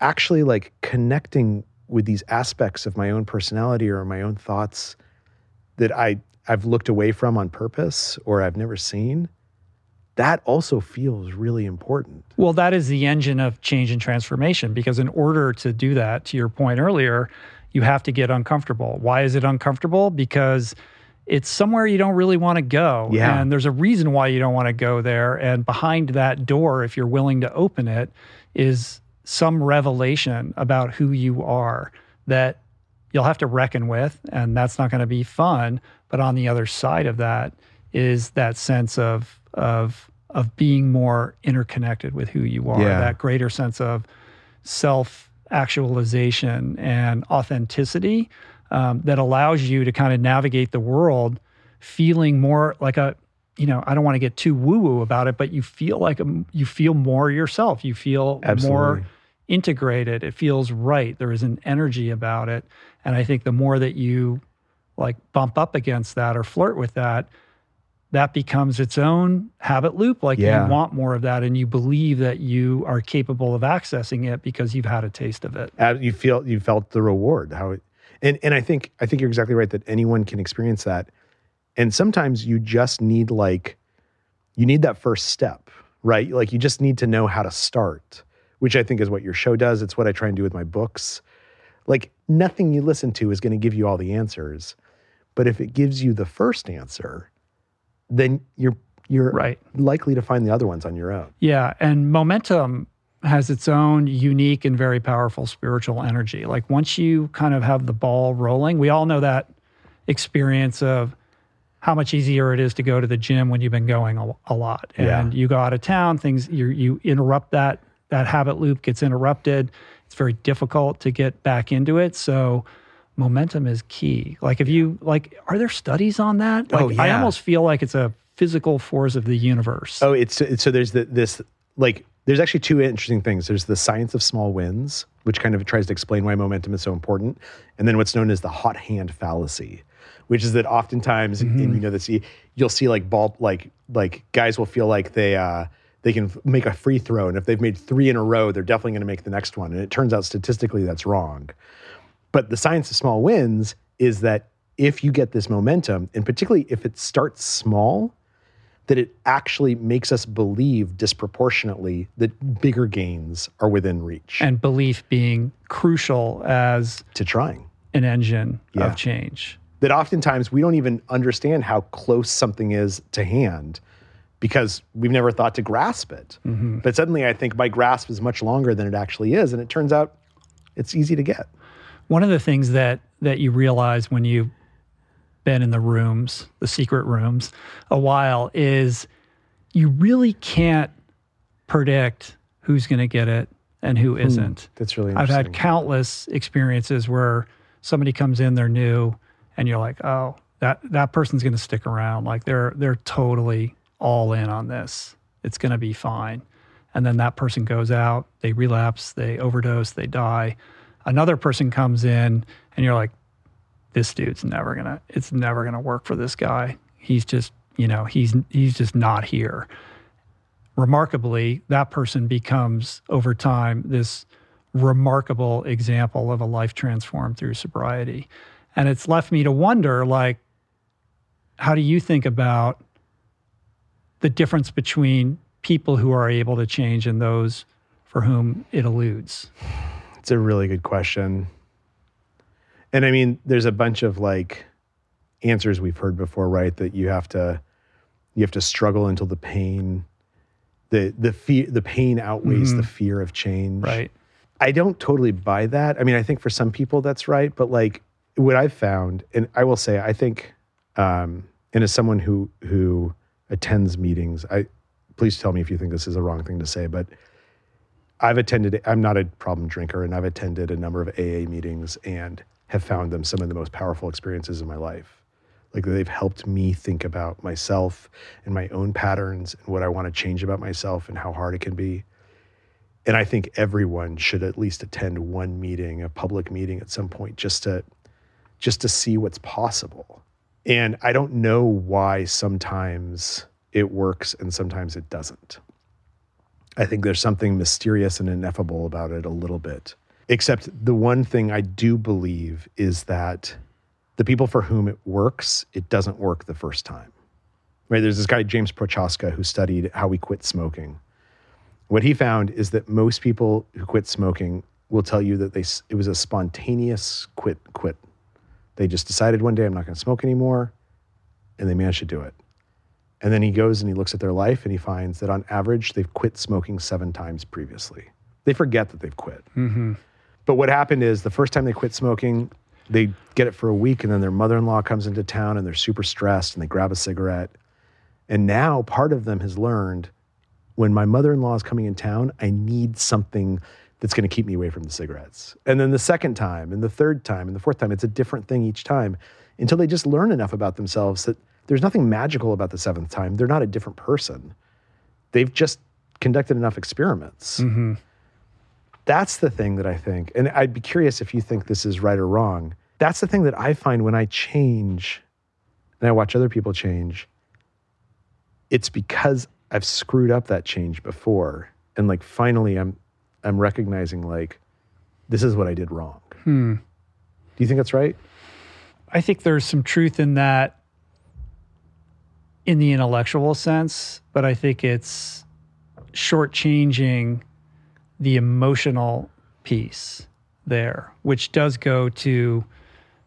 actually like connecting with these aspects of my own personality or my own thoughts that I I've looked away from on purpose or I've never seen, that also feels really important. Well, that is the engine of change and transformation because in order to do that, to your point earlier, you have to get uncomfortable. Why is it uncomfortable? Because it's somewhere you don't really want to go. Yeah. And there's a reason why you don't want to go there. And behind that door, if you're willing to open it, is some revelation about who you are that you'll have to reckon with. And that's not going to be fun. But on the other side of that is that sense of, of, of being more interconnected with who you are, Yeah. that greater sense of self actualization and authenticity um, that allows you to kind of navigate the world feeling more like a you know i don't want to get too woo woo about it but you feel like a, you feel more yourself you feel Absolutely. more integrated it feels right there is an energy about it and i think the more that you like bump up against that or flirt with that that becomes its own habit loop like Yeah. you want more of that and you believe that you are capable of accessing it because you've had a taste of it You feel you felt the reward. How it, and and I think I think you're exactly right that anyone can experience that. And sometimes you just need like you need that first step, right? Like you just need to know how to start, which I think is what your show does. It's what I try and do with my books. Like nothing you listen to is going to give you all the answers, but if it gives you the first answer, then you're you're Right. likely to find the other ones on your own. Yeah, and momentum has its own unique and very powerful spiritual energy. Like once you kind of have the ball rolling, we all know that experience of how much easier it is to go to the gym when you've been going a, a lot. Yeah. and you go out of town things you you interrupt that that habit loop gets interrupted. It's very difficult to get back into it. So momentum is key. Like if you like are there studies on that? Oh, like Oh, i almost feel like it's a physical force of the universe. Oh, it's, it's so there's the, this like there's actually two interesting things. There's the science of small wins, which kind of tries to explain why momentum is so important, and then what's known as the hot hand fallacy, which is that oftentimes, and you know this, you'll see like ball like like guys will feel like they uh, they can f- make a free throw, and if they've made three in a row, they're definitely going to make the next one, and it turns out statistically that's wrong. But the science of small wins is that if you get this momentum, and particularly if it starts small, that it actually makes us believe disproportionately that bigger gains are within reach and belief being crucial as to trying. an engine Yeah. of change. That oftentimes we don't even understand how close something is to hand because we've never thought to grasp it. Mm-hmm. But suddenly I think my grasp is much longer than it actually is. And it turns out it's easy to get. one of the things that that you realize when you've been in the rooms, the secret rooms, a while is you really can't predict who's going to get it and who hmm, isn't. That's really I've had countless experiences where somebody comes in, they're new, and you're like, oh, that that person's going to stick around. Like they're they're totally all in on this. It's going to be fine. And then that person goes out, they relapse, they overdose, they die. Another person comes in, and you're like, this dude's never gonna. It's never gonna work for this guy. He's just, you know, he's he's just not here remarkably, that person becomes over time this remarkable example of a life transformed through sobriety. And it's left me to wonder like, how do you think about the difference between people who are able to change and those for whom it eludes? It's a really good question. And I mean, there's a bunch of like answers we've heard before, right? That you have to you have to struggle until the pain the the fear the pain outweighs the fear of change. Right. I don't totally buy that. I mean, I think for some people that's right, but like what I've found, and I will say, I think, um, and as someone who who attends meetings, I please tell me if you think this is a wrong thing to say, but I've attended. I'm not a problem drinker, and I've attended a number of AA meetings and have found them some of the most powerful experiences in my life. Like they've helped me think about myself and my own patterns and what I want to change about myself and how hard it can be. And I think everyone should at least attend one meeting, a public meeting at some point, just to just to see what's possible. And I don't know why sometimes it works and sometimes it doesn't. I think there's something mysterious and ineffable about it a little bit. Except the one thing I do believe is that the people for whom it works, it doesn't work the first time. Right? There's this guy, James Prochaska, who studied how we quit smoking. What he found is that most people who quit smoking will tell you that they it was a spontaneous quit quit. They just decided one day I'm not going to smoke anymore, and they managed to do it. And then he goes and he looks at their life and he finds that on average they've quit smoking seven times previously. They forget that they've quit. Mm-hmm. But what happened is the first time they quit smoking, they get it for a week and then their mother-in-law comes into town and they're super stressed and they grab a cigarette. And now part of them has learned when my mother-in-law is coming in town, I need something that's going to keep me away from the cigarettes. And then the second time and the third time and the fourth time, it's a different thing each time until they just learn enough about themselves that there's nothing magical about the seventh time. They're not a different person. They've just conducted enough experiments. Mm-hmm. That's the thing that I think, and I'd be curious if you think this is right or wrong. That's the thing that I find when I change and I watch other people change, it's because I've screwed up that change before. And like finally I'm I'm recognizing like this is what I did wrong. Hmm. Do you think that's right? I think there's some truth in that in the intellectual sense, but I think it's shortchanging the emotional piece there, which does go to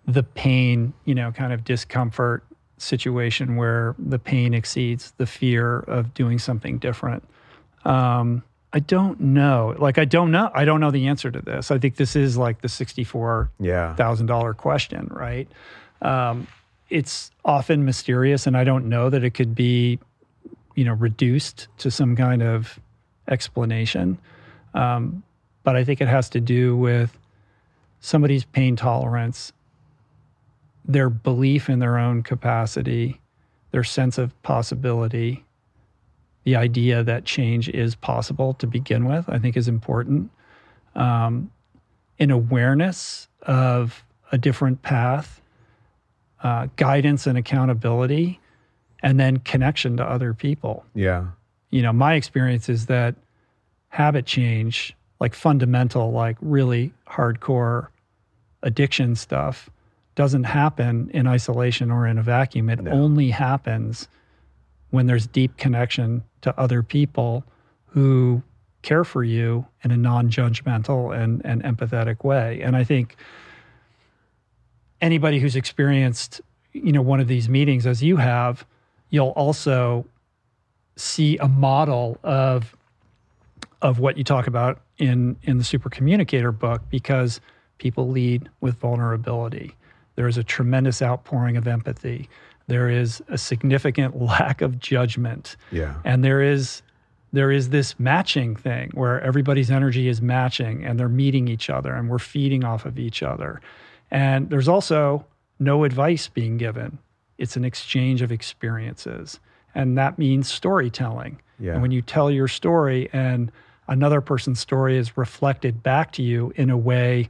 the pain, you know, kind of discomfort situation where the pain exceeds the fear of doing something different. Um, I don't know. Like, I don't know. I don't know the answer to this. I think this is like the sixty-four Yeah. thousand dollar question, right? Um, it's often mysterious, and I don't know that it could be, you know, reduced to some kind of explanation. Um, but I think it has to do with somebody's pain tolerance, their belief in their own capacity, their sense of possibility, the idea that change is possible to begin with, I think is important. Um, an awareness of a different path, uh, guidance and accountability, and then connection to other people. Yeah. You know, my experience is that habit change, like fundamental, like really hardcore addiction stuff, doesn't happen in isolation or in a vacuum. It only happens when there's deep connection to other people who care for you in a non-judgmental and, and empathetic way. And I think anybody who's experienced, you know, one of these meetings as you have, you'll also see a model of of what you talk about in in the super communicator book because people lead with vulnerability. There is a tremendous outpouring of empathy. There is a significant lack of judgment. Yeah. And there is there is this matching thing where everybody's energy is matching and they're meeting each other and we're feeding off of each other. And there's also no advice being given. It's an exchange of experiences. And that means storytelling. Yeah. And when you tell your story and another person's story is reflected back to you in a way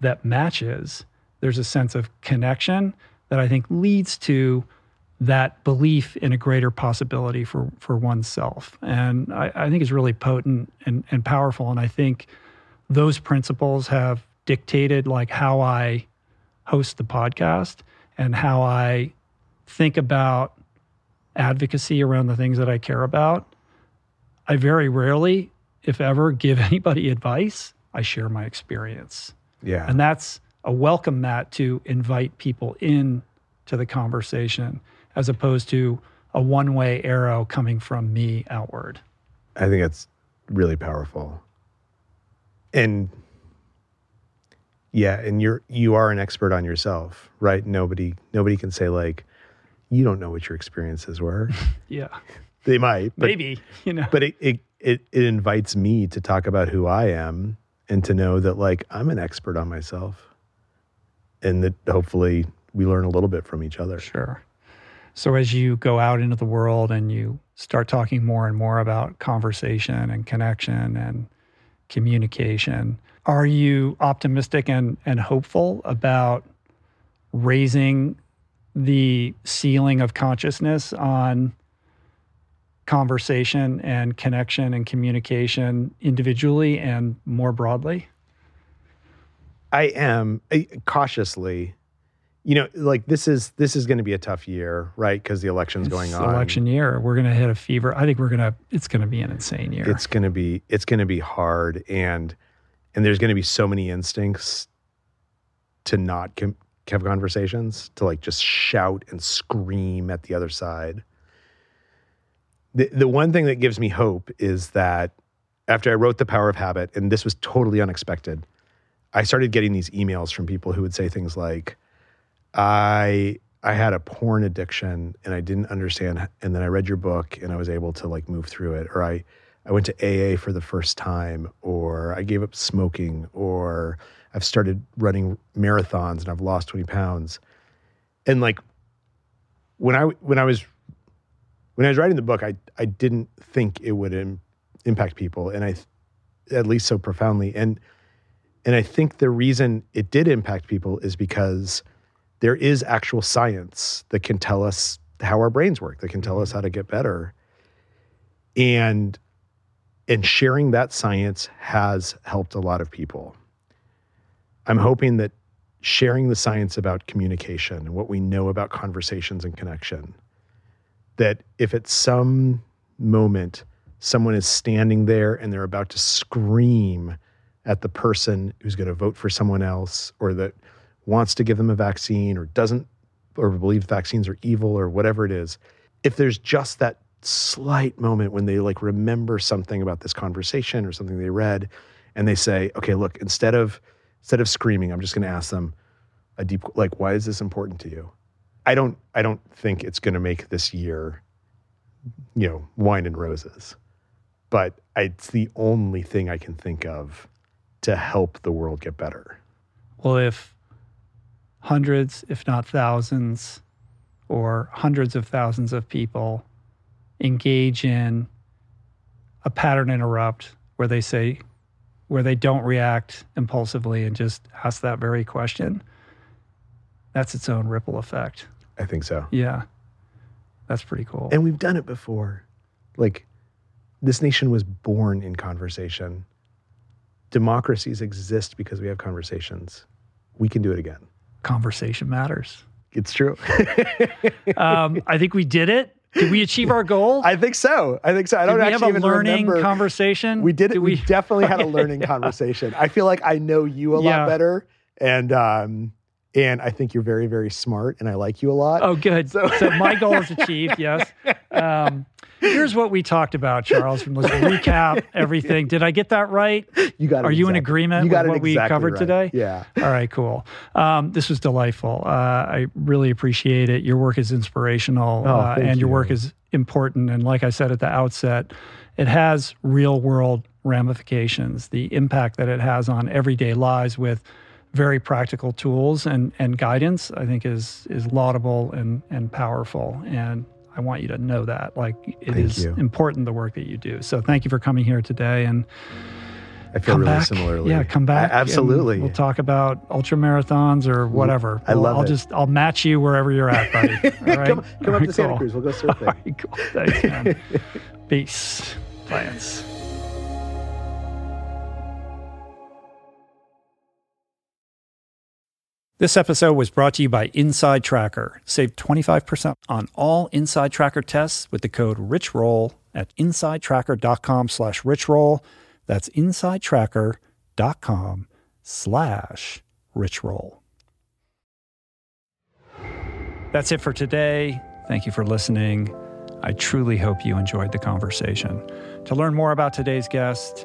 that matches, there's a sense of connection that I think leads to that belief in a greater possibility for for oneself. And I, I think is really potent and, and powerful. And I think those principles have dictated like how I host the podcast and how I think about advocacy around the things that I care about. I very rarely, if ever, give anybody advice. I share my experience. Yeah. And that's a welcome mat to invite people in to the conversation as opposed to a one way arrow coming from me outward. I think that's really powerful. And yeah, and you're you are an expert on yourself, right? Nobody nobody can say like you don't know what your experiences were. Yeah. they might, but Maybe, you know. but it, it it it invites me to talk about who I am and to know that like I'm an expert on myself. And that hopefully we learn a little bit from each other. Sure. So as you go out into the world and you start talking more and more about conversation and connection and communication, are you optimistic and, and hopeful about raising the ceiling of consciousness on conversation and connection and communication individually and more broadly? I am uh, cautiously. You know, like this is this is going to be a tough year, right? Because the election's going on. Election year. We're going to hit a fever. I think we're going to, it's going to be an insane year. It's going to be it's going to be hard, and and there's going to be so many instincts to not com- have conversations, to like just shout and scream at the other side. The the one thing that gives me hope is that after I wrote The Power of Habit, and this was totally unexpected, I started getting these emails from people who would say things like, I I had a porn addiction and I didn't understand and then I read your book and I was able to like move through it or I I went to AA for the first time or I gave up smoking or I've started running marathons and I've lost 20 pounds. And like when I when I was when I was writing the book I I didn't think it would Im- impact people and I at least so profoundly and and I think the reason it did impact people is because there is actual science that can tell us how our brains work, that can tell us mm-hmm. how to get better. And and sharing that science has helped a lot of people. I'm hoping that sharing the science about communication and what we know about conversations and connection, that if at some moment someone is standing there and they're about to scream at the person who's going to vote for someone else or that wants to give them a vaccine or doesn't or believes vaccines are evil or whatever it is if there's just that slight moment when they like remember something about this conversation or something they read and they say okay look instead of instead of screaming i'm just going to ask them a deep like why is this important to you i don't i don't think it's going to make this year you know wine and roses but it's the only thing i can think of to help the world get better Well, if hundreds, if not thousands, or hundreds of thousands of people engage in a pattern interrupt where they say, where they don't react impulsively and just ask that very question, that's its own ripple effect. I think so Yeah. That's pretty cool. And we've done it before. Like, this nation was born in conversation. Democracies exist because we have conversations. We can do it again. Conversation matters. It's true. Um, I think we did it. Did we achieve our goal? I think so. I think so. I Did don't we actually have a even learning remember. conversation? we did it. Did we, we? definitely had a learning conversation. I feel like I know you a Yeah. lot better, and um, and I think you're very, very smart, and I like you a lot. Oh, good. So- So, my goal is achieved. Yes. Um, here's what we talked about, Charles. From let's recap everything. Did I get that right? You got it. Are you in agreement you got with it what we covered right. today? Yeah. All right, cool. Um, this was delightful. Uh, I really appreciate it. Your work is inspirational, Oh, uh, and your you. work is important. And like I said at the outset, it has real world ramifications. The impact that it has on everyday lives with very practical tools and, and guidance, I think is is laudable and and powerful. And I want you to know that. Like it Thank is you. important the work that you do. So thank you for coming here today and I feel really back. similarly. Yeah, come back. A- absolutely. We'll talk about ultra marathons or whatever. I We'll- love I'll it. just I'll match you wherever you're at, buddy. All right. come come All up right, to Santa. Cruz. We'll go surfing. right, cool. Thanks, man. Peace. Plants. This episode was brought to you by InsideTracker. Save 25% on all InsideTracker tests with the code RICHROLL at insidetracker.com slash richroll. That's insidetracker.com slash richroll. That's it for today. Thank you for listening. I truly hope you enjoyed the conversation. To learn more about today's guest,